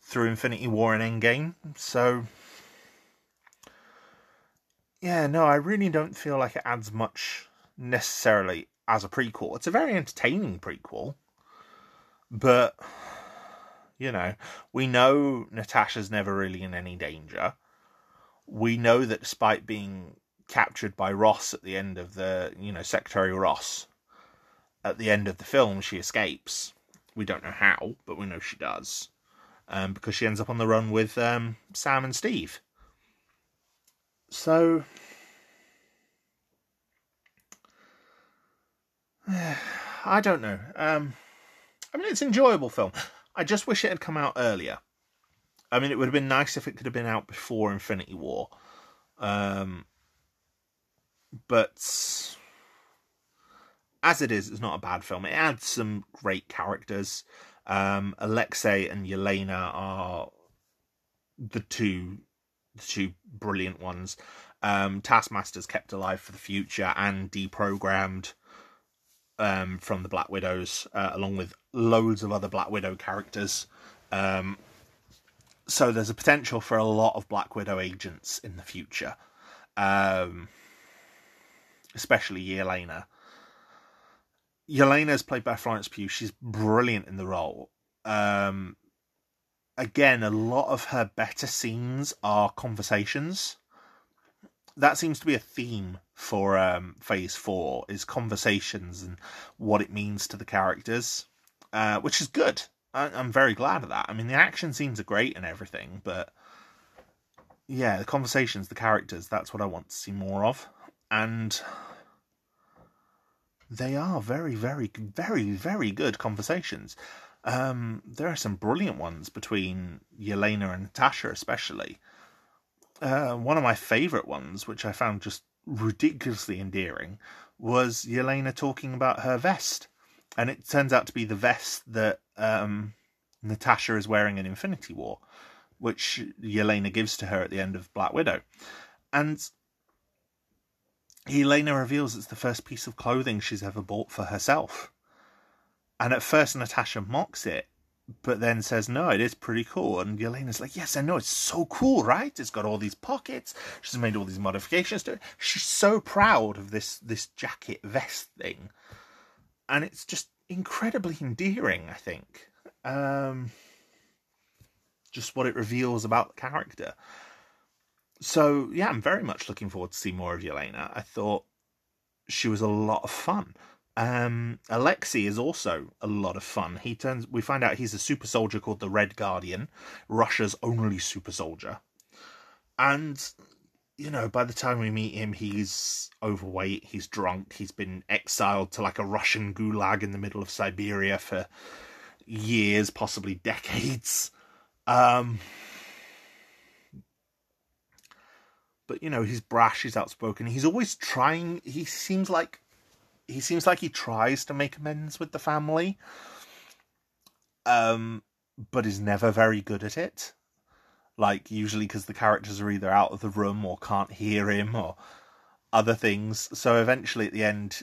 through Infinity War and Endgame. So, yeah, no, I really don't feel like it adds much necessarily as a prequel. It's a very entertaining prequel, but you know, we know Natasha's never really in any danger. We know that despite being captured by Ross at the end of the, you know, Secretary Ross, at the end of the film, she escapes. We don't know how, but we know she does. Um, because she ends up on the run with um, Sam and Steve. So. I don't know. Um, I mean, it's an enjoyable film. I just wish it had come out earlier. I mean, it would have been nice if it could have been out before Infinity War. Um, but as it is, it's not a bad film. It adds some great characters. Um, Alexei and Yelena are the two, the two brilliant ones. Um, Taskmaster's kept alive for the future and deprogrammed um, from the Black Widows, uh, along with loads of other Black Widow characters. Um, so there's a potential for a lot of Black Widow agents in the future, um, especially Yelena. Yelena is played by Florence Pugh. She's brilliant in the role. Um, again, a lot of her better scenes are conversations. That seems to be a theme for um, Phase Four: is conversations and what it means to the characters, uh, which is good. I, I'm very glad of that. I mean, the action scenes are great and everything, but yeah, the conversations, the characters—that's what I want to see more of. And they are very, very, very, very good conversations. Um, there are some brilliant ones between Yelena and Natasha, especially. Uh, one of my favourite ones, which I found just ridiculously endearing, was Yelena talking about her vest. And it turns out to be the vest that um, Natasha is wearing in Infinity War, which Yelena gives to her at the end of Black Widow. And Yelena reveals it's the first piece of clothing she's ever bought for herself. And at first, Natasha mocks it, but then says, No, it is pretty cool. And Yelena's like, Yes, I know, it's so cool, right? It's got all these pockets. She's made all these modifications to it. She's so proud of this, this jacket vest thing. And it's just incredibly endearing, I think. Um, just what it reveals about the character so yeah, I'm very much looking forward to see more of Yelena. I thought she was a lot of fun. Um, Alexei is also a lot of fun. He turns. We find out he's a super soldier called the Red Guardian, Russia's only super soldier, and you know by the time we meet him, he's overweight, he's drunk, he's been exiled to like a Russian gulag in the middle of Siberia for years, possibly decades. Um, but you know he's brash he's outspoken. He's always trying he seems like he seems like he tries to make amends with the family um but is never very good at it. Like usually because the characters are either out of the room or can't hear him or other things. So eventually at the end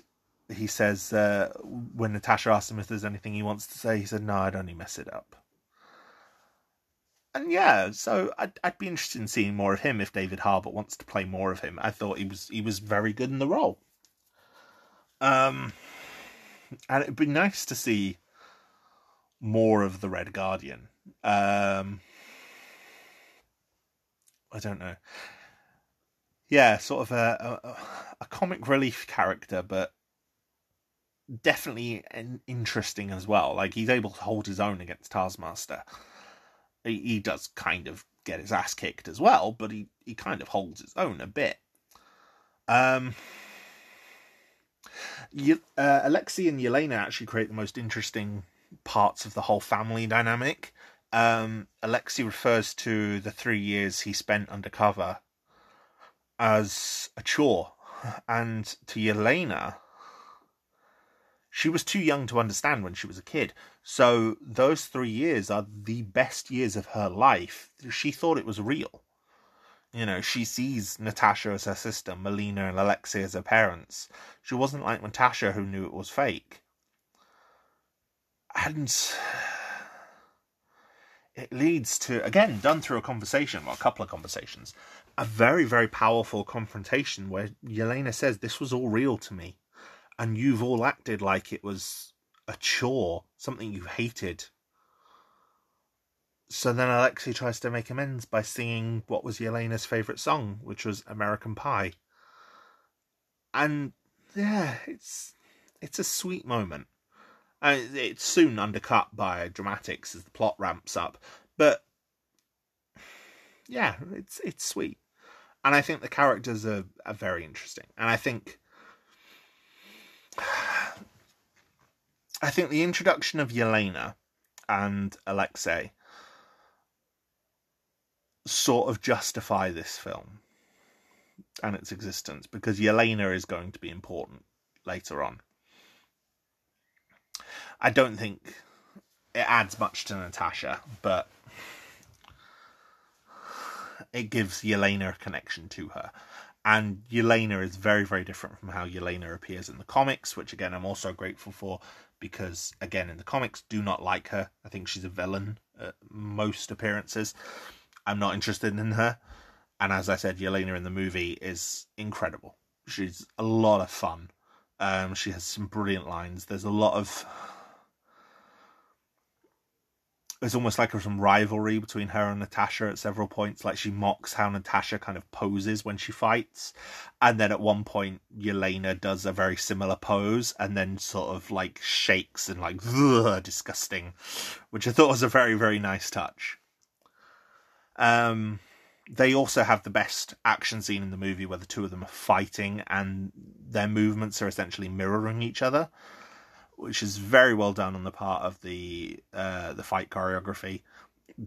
he says uh, when natasha asks him if there's anything he wants to say he said no i'd only mess it up and yeah, so I'd, I'd be interested in seeing more of him if David Harbour wants to play more of him. I thought he was he was very good in the role. Um, and it'd be nice to see more of the Red Guardian. Um, I don't know. Yeah, sort of a, a, a comic relief character, but definitely an interesting as well. Like he's able to hold his own against Taskmaster he, he does kind of get his ass kicked as well, but he, he kind of holds his own a bit. Um, uh, Alexei and Yelena actually create the most interesting parts of the whole family dynamic. Um, Alexei refers to the three years he spent undercover as a chore, and to Yelena, she was too young to understand when she was a kid. So those three years are the best years of her life. She thought it was real. You know, she sees Natasha as her sister, Melina and Alexei as her parents. She wasn't like Natasha who knew it was fake. And it leads to, again, done through a conversation, well, a couple of conversations, a very, very powerful confrontation where Yelena says, This was all real to me. And you've all acted like it was a chore, something you hated. So then Alexei tries to make amends by singing what was Yelena's favourite song, which was American Pie. And yeah, it's it's a sweet moment. Uh, it's soon undercut by dramatics as the plot ramps up, but yeah, it's it's sweet, and I think the characters are, are very interesting, and I think I think the introduction of Yelena and Alexei sort of justify this film and its existence because Yelena is going to be important later on. I don't think it adds much to Natasha, but it gives Yelena a connection to her. And Yelena is very, very different from how Yelena appears in the comics, which again I'm also grateful for because, again, in the comics, do not like her. I think she's a villain at most appearances. I'm not interested in her. And as I said, Yelena in the movie is incredible. She's a lot of fun. Um, she has some brilliant lines. There's a lot of there's almost like some rivalry between her and Natasha at several points. Like she mocks how Natasha kind of poses when she fights, and then at one point Yelena does a very similar pose, and then sort of like shakes and like disgusting, which I thought was a very very nice touch. Um, they also have the best action scene in the movie where the two of them are fighting and their movements are essentially mirroring each other which is very well done on the part of the uh, the fight choreography.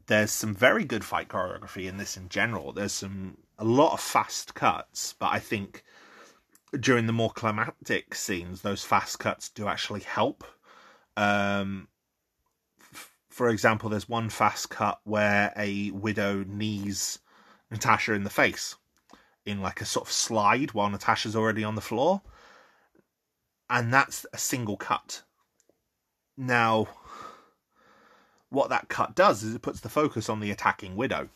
There's some very good fight choreography in this in general. There's some a lot of fast cuts, but I think during the more climactic scenes, those fast cuts do actually help. Um, f- for example, there's one fast cut where a widow knees Natasha in the face in like a sort of slide while Natasha's already on the floor and that's a single cut. Now, what that cut does is it puts the focus on the attacking widow,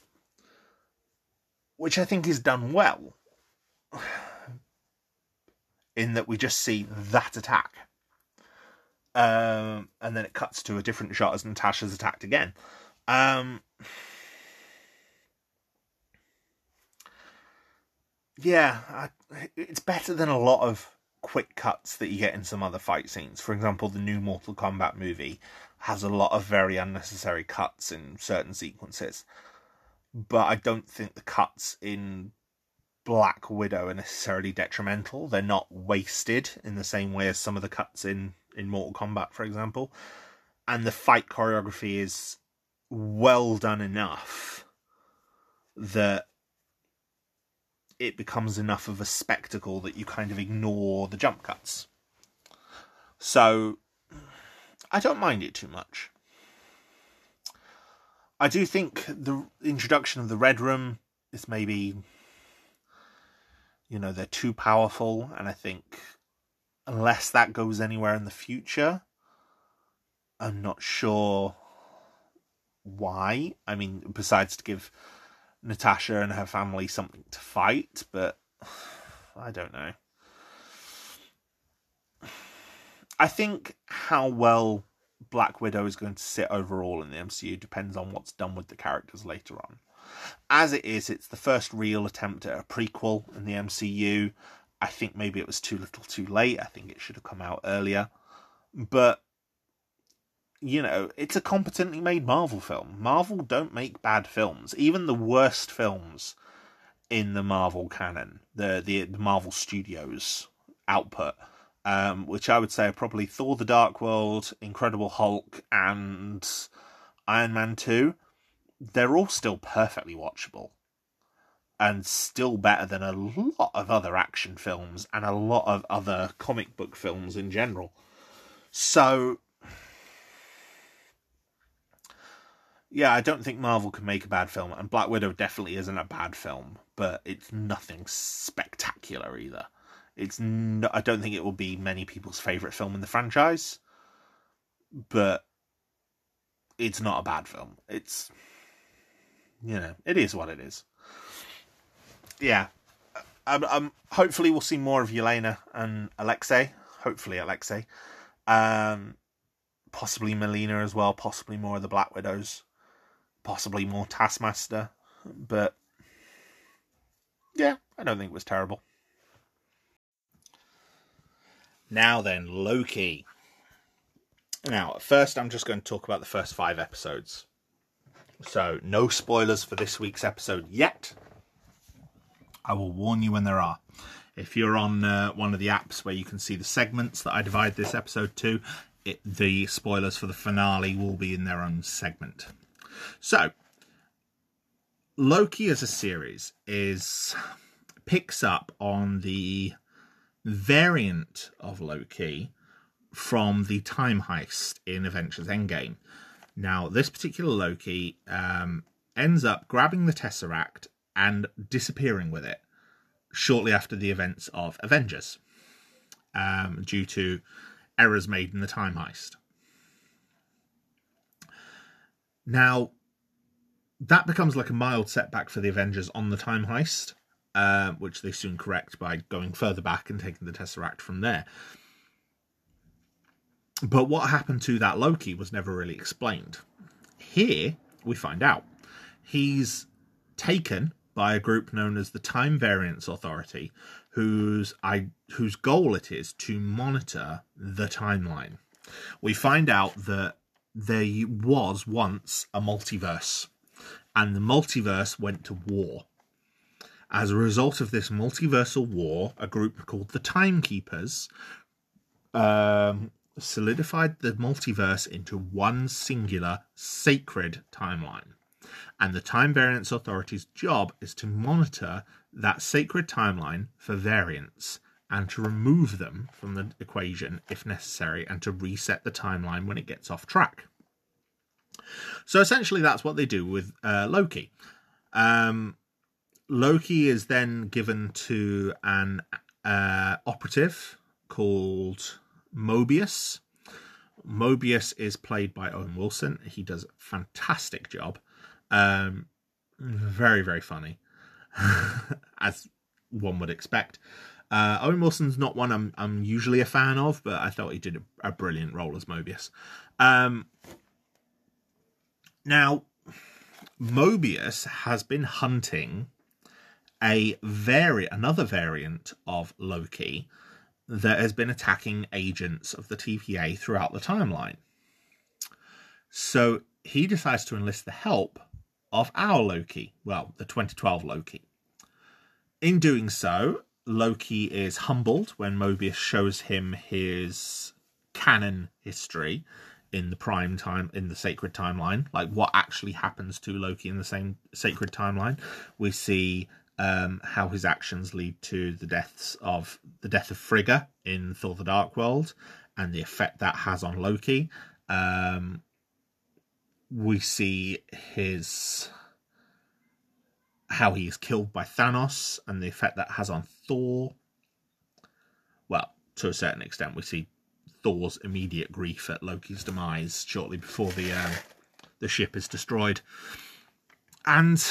which I think is done well. In that we just see that attack. Um, and then it cuts to a different shot as Natasha's attacked again. Um, yeah, I, it's better than a lot of quick cuts that you get in some other fight scenes. For example, the new Mortal Kombat movie has a lot of very unnecessary cuts in certain sequences. But I don't think the cuts in Black Widow are necessarily detrimental. They're not wasted in the same way as some of the cuts in, in Mortal Kombat, for example. And the fight choreography is well done enough that it becomes enough of a spectacle that you kind of ignore the jump cuts. So I don't mind it too much. I do think the introduction of the Red Room is maybe, you know, they're too powerful, and I think unless that goes anywhere in the future, I'm not sure why. I mean, besides to give Natasha and her family something to fight, but I don't know. I think how well Black Widow is going to sit overall in the MCU depends on what's done with the characters later on. As it is, it's the first real attempt at a prequel in the MCU. I think maybe it was too little too late. I think it should have come out earlier. But you know, it's a competently made Marvel film. Marvel don't make bad films. Even the worst films in the Marvel canon, the the, the Marvel Studios output, um, which I would say are probably Thor: The Dark World, Incredible Hulk, and Iron Man Two. They're all still perfectly watchable, and still better than a lot of other action films and a lot of other comic book films in general. So yeah, I don't think Marvel can make a bad film, and Black Widow definitely isn't a bad film. but it's nothing spectacular either. It's no, I don't think it will be many people's favorite film in the franchise, but it's not a bad film. It's you know, it is what it is. Yeah, I'm, I'm hopefully we'll see more of Yelena and Alexei. Hopefully Alexei, um, possibly Melina as well. Possibly more of the Black Widows. Possibly more Taskmaster, but yeah, I don't think it was terrible. Now then, Loki. Now, first, I'm just going to talk about the first five episodes. So, no spoilers for this week's episode yet. I will warn you when there are. If you're on uh, one of the apps where you can see the segments that I divide this episode to, it, the spoilers for the finale will be in their own segment. So, Loki as a series is picks up on the variant of Loki from the time heist in Avengers Endgame. Now, this particular Loki um, ends up grabbing the Tesseract and disappearing with it shortly after the events of Avengers um, due to errors made in the time heist. Now, that becomes like a mild setback for the Avengers on the time heist, uh, which they soon correct by going further back and taking the Tesseract from there. But what happened to that Loki was never really explained. Here, we find out. He's taken by a group known as the Time Variance Authority, whose I, whose goal it is to monitor the timeline. We find out that there was once a multiverse and the multiverse went to war. As a result of this multiversal war, a group called the Timekeepers um, solidified the multiverse into one singular sacred timeline. And the Time Variance Authority's job is to monitor that sacred timeline for variants and to remove them from the equation if necessary and to reset the timeline when it gets off track. So essentially, that's what they do with uh, Loki. Um, Loki is then given to an uh, operative called Mobius. Mobius is played by Owen Wilson. He does a fantastic job. Um, very, very funny, as one would expect. Uh, Owen Wilson's not one I'm I'm usually a fan of, but I thought he did a, a brilliant role as Mobius. Um, now, Mobius has been hunting a vari- another variant of Loki that has been attacking agents of the TVA throughout the timeline. So he decides to enlist the help of our Loki, well, the 2012 Loki. In doing so, Loki is humbled when Mobius shows him his canon history in the prime time in the sacred timeline. Like what actually happens to loki in the same sacred timeline? We see um, how his actions lead to the deaths of the death of frigga in thor the dark world and the effect that has on loki. Um, we see his how he is killed by thanos and the effect that has on thor. Well to a certain extent we see Thor's immediate grief at Loki's demise shortly before the uh, the ship is destroyed, and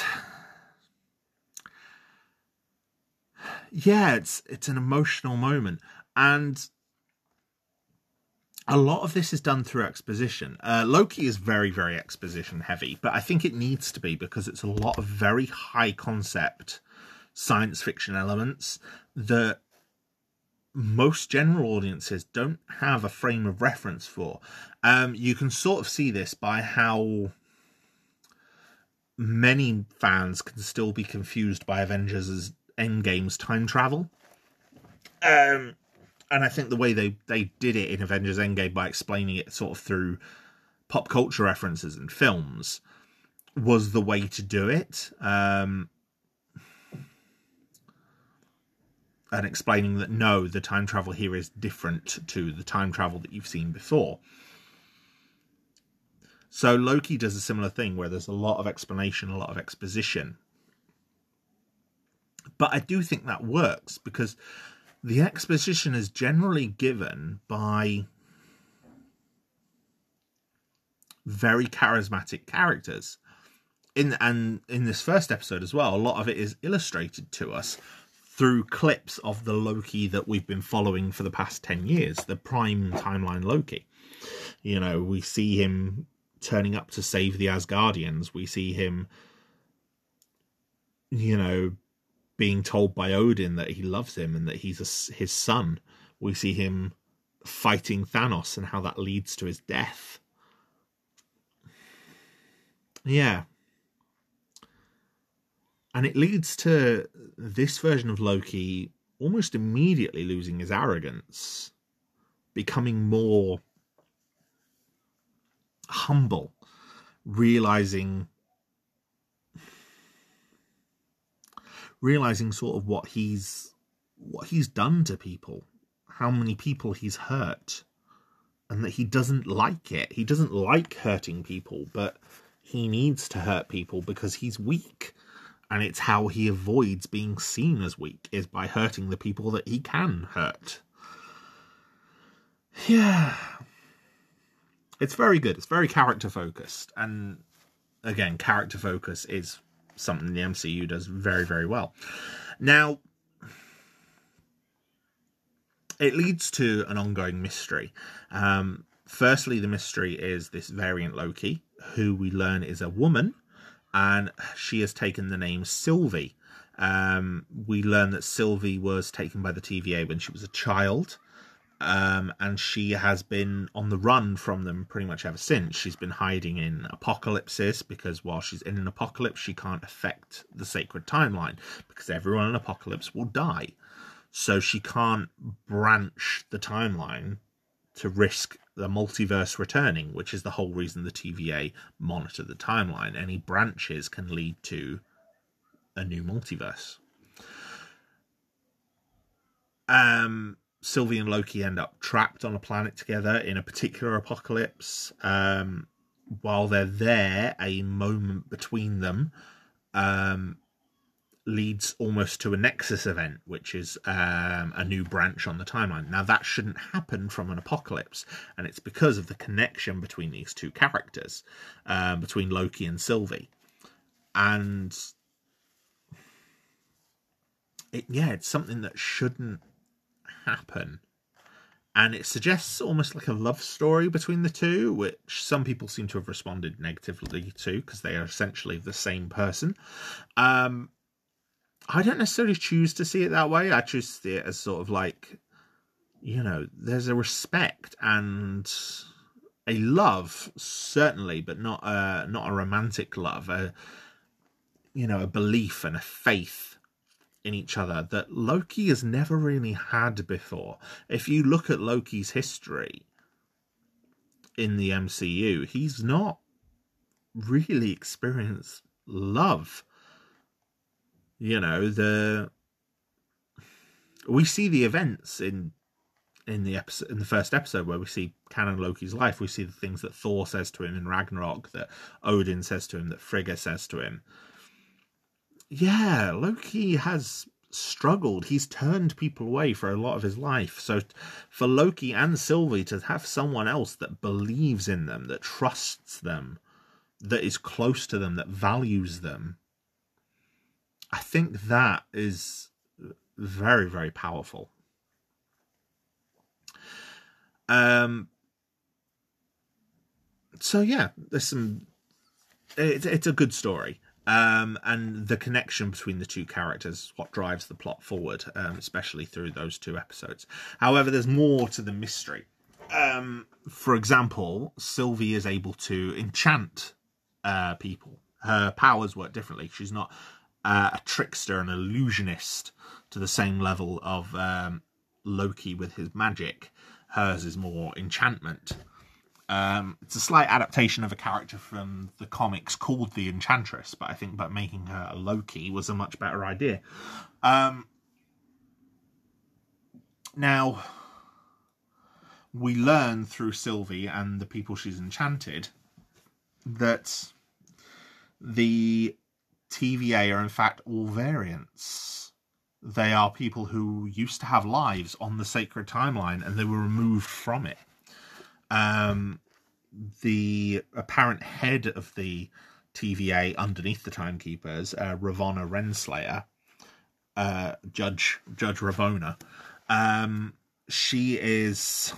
yeah, it's it's an emotional moment, and a lot of this is done through exposition. Uh, Loki is very very exposition heavy, but I think it needs to be because it's a lot of very high concept science fiction elements that most general audiences don't have a frame of reference for. Um, you can sort of see this by how many fans can still be confused by Avengers' Endgame's time travel. Um, and I think the way they, they did it in Avengers Endgame by explaining it sort of through pop culture references and films was the way to do it. Um, and explaining that no, the time travel here is different to the time travel that you've seen before. So Loki does a similar thing where there's a lot of explanation, a lot of exposition. But I do think that works because the exposition is generally given by very charismatic characters. In and in this first episode as well, a lot of it is illustrated to us through clips of the Loki that we've been following for the past 10 years, the prime timeline Loki. You know, we see him turning up to save the Asgardians. We see him, you know, being told by Odin that he loves him and that he's a, his son. We see him fighting Thanos and how that leads to his death. Yeah. And it leads to this version of Loki almost immediately losing his arrogance, becoming more humble, realizing realizing sort of what he's what he's done to people, how many people he's hurt, and that he doesn't like it. He doesn't like hurting people, but he needs to hurt people because he's weak. And it's how he avoids being seen as weak is by hurting the people that he can hurt. Yeah. It's very good. It's very character focused. And again, character focus is something the MCU does very, very well. Now, it leads to an ongoing mystery. Um, firstly, the mystery is this variant Loki, who we learn is a woman, and she has taken the name Sylvie. Um, we learn that Sylvie was taken by the TVA when she was a child um, and she has been on the run from them pretty much ever since. She's been hiding in apocalypses because while she's in an apocalypse, she can't affect the sacred timeline because everyone in apocalypse will die. So she can't branch the timeline to risk the multiverse returning, which is the whole reason the TVA monitor the timeline. Any branches can lead to a new multiverse. Um, Sylvie and Loki end up trapped on a planet together in a particular apocalypse. Um, while they're there, a moment between them um, leads almost to a Nexus event, which is um, a new branch on the timeline. Now, that shouldn't happen from an apocalypse, and it's because of the connection between these two characters, um, between Loki and Sylvie. And it, yeah, it's something that shouldn't happen. And it suggests almost like a love story between the two, which some people seem to have responded negatively to because they are essentially the same person. Um, I don't necessarily choose to see it that way. I choose to see it as sort of like, you know, there's a respect and a love, certainly, but not a not a romantic love. A you know, a belief and a faith in each other that Loki has never really had before. If you look at Loki's history in the MCU, he's not really experienced love. You know, the we see the events in in the episode in the first episode where we see canon Loki's life, we see the things that Thor says to him in Ragnarok, that Odin says to him, that Frigga says to him yeah, Loki has struggled. He's turned people away for a lot of his life. So for Loki and Sylvie to have someone else that believes in them, that trusts them, that is close to them, that values them, I think that is very, very powerful. Um so yeah, there's some it, it's a good story. Um, and the connection between the two characters what drives the plot forward, um, especially through those two episodes. However, there's more to the mystery. Um, for example, Sylvie is able to enchant uh, people. Her powers work differently. She's not uh, a trickster, an illusionist to the same level of um, Loki with his magic. Hers is more enchantment. Um, it's a slight adaptation of a character from the comics called the Enchantress, but I think by making her a Loki was a much better idea. Um, now, we learn through Sylvie and the people she's enchanted that the TVA are in fact all variants They are people who used to have lives on the sacred timeline and they were removed from it. Um, the apparent head of the TVA underneath the timekeepers, uh, Ravonna Renslayer, uh, Judge Judge Ravonna, um, she is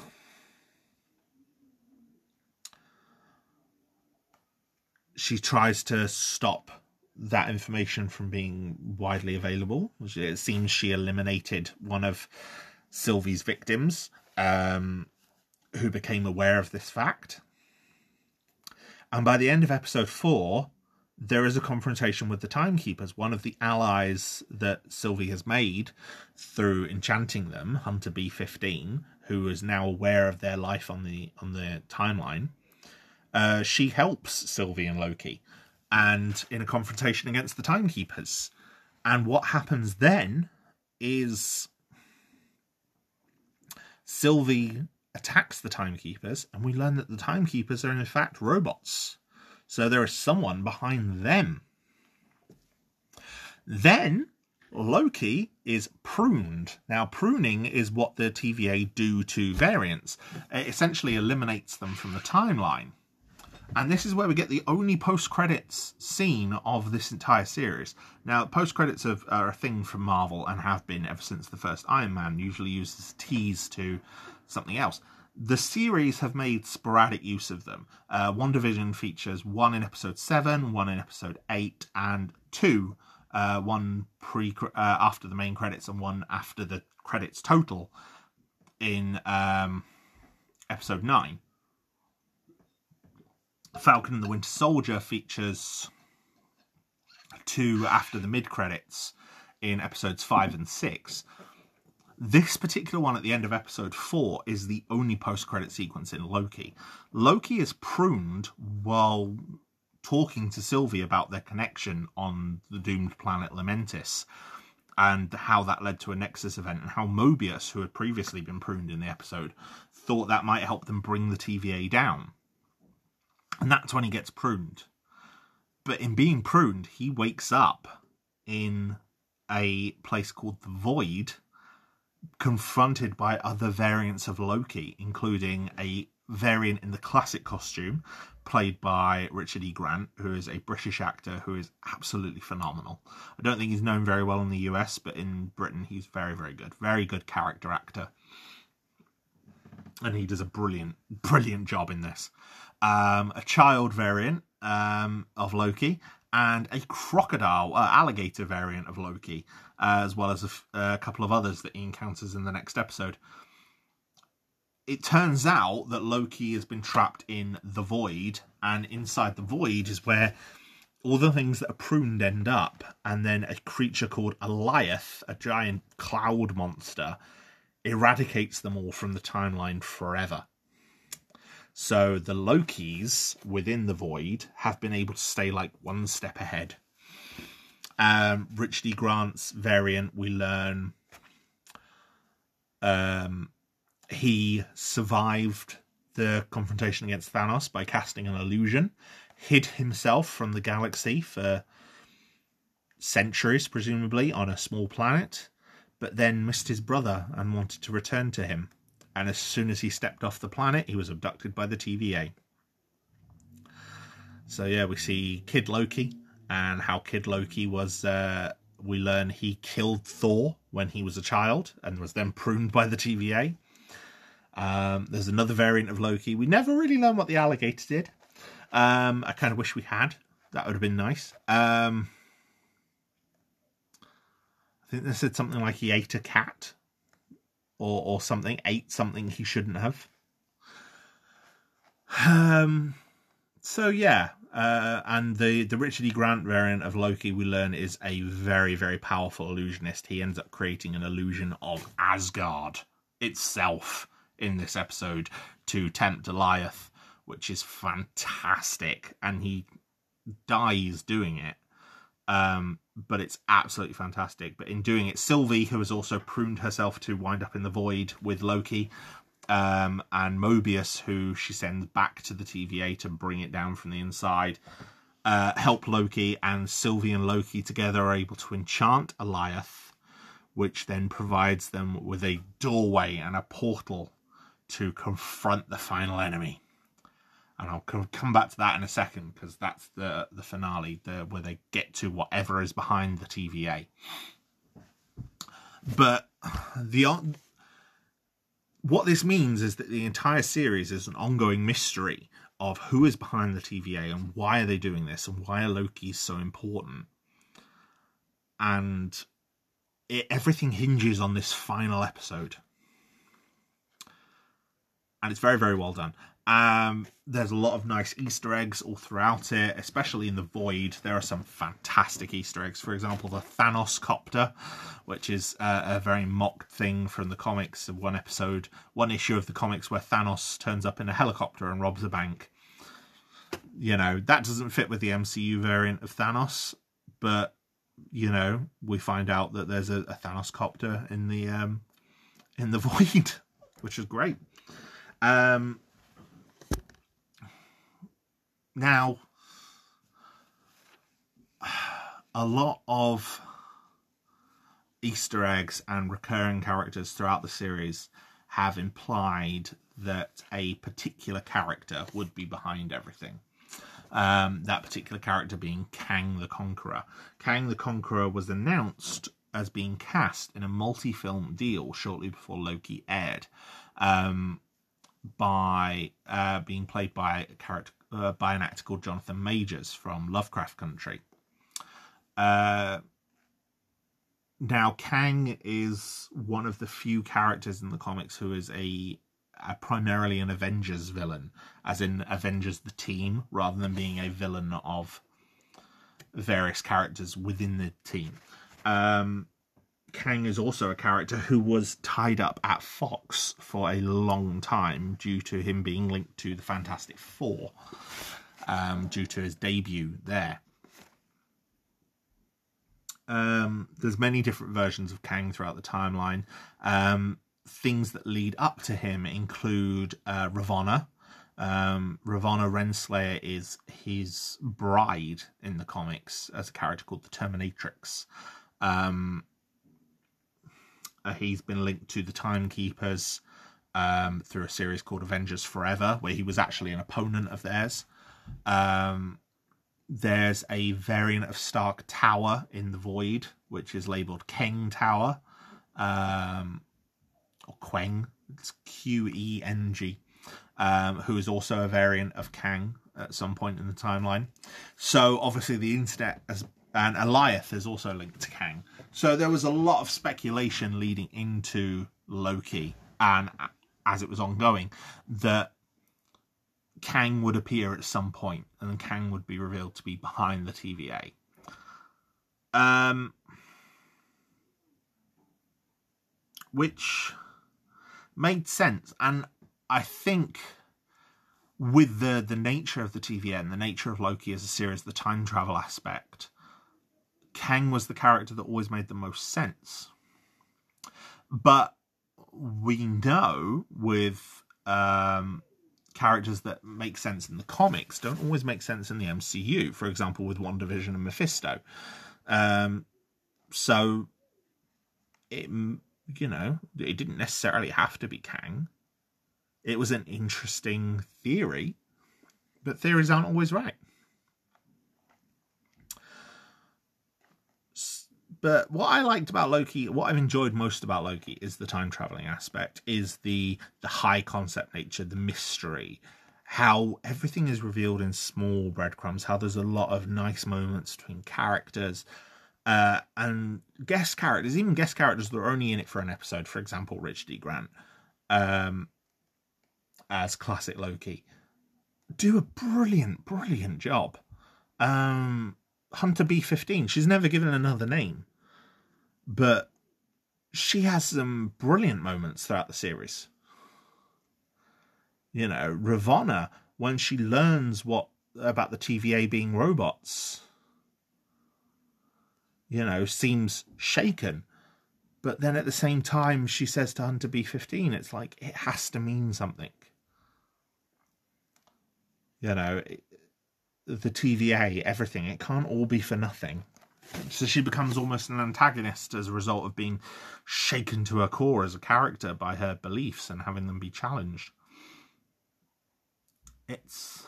she tries to stop that information from being widely available. It seems she eliminated one of Sylvie's victims, um, who became aware of this fact. And by the end of episode four, there is a confrontation with the timekeepers. One of the allies that Sylvie has made through enchanting them, Hunter B15, who is now aware of their life on the on the timeline. Uh, she helps Sylvie and Loki, and in a confrontation against the timekeepers. And what happens then is Sylvie attacks the timekeepers, and we learn that the timekeepers are in fact robots. So there is someone behind them. Then Loki is pruned. Now, pruning is what the TVA do to variants. It essentially eliminates them from the timeline. And this is where we get the only post credits scene of this entire series. Now, post credits are, a thing from Marvel and have been ever since the first Iron Man, usually used as tease to something else the series have made sporadic use of them. Uh, WandaVision features one in episode seven, one in episode eight, and two, uh, one pre uh, after the main credits and one after the credits total in um, episode nine. Falcon and the Winter Soldier features two after the mid credits in episodes five and six. This particular one at the end of episode four is the only post credit sequence in Loki. Loki is pruned while talking to Sylvie about their connection on the doomed planet Lamentis and how that led to a Nexus event and how Mobius, who had previously been pruned in the episode, thought that might help them bring the TVA down. And that's when he gets pruned. But in being pruned, he wakes up in a place called the Void confronted by other variants of Loki, including a variant in the classic costume played by Richard E. Grant, who is a British actor who is absolutely phenomenal. I don't think he's known very well in the US, but in Britain he's very, very good. Very good character actor. And he does a brilliant, brilliant job in this. Um, a child variant um, of Loki and a crocodile, uh, alligator variant of Loki, Uh, as well as a, uh, couple of others that he encounters in the next episode. It turns out that Loki has been trapped in the void, and inside the void is where all the things that are pruned end up, and then a creature called Alioth, a giant cloud monster, eradicates them all from the timeline forever. So the Lokis within the void have been able to stay like one step ahead. Um. Grant's variant, we learn um, he survived the confrontation against Thanos by casting an illusion, hid himself from the galaxy for centuries, presumably, on a small planet, but then missed his brother and wanted to return to him. And as soon as he stepped off the planet, he was abducted by the TVA. So, yeah, we see Kid Loki, and how Kid Loki was. Uh, we learn he killed Thor when he was a child and was then pruned by the TVA. Um, there's another variant of Loki. We never really learn what the alligator did. Um, I kind of wish we had. That would have been nice. Um, I think they said something like he ate a cat or or something, ate something he shouldn't have. Um, so yeah, uh, and the the Richard E. Grant variant of Loki we learn is a very very powerful illusionist. He ends up creating an illusion of Asgard itself in this episode to tempt Alioth, which is fantastic, and he dies doing it. Um, but it's absolutely fantastic. But in doing it, Sylvie, who has also pruned herself to wind up in the void with Loki, um, and Mobius, who she sends back to the TVA to bring it down from the inside, uh, help Loki, and Sylvie and Loki together are able to enchant Alioth which then provides them with a doorway and a portal to confront the final enemy. And I'll come back to that in a second because that's the the finale, the where they get to whatever is behind the TVA. But the what this means is that the entire series is an ongoing mystery of who is behind the TVA and why are they doing this and why are Loki so important. And it, everything hinges on this final episode. And it's very, very well done. Um, there's a lot of nice Easter eggs all throughout it, especially in the Void. There are some fantastic Easter eggs. For example, the Thanos copter, which is uh, a very mocked thing from the comics. One episode, one issue of the comics where Thanos turns up in a helicopter and robs a bank. You know that doesn't fit with the MCU variant of Thanos, but you know we find out that there's a, a Thanos copter in the um, in the Void, which is great. Um, now, a lot of Easter eggs and recurring characters throughout the series have implied that a particular character would be behind everything. Um, that particular character being Kang the Conqueror. Kang the Conqueror was announced as being cast in a multi film deal shortly before Loki aired. Um, by uh, being played by a character uh, by an actor called Jonathan Majors from Lovecraft Country. Uh, now, Kang is one of the few characters in the comics who is a, a, primarily an Avengers villain, as in Avengers the team, rather than being a villain of various characters within the team. Um, Kang is also a character who was tied up at Fox for a long time due to him being linked to the Fantastic Four, um, due to his debut there. Um, there's many different versions of Kang throughout the timeline. Um, things that lead up to him include uh, Ravonna. Um, Ravonna Renslayer is his bride in the comics as a character called the Terminatrix. Um, uh, he's been linked to the Timekeepers um, through a series called Avengers Forever, where he was actually an opponent of theirs. Um, there's a variant of Stark Tower in the Void, which is labeled Keng Tower, um, or Queng. It's Q E N G, um, who is also a variant of Kang at some point in the timeline. So obviously the internet has and Alioth is also linked to Kang. So there was a lot of speculation leading into Loki, and as it was ongoing, that Kang would appear at some point, and Kang would be revealed to be behind the TVA. Um, which made sense, and I think with the the nature of the TVA and the nature of Loki as a series, the time travel aspect, Kang was the character that always made the most sense. But we know with um, characters that make sense in the comics don't always make sense in the MCU. For example, with WandaVision and Mephisto. Um, so it you know it didn't necessarily have to be Kang. It was an interesting theory, but theories aren't always right. But what I liked about Loki, what I've enjoyed most about Loki is the time traveling aspect, is the the high concept nature, the mystery, how everything is revealed in small breadcrumbs, how there's a lot of nice moments between characters. Uh, and guest characters, even guest characters that are only in it for an episode, for example, Rich D. Grant, um, as classic Loki, do a brilliant, brilliant job. Um, Hunter B15, she's never given another name but she has some brilliant moments throughout the series. You know, Ravonna, when she learns what about the TVA being robots, you know, seems shaken. But then at the same time, she says to Hunter B15, it's like it has to mean something. You know, the TVA, everything, it can't all be for nothing. So she becomes almost an antagonist as a result of being shaken to her core as a character by her beliefs and having them be challenged. It's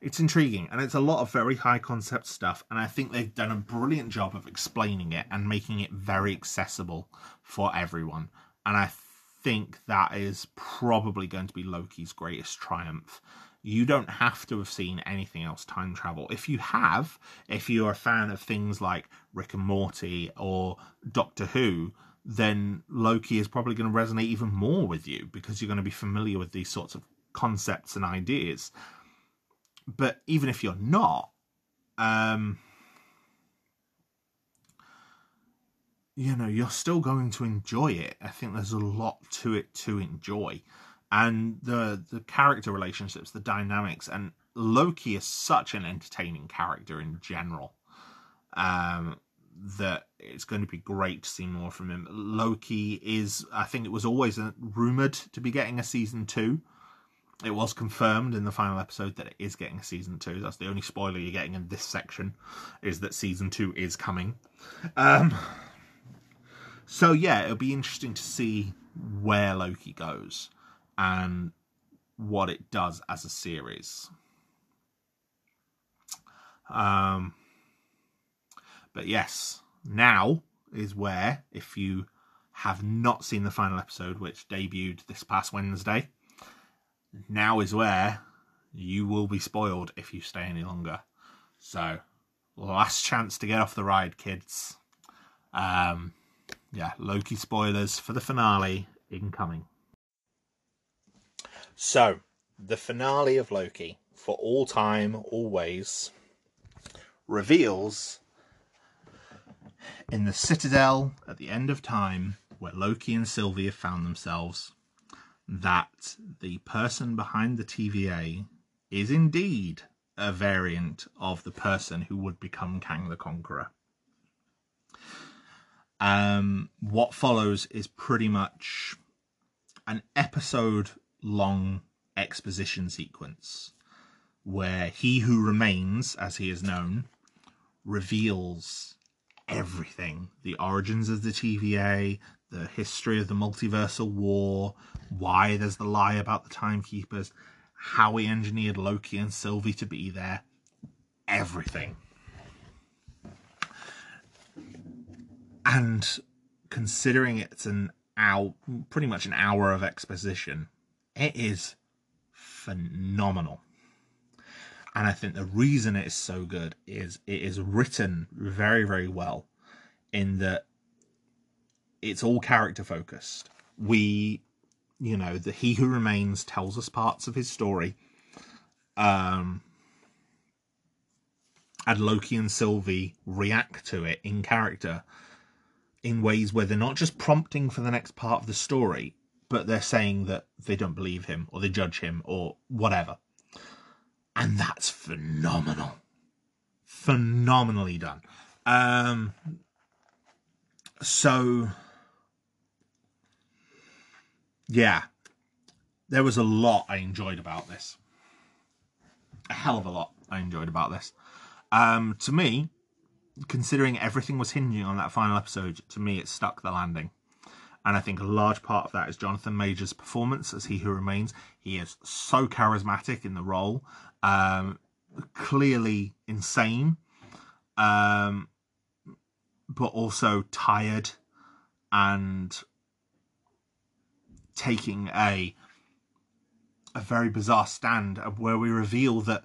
it's intriguing and it's a lot of very high concept stuff and I think they've done a brilliant job of explaining it and making it very accessible for everyone. And I think that is probably going to be Loki's greatest triumph you don't have to have seen anything else time travel. If you have, if you're a fan of things like Rick and Morty or Doctor Who, then Loki is probably going to resonate even more with you because you're going to be familiar with these sorts of concepts and ideas. But even if you're not, um, you know, you're still going to enjoy it. I think there's a lot to it to enjoy and the the character relationships, the dynamics, and Loki is such an entertaining character in general. Um, that it's going to be great to see more from him. Loki is, I think, it was always rumored to be getting a season two. It was confirmed in the final episode that it is getting a season two. That's the only spoiler you're getting in this section, is that season two is coming. Um, so yeah, it'll be interesting to see where Loki goes and what it does as a series. Um, but yes, now is where, if you have not seen the final episode, which debuted this past Wednesday, now is where you will be spoiled if you stay any longer. So, last chance to get off the ride, kids. Um, yeah, Loki spoilers for the finale incoming. So, the finale of Loki, for all time, always, reveals in the Citadel at the end of time, where Loki and Sylvie found themselves, that the person behind the TVA is indeed a variant of the person who would become Kang the Conqueror. Um, what follows is pretty much an episode long exposition sequence where he who remains, as he is known, reveals everything the origins of the TVA, the history of the multiversal war, why there's the lie about the timekeepers, how he engineered Loki and Sylvie to be there, everything. And considering it's an hour, pretty much an hour of exposition, it is phenomenal. And I think the reason it is so good is it is written very, very well in that it's all character focused. We, you know, the He Who Remains tells us parts of his story. Um, and Loki and Sylvie react to it in character in ways where they're not just prompting for the next part of the story, but they're saying that they don't believe him or they judge him or whatever. And that's phenomenal. Phenomenally done. Um, so, yeah, there was a lot I enjoyed about this. A hell of a lot I enjoyed about this. Um, to me, considering everything was hinging on that final episode, to me, it stuck the landing. And I think a large part of that is Jonathan Majors' performance as He Who Remains. He is so charismatic in the role, um, clearly insane, um, but also tired and taking a a very bizarre stand where we reveal that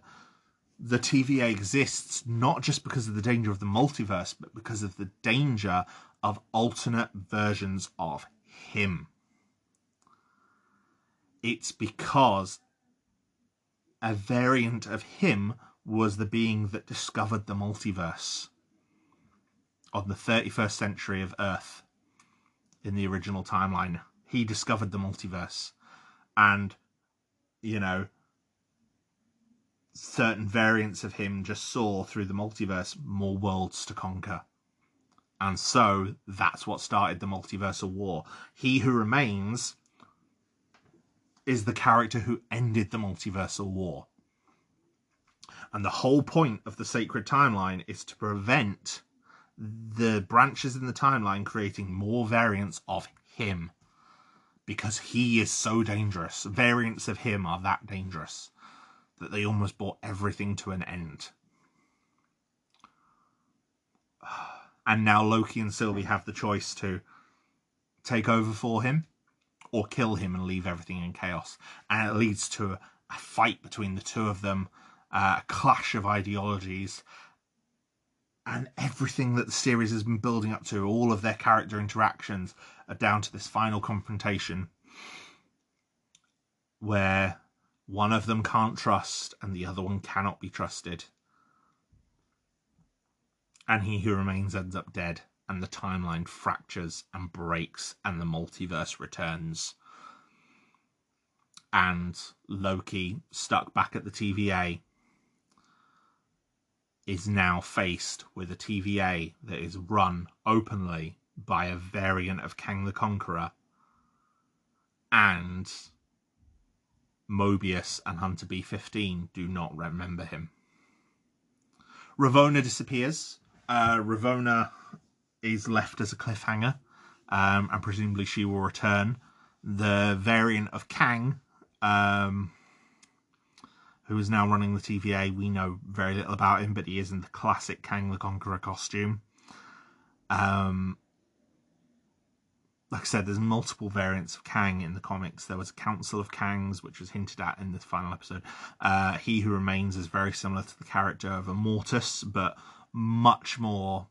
the TVA exists not just because of the danger of the multiverse, but because of the danger of alternate versions of him. It's because a variant of him was the being that discovered the multiverse on the 31st century of Earth in the original timeline. He discovered the multiverse. And, you know, certain variants of him just saw through the multiverse more worlds to conquer. And so that's what started the multiversal war. He who remains is the character who ended the multiversal war. And the whole point of the sacred timeline is to prevent the branches in the timeline creating more variants of him because he is so dangerous. Variants of him are that dangerous that they almost brought everything to an end. And now Loki and Sylvie have the choice to take over for him or kill him and leave everything in chaos. And it leads to a, a fight between the two of them, uh, a clash of ideologies, and everything that the series has been building up to, all of their character interactions, are down to this final confrontation where one of them can't trust and the other one cannot be trusted. And he who remains ends up dead, and the timeline fractures and breaks, and the multiverse returns. And Loki, stuck back at the TVA, is now faced with a TVA that is run openly by a variant of Kang the Conqueror and Mobius and Hunter B15 do not remember him. Ravonna disappears. Uh, Ravonna is left as a cliffhanger, um, and presumably she will return. The variant of Kang, um, who is now running the TVA, we know very little about him, but he is in the classic Kang the Conqueror costume. Um, like I said, there's multiple variants of Kang in the comics. There was a Council of Kangs, which was hinted at in the final episode. Uh, he Who Remains is very similar to the character of Immortus, but much more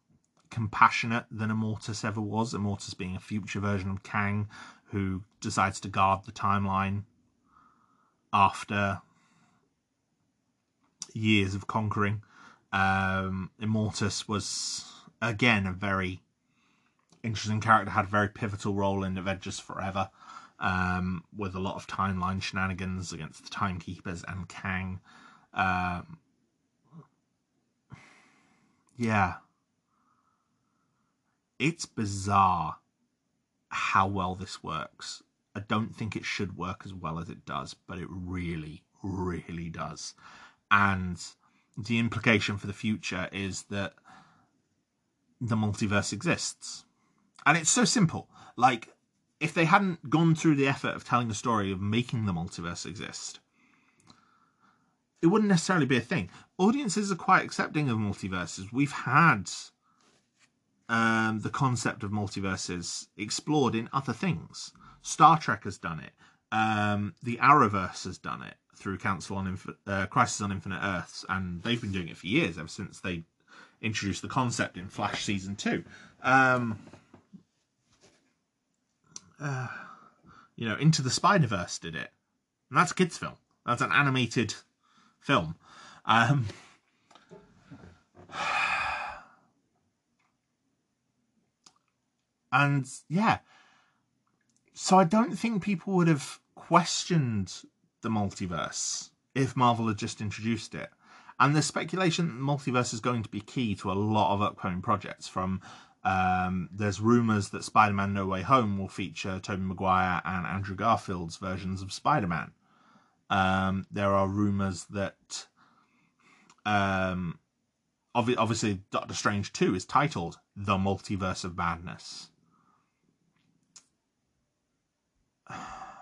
compassionate than Immortus ever was. Immortus being a future version of Kang who decides to guard the timeline after years of conquering. Um, Immortus was, again, a very interesting character, had a very pivotal role in Avengers Forever, um, with a lot of timeline shenanigans against the Timekeepers and Kang. Um, yeah. It's bizarre how well this works. I don't think it should work as well as it does, but it really, really does. And the implication for the future is that the multiverse exists and it's so simple. Like, if they hadn't gone through the effort of telling the story of making the multiverse exist, it wouldn't necessarily be a thing. Audiences are quite accepting of multiverses. We've had um, the concept of multiverses explored in other things. Star Trek has done it. Um, the Arrowverse has done it through Council on Inf- uh, Crisis on Infinite Earths, and they've been doing it for years, ever since they introduced the concept in Flash season two. Um, uh, you know, Into the Spider Verse did it, and that's a kids' film. That's an animated film. Um, and yeah, so I don't think people would have questioned the multiverse if Marvel had just introduced it. And the speculation that the multiverse is going to be key to a lot of upcoming projects, from um, there's rumours that Spider Man No Way Home will feature Tobey Maguire and Andrew Garfield's versions of Spider Man. Um, there are rumours that um, obviously Doctor Strange 2 is titled The Multiverse of Madness.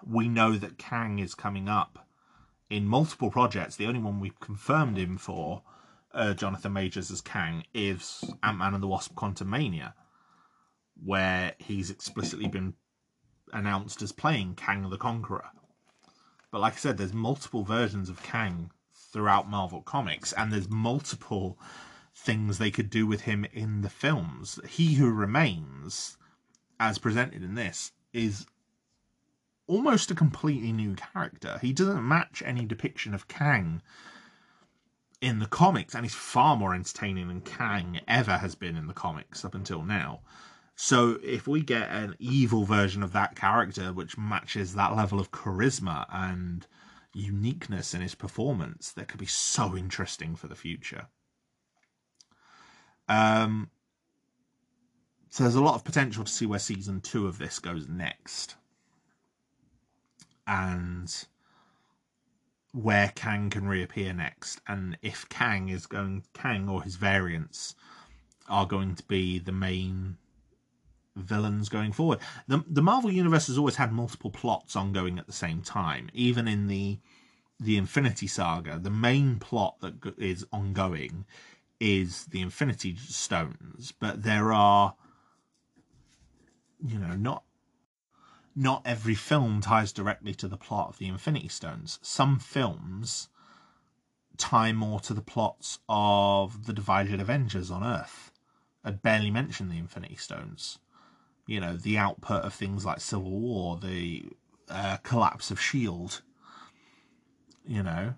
We know that Kang is coming up in multiple projects. The only one we've confirmed him for uh, Jonathan Majors as Kang is Ant Man and the Wasp Quantumania, where he's explicitly been announced as playing Kang the Conqueror. But like I said, there's multiple versions of Kang throughout Marvel Comics, and there's multiple things they could do with him in the films. He Who Remains, as presented in this, is almost a completely new character. He doesn't match any depiction of Kang in the comics, and he's far more entertaining than Kang ever has been in the comics up until now. So if we get an evil version of that character which matches that level of charisma and uniqueness in his performance, that could be so interesting for the future. Um, so there's a lot of potential to see where season two of this goes next. And where Kang can reappear next, and if Kang is going, Kang or his variants are going to be the main villains going forward. The the Marvel universe has always had multiple plots ongoing at the same time. Even in the the Infinity Saga, the main plot that is ongoing is the Infinity Stones, but there are you know, not not every film ties directly to the plot of the Infinity Stones. Some films tie more to the plots of the divided Avengers on Earth. I'd barely mention the Infinity Stones you know the output of things like Civil War, the uh, collapse of Shield, you know,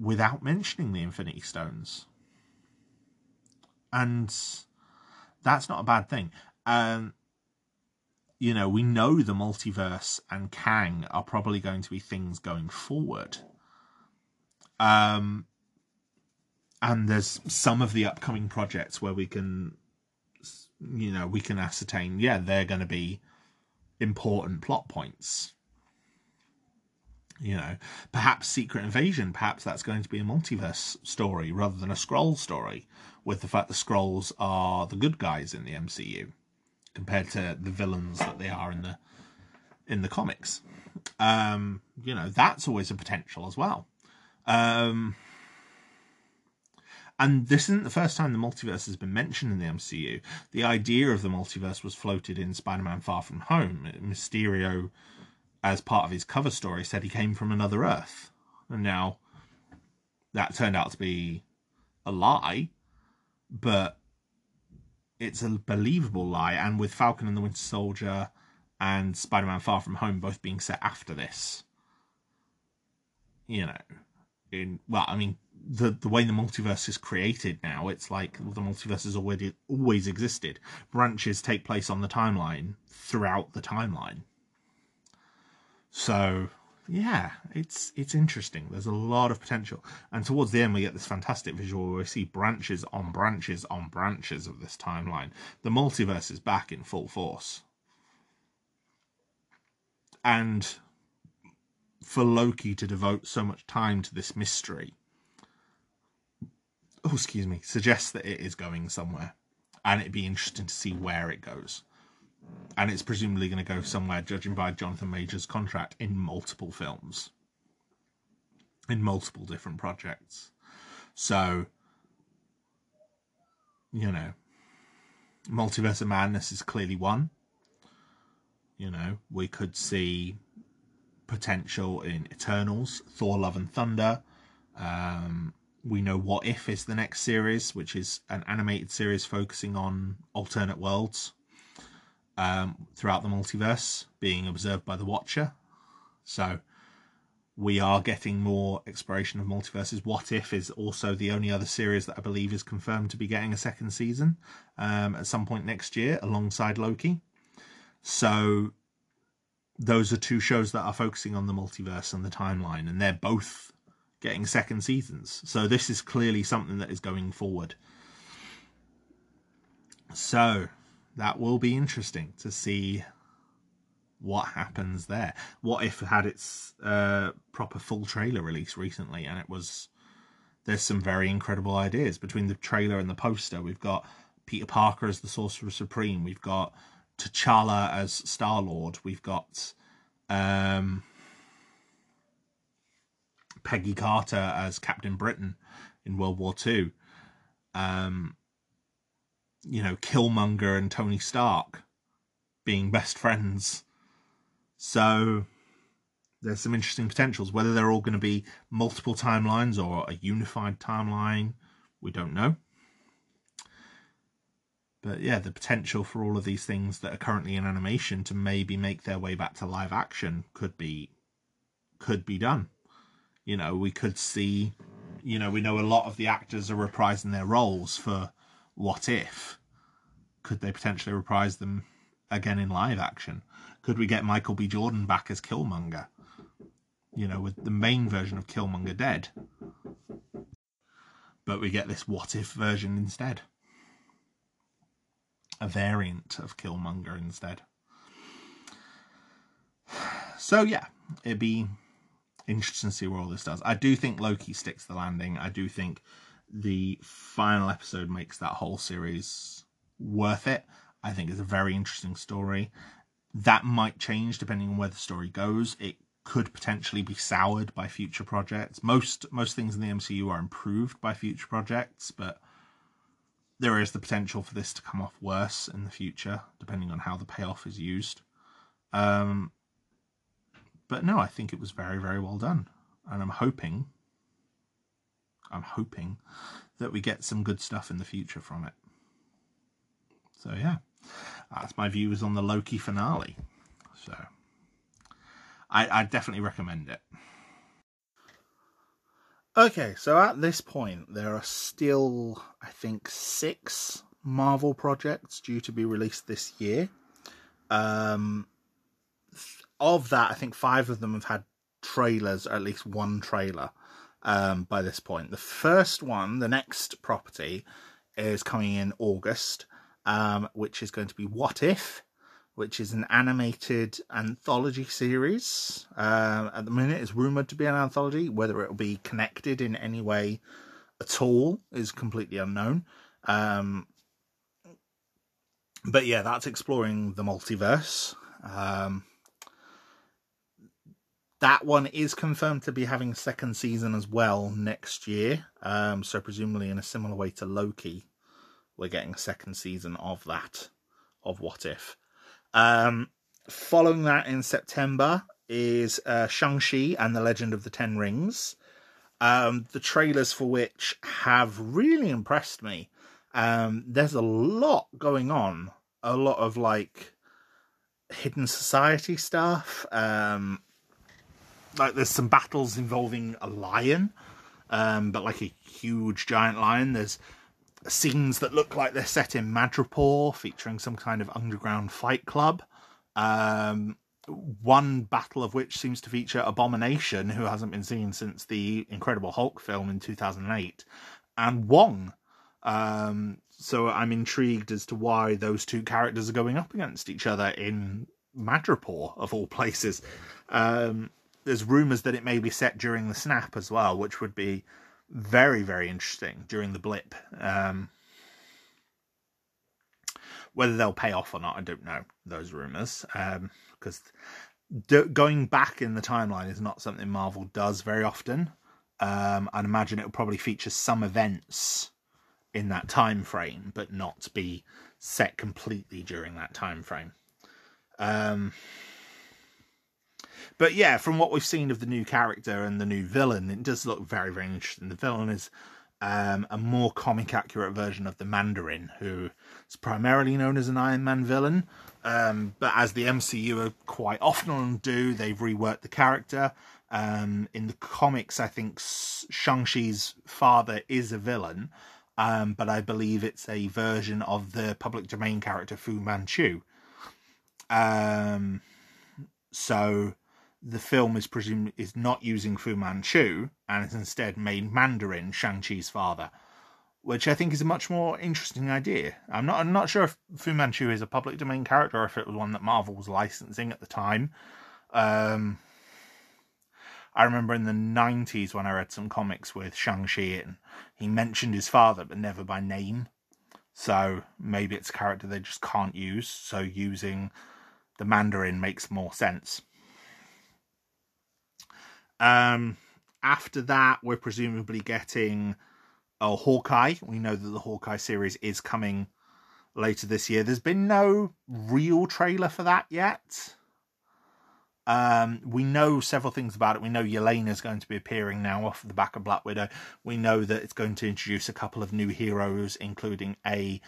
without mentioning the Infinity Stones, and that's not a bad thing. Um, you know, we know the multiverse and Kang are probably going to be things going forward. Um, and there's some of the upcoming projects where we can you know, we can ascertain, yeah, they're going to be important plot points. You know, perhaps Secret Invasion, perhaps that's going to be a multiverse story rather than a Skrull story, with the fact the Skrulls are the good guys in the MCU compared to the villains that they are in the in the comics. Um, you know, that's always a potential as well. Um, and this isn't the first time the multiverse has been mentioned in the MCU. The idea of the multiverse was floated in Spider Man Far From Home. Mysterio, as part of his cover story, said he came from another Earth. And now that turned out to be a lie, but it's a believable lie. And with Falcon and the Winter Soldier and Spider Man Far From Home both being set after this, you know, in well, I mean, the the way the multiverse is created now, it's like the multiverse has already always existed. Branches take place on the timeline throughout the timeline. So yeah, it's it's interesting. There's a lot of potential, and towards the end we get this fantastic visual where we see branches on branches on branches of this timeline. The multiverse is back in full force, and for Loki to devote so much time to this mystery oh, excuse me, suggests that it is going somewhere, and it'd be interesting to see where it goes. And it's presumably going to go somewhere, judging by Jonathan Majors' contract, in multiple films, in multiple different projects. So, you know, Multiverse of Madness is clearly one. You know, we could see potential in Eternals, Thor: Love and Thunder, um, we know What If is the next series, which is an animated series focusing on alternate worlds um, throughout the multiverse being observed by the Watcher. So we are getting more exploration of multiverses. What If is also the only other series that I believe is confirmed to be getting a second season um, at some point next year alongside Loki. So those are two shows that are focusing on the multiverse and the timeline, and they're both getting second seasons. So this is clearly something that is going forward. So that will be interesting to see what happens there. What if it had its uh, proper full trailer release recently and it was there's some very incredible ideas between the trailer and the poster. We've got Peter Parker as the Sorcerer Supreme. We've got T'Challa as Star Lord. We've got um, Peggy Carter as Captain Britain in World War Two. Um, you know, Killmonger and Tony Stark being best friends. So there's some interesting potentials. Whether they're all going to be multiple timelines or a unified timeline, we don't know. But yeah, the potential for all of these things that are currently in animation to maybe make their way back to live action could be could be done. You know, we could see, you know, we know a lot of the actors are reprising their roles for What If. Could they potentially reprise them again in live action? Could we get Michael B. Jordan back as Killmonger? You know, with the main version of Killmonger dead. But we get this What If version instead. A variant of Killmonger instead. So, yeah, it'd be interesting to see where all this does. I do think Loki sticks the landing. I do think the final episode makes that whole series worth it. I think it's a very interesting story. That might change depending on where the story goes. It could potentially be soured by future projects. Most most things in the MCU are improved by future projects, but there is the potential for this to come off worse in the future, depending on how the payoff is used. Um, but no, I think it was very, very well done, and I'm hoping, I'm hoping that we get some good stuff in the future from it. So yeah, that's my views on the Loki finale. So I, I definitely recommend it. Okay, so at this point, there are still, I think, six Marvel projects due to be released this year. Um, of that, I think five of them have had trailers, or at least one trailer, um, by this point. The first one, the next property, is coming in August, um, which is going to be What If, which is an animated anthology series. Uh, at the minute, it's rumored to be an anthology. Whether it will be connected in any way at all is completely unknown. Um, but yeah, that's exploring the multiverse. Um, that one is confirmed to be having a second season as well next year. Um, so presumably in a similar way to Loki, we're getting a second season of that of What If. Um, following that in September is uh, Shang-Chi and the Legend of the Ten Rings. Um, the trailers for which have really impressed me. Um, there's a lot going on, a lot of like hidden society stuff. Um, like there's some battles involving a lion, um, but like a huge giant lion. There's scenes that look like they're set in Madripoor, featuring some kind of underground fight club. Um, one battle of which seems to feature Abomination, who hasn't been seen since the Incredible Hulk film in 2008, and Wong. Um, so I'm intrigued as to why those two characters are going up against each other in Madripoor, of all places. Um, there's rumours that it may be set during the snap as well, which would be very very interesting during the blip. Um, whether they'll pay off or not, I don't know those rumors because um, d- going back in the timeline is not something Marvel does very often. Um, I'd imagine it will probably feature some events in that time frame, but not be set completely during that time frame. Um, but yeah, from what we've seen of the new character and the new villain, it does look very, very interesting. The villain is um, a more comic accurate version of the Mandarin, who is primarily known as an Iron Man villain. Um, but as the MCU are quite often do, they've reworked the character. Um, in the comics, I think Shang-Chi's father is a villain, um, but I believe it's a version of the public domain character Fu Manchu. Um, so the film is presumed is not using Fu Manchu and is instead made Mandarin Shang-Chi's father, which I think is a much more interesting idea. I'm not I'm not sure if Fu Manchu is a public domain character or if it was one that Marvel was licensing at the time. Um, I remember in the 90s when I read some comics with Shang-Chi and he mentioned his father but never by name. So maybe it's a character they just can't use, so using the Mandarin makes more sense. Um, after that, we're presumably getting a Hawkeye. We know that the Hawkeye series is coming later this year. There's been no real trailer for that yet. Um, we know several things about it. We know Yelena is going to be appearing now off the back of Black Widow. We know that it's going to introduce a couple of new heroes, including a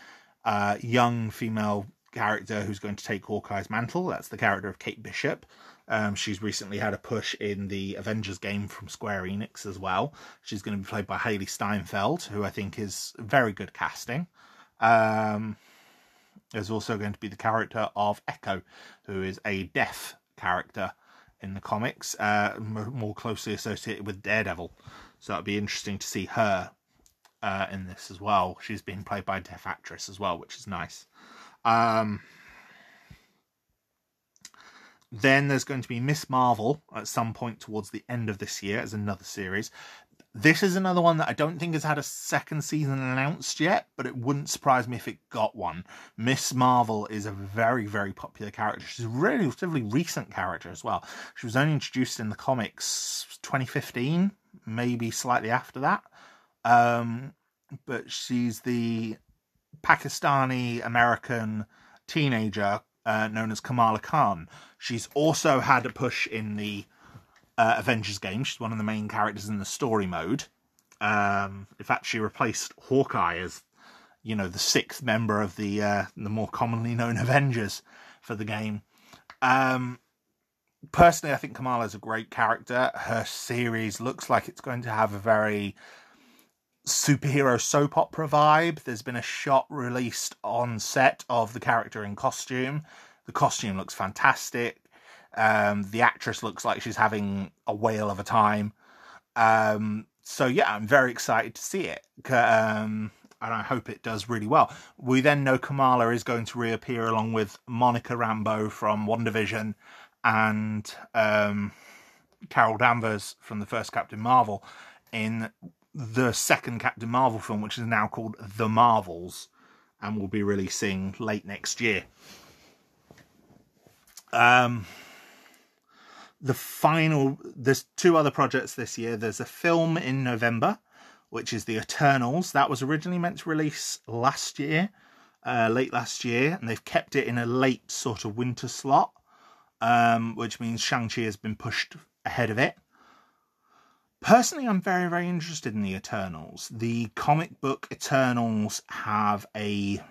uh, young female character who's going to take Hawkeye's mantle. That's the character of Kate Bishop. Um, she's recently had a push in the Avengers game from Square Enix as well. She's going to be played by Hailee Steinfeld, who I think is very good casting. Um, there's also going to be the character of Echo, who is a deaf character in the comics, uh, more closely associated with Daredevil. So it'd be interesting to see her uh, in this as well. She's being played by a deaf actress as well, which is nice. Um, then there's going to be Ms. Marvel at some point towards the end of this year as another series. This is another one that I don't think has had a second season announced yet, but it wouldn't surprise me if it got one. Ms. Marvel is a very, very popular character. She's a relatively recent character as well. She was only introduced in the comics 2015, maybe slightly after that. Um, but she's the Pakistani American teenager uh, known as Kamala Khan. She's also had a push in the uh, Avengers game. She's one of the main characters in the story mode. Um, in fact, she replaced Hawkeye as, you know, the sixth member of the uh, the more commonly known Avengers for the game. Um, personally, I think Kamala is a great character. Her series looks like it's going to have a very superhero soap opera vibe. There's been a shot released on set of the character in costume. The costume looks fantastic. Um, the actress looks like she's having a whale of a time. Um, so yeah, I'm very excited to see it. Um, and I hope it does really well. We then know Kamala is going to reappear along with Monica Rambeau from WandaVision and um, Carol Danvers from the first Captain Marvel in the second Captain Marvel film, which is now called The Marvels, and will be releasing late next year. Um, the final, there's two other projects this year. There's a film in November, which is The Eternals. That was originally meant to release last year, uh, late last year, and they've kept it in a late sort of winter slot, um, which means Shang-Chi has been pushed ahead of it. Personally, I'm very, very interested in the Eternals. The comic book Eternals have a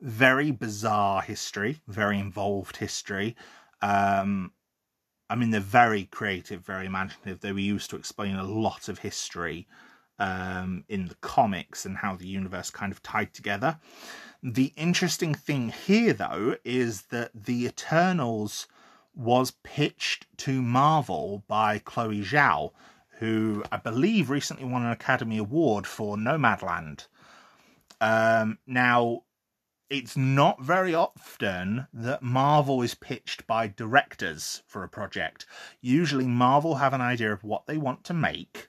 very bizarre history, very involved history. Um, I mean, they're very creative, very imaginative. They were used to explain a lot of history um, in the comics and how the universe kind of tied together. The interesting thing here, though, is that the Eternals was pitched to Marvel by Chloe Zhao, who I believe recently won an Academy Award for Nomadland. Um, now, it's not very often that Marvel is pitched by directors for a project. Usually, Marvel have an idea of what they want to make.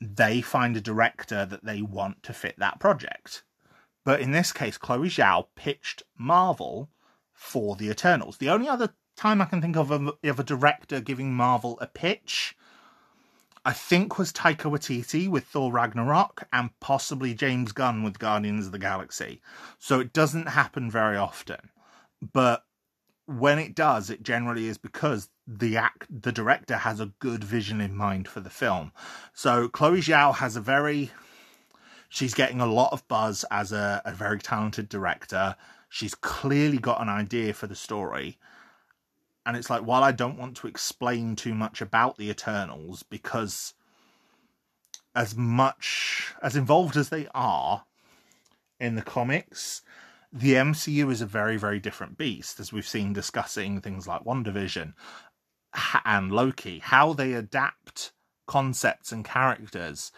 They find a director that they want to fit that project. But in this case, Chloe Zhao pitched Marvel for the Eternals. The only other time I can think of a, of a director giving Marvel a pitch I think was Taika Waititi with Thor Ragnarok and possibly James Gunn with Guardians of the Galaxy. So it doesn't happen very often. But when it does, it generally is because the act the director has a good vision in mind for the film. So Chloe Zhao has a very she's getting a lot of buzz as a, a very talented director. She's clearly got an idea for the story and it's like while I don't want to explain too much about the Eternals because as much as involved as they are in the comics, the MCU is a very very different beast as we've seen discussing things like WandaVision and Loki. How they adapt concepts and characters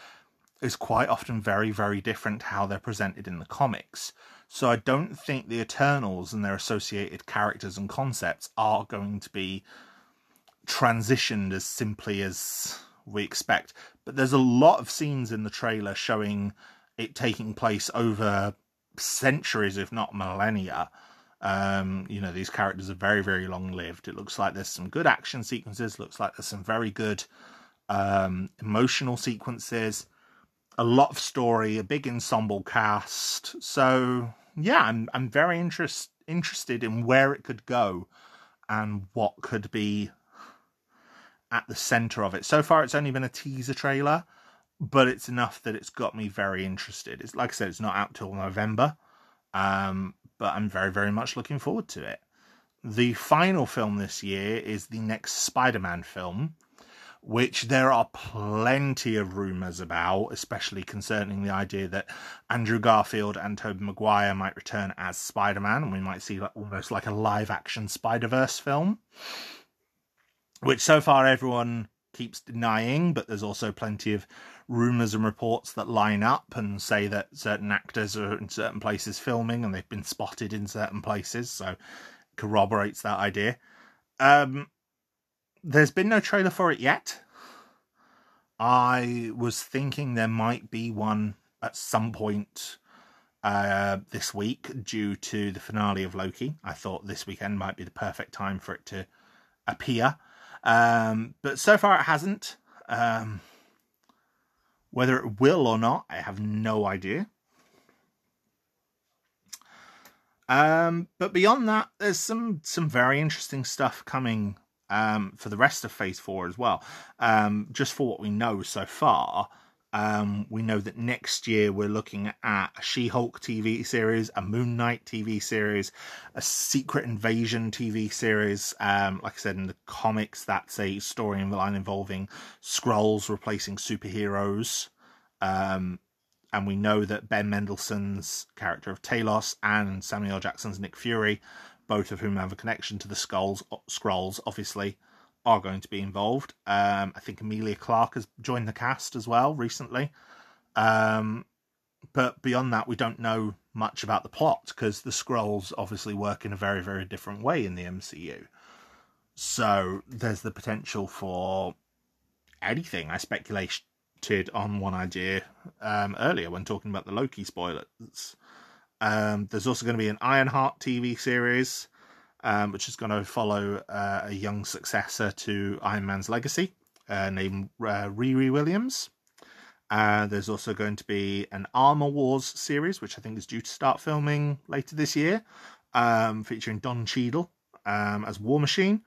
is quite often very very different to how they're presented in the comics so I don't think the Eternals and their associated characters and concepts are going to be transitioned as simply as we expect. But there's a lot of scenes in the trailer showing it taking place over centuries, if not millennia. Um, you know, these characters are very, very long lived. It looks like there's some good action sequences, looks like there's some very good um, emotional sequences a lot of story, a big ensemble cast. So yeah, I'm I'm very interest, interested in where it could go and what could be at the center of it. So far, it's only been a teaser trailer, but it's enough that it's got me very interested. It's like I said, it's not out till November, um, but I'm very very much looking forward to it. The final film this year is the next Spider-Man film, which there are plenty of rumours about, especially concerning the idea that Andrew Garfield and Tobey Maguire might return as Spider Man, and we might see like, almost like a live action Spider Verse film. Which so far everyone keeps denying, but there's also plenty of rumours and reports that line up and say that certain actors are in certain places filming and they've been spotted in certain places, so corroborates that idea. Um, there's been no trailer for it yet. I was thinking there might be one at some point uh, this week due to the finale of Loki. I thought this weekend might be the perfect time for it to appear. Um, but so far it hasn't. Um, whether it will or not, I have no idea. Um, but beyond that, there's some some very interesting stuff coming um, for the rest of Phase Four as well. Um, just for what we know so far, um, we know that next year we're looking at a She Hulk TV series, a Moon Knight TV series, a Secret Invasion TV series. Um, like I said in the comics, that's a storyline involving Skrulls replacing superheroes. Um, and we know that Ben Mendelsohn's character of Talos and Samuel Jackson's Nick Fury, both of whom have a connection to the Skrulls, Skrulls obviously, are going to be involved. Um, I think Emilia Clarke has joined the cast as well recently. Um, but beyond that, we don't know much about the plot because the Skrulls obviously work in a very, very different way in the MCU. So there's the potential for anything. I speculated on one idea um, earlier when talking about the Loki spoilers. Um, there's also going to be an Ironheart TV series um, which is going to follow uh, a young successor to Iron Man's legacy uh, named uh, Riri Williams. Uh, there's also going to be an Armor Wars series, which I think is due to start filming later this year, um, featuring Don Cheadle um, as War Machine.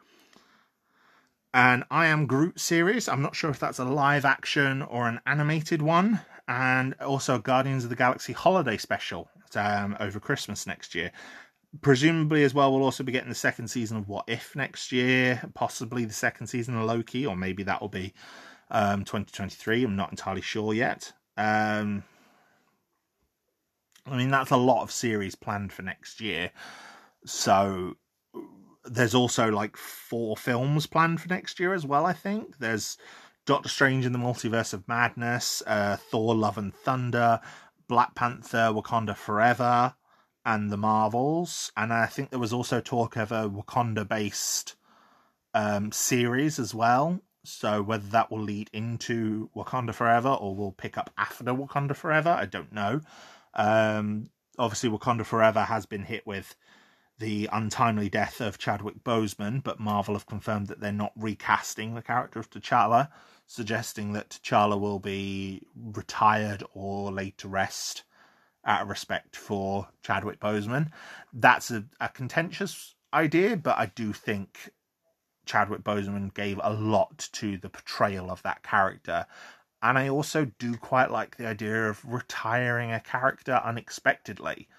An I Am Groot series. I'm not sure if that's a live action or an animated one. And also Guardians of the Galaxy holiday special um, over Christmas next year. Presumably as well we'll also be getting the second season of what if next year possibly the second season of loki or maybe that will be um 2023 i'm not entirely sure yet. Um i mean that's a lot of series planned for next year. So there's also like four films planned for next year as well i think. There's doctor strange in the multiverse of madness uh thor love and thunder black panther wakanda forever and the Marvels, and I think there was also talk of a Wakanda based um, series as well. So whether that will lead into Wakanda Forever or will pick up after Wakanda Forever, I don't know. Um, obviously, Wakanda Forever has been hit with the untimely death of Chadwick Boseman, but Marvel have confirmed that they're not recasting the character of T'Challa, suggesting that T'Challa will be retired or laid to rest out of respect for Chadwick Boseman. That's a, a contentious idea, but I do think Chadwick Boseman gave a lot to the portrayal of that character. And I also do quite like the idea of retiring a character unexpectedly.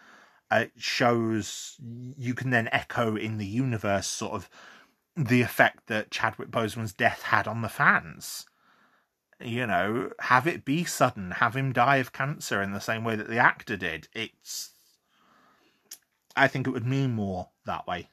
it shows you can then echo in the universe sort of the effect that Chadwick Boseman's death had on the fans you know, have it be sudden, have him die of cancer in the same way that the actor did. It's, I think it would mean more that way.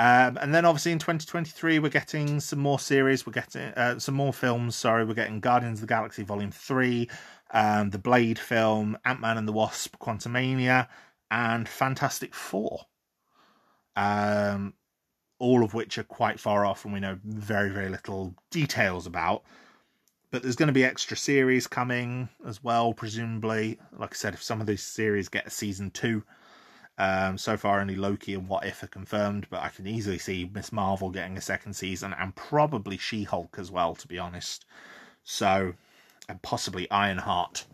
Um, and then obviously in 2023 we're getting some more series. We're getting uh, some more films. Sorry, we're getting Guardians of the Galaxy Volume Three, um, the Blade film, Ant Man and the Wasp, Quantumania, and Fantastic Four. Um, all of which are quite far off, and we know very very little details about but there's going to be extra series coming as well, presumably. Like I said, if some of these series get a season two, um, so far only Loki and What If are confirmed, but I can easily see Ms. Marvel getting a second season and probably She Hulk as well, to be honest. So, and possibly Ironheart.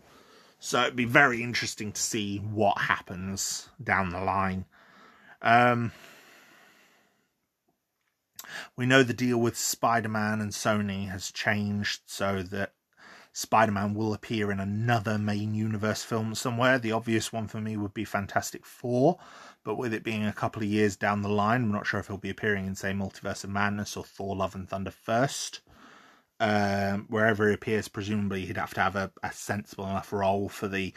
So it'd be very interesting to see what happens down the line. Um, we know the deal with Spider Man and Sony has changed so that Spider Man will appear in another main universe film somewhere. The obvious one for me would be Fantastic Four, but with it being a couple of years down the line, I'm not sure if he'll be appearing in, say, Multiverse of Madness or Thor Love and Thunder first. Um, wherever he appears, presumably he'd have to have a, a sensible enough role for the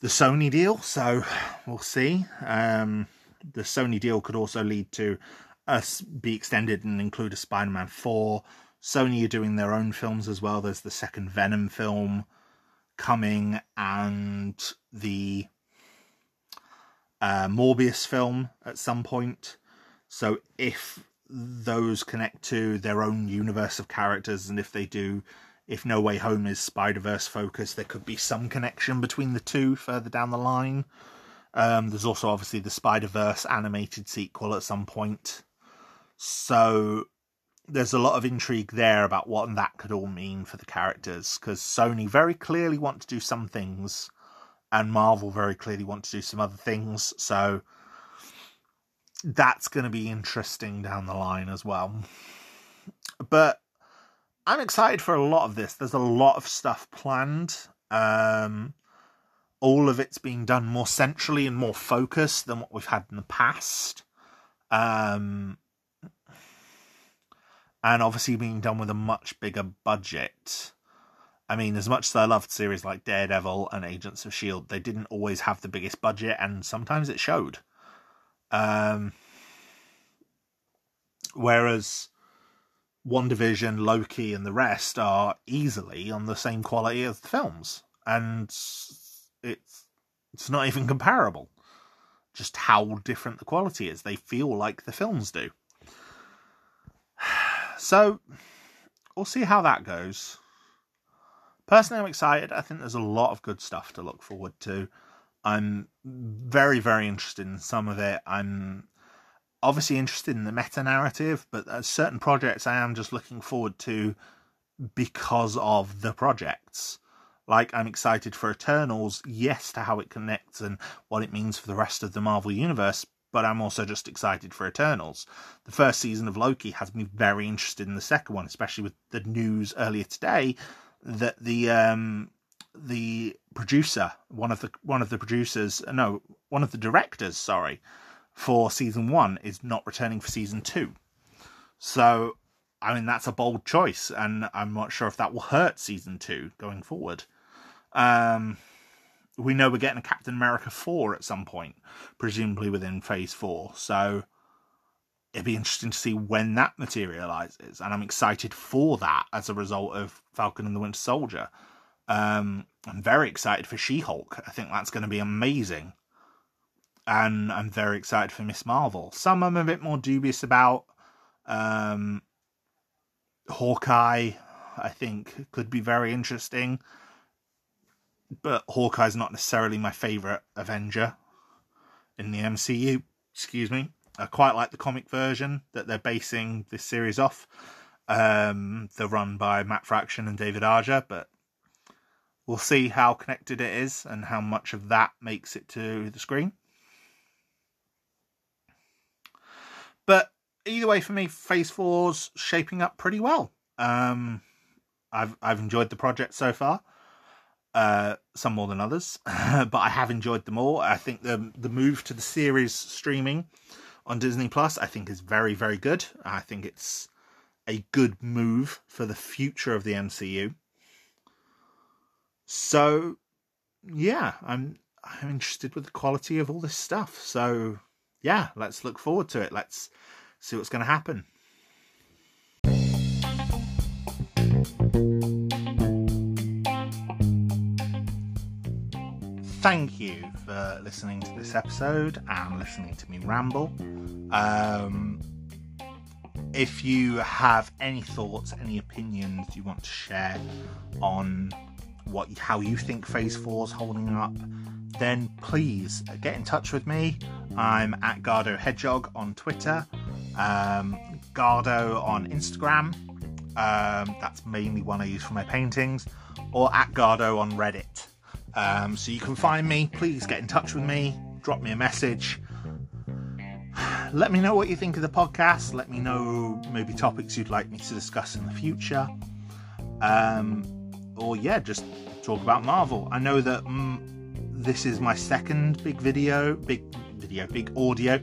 the Sony deal. So we'll see. Um, the Sony deal could also lead to uh, be extended and include a Spider-Man four. Sony are doing their own films as well. There's the second Venom film coming, and the uh, Morbius film at some point. So if those connect to their own universe of characters, and if they do, if No Way Home is Spider Verse focused, there could be some connection between the two further down the line. Um, there's also obviously the Spider Verse animated sequel at some point, so there's a lot of intrigue there about what that could all mean for the characters because Sony very clearly want to do some things and Marvel very clearly want to do some other things. So that's going to be interesting down the line as well. But I'm excited for a lot of this. There's a lot of stuff planned. Um, all of it's being done more centrally and more focused than what we've had in the past. Um, and obviously being done with a much bigger budget. I mean, as much as I loved series like Daredevil and Agents of S.H.I.E.L.D., they didn't always have the biggest budget, and sometimes it showed. Um, whereas WandaVision, Loki, and the rest are easily on the same quality as the films, and it's it's not even comparable. Just how different the quality is. They feel like the films do. So we'll see how that goes. Personally, I'm excited. I think there's a lot of good stuff to look forward to. I'm very, very interested in some of it. I'm obviously interested in the meta narrative, but certain projects I am just looking forward to because of the projects. Like, I'm excited for Eternals, yes, to how it connects and what it means for the rest of the Marvel Universe, but I'm also just excited for Eternals. The first season of Loki has me very interested in the second one, especially with the news earlier today that the um, the producer, one of the one of the producers, no, one of the directors, sorry, for season one is not returning for season two. So, I mean, that's a bold choice, and I'm not sure if that will hurt season two going forward. Um, we know we're getting a Captain America 4 at some point, presumably within phase 4. So it'd be interesting to see when that materializes. And I'm excited for that as a result of Falcon and the Winter Soldier. Um, I'm very excited for She Hulk. I think that's going to be amazing. And I'm very excited for Ms. Marvel. Some I'm a bit more dubious about. Um, Hawkeye, I think, could be very interesting but Hawkeye's not necessarily my favourite Avenger in the MCU. Excuse me. I quite like the comic version that they're basing this series off. Um, they're run by Matt Fraction and David Aja, but we'll see how connected it is and how much of that makes it to the screen. But either way, for me, Phase Four's shaping up pretty well. Um, I've I've enjoyed the project so far. Uh, some more than others, but I have enjoyed them all. I think the the move to the series streaming on Disney Plus, I think, is very very good. I think it's a good move for the future of the MCU. So, yeah, I'm I'm interested with the quality of all this stuff. So, yeah, let's look forward to it. Let's see what's going to happen. Thank you for listening to this episode and listening to me ramble. Um, if you have any thoughts, any opinions you want to share on what how you think Phase Four is holding up, then please get in touch with me. I'm at Gardo Hedgehog on Twitter, um, Gardo on Instagram. Um, that's mainly one I use for my paintings, or at Gardo on Reddit. Um, so you can find me. Please get in touch with me. Drop me a message. Let me know what you think of the podcast. Let me know maybe topics you'd like me to discuss in the future. Um, or yeah, just talk about Marvel. I know that mm, this is my second big video, big video, big audio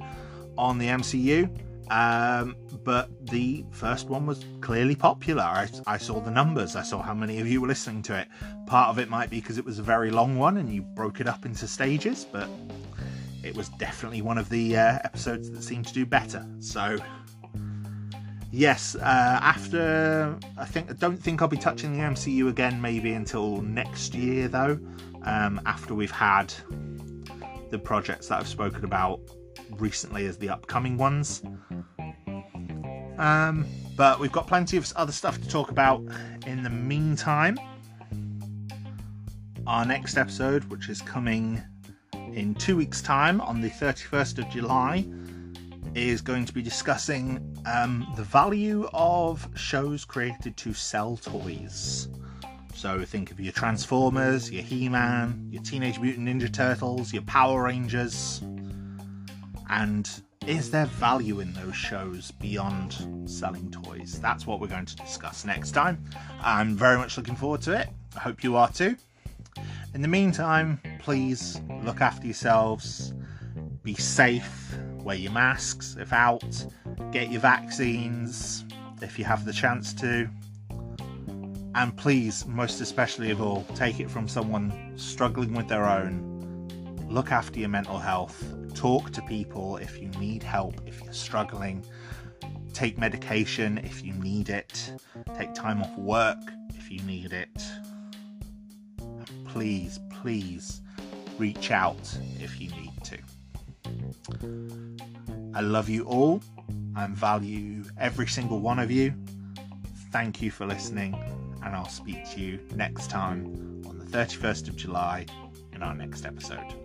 on the MCU. Um, but the first one was clearly popular. I, I, saw the numbers, I saw how many of you were listening to it. Part of it might be because it was a very long one and you broke it up into stages, but it was definitely one of the uh, episodes that seemed to do better. So, yes, uh, after I think I don't think I'll be touching the MCU again, maybe until next year though. Um, after we've had the projects that I've spoken about recently as the upcoming ones. Um, but we've got plenty of other stuff to talk about in the meantime. Our next episode, which is coming in two weeks' time on the 31st of July, is going to be discussing um, the value of shows created to sell toys. So think of your Transformers, your He Man, your Teenage Mutant Ninja Turtles, your Power Rangers. And is there value in those shows beyond selling toys? That's what we're going to discuss next time. I'm very much looking forward to it. I hope you are too. In the meantime, please look after yourselves, be safe, wear your masks if out, get your vaccines if you have the chance to. And please, most especially of all, take it from someone struggling with their own. Look after your mental health. Talk to people if you need help, if you're struggling. Take medication if you need it. Take time off work if you need it. And please, please reach out if you need to. I love you all and value every single one of you. Thank you for listening, and I'll speak to you next time on the 31st of July in our next episode.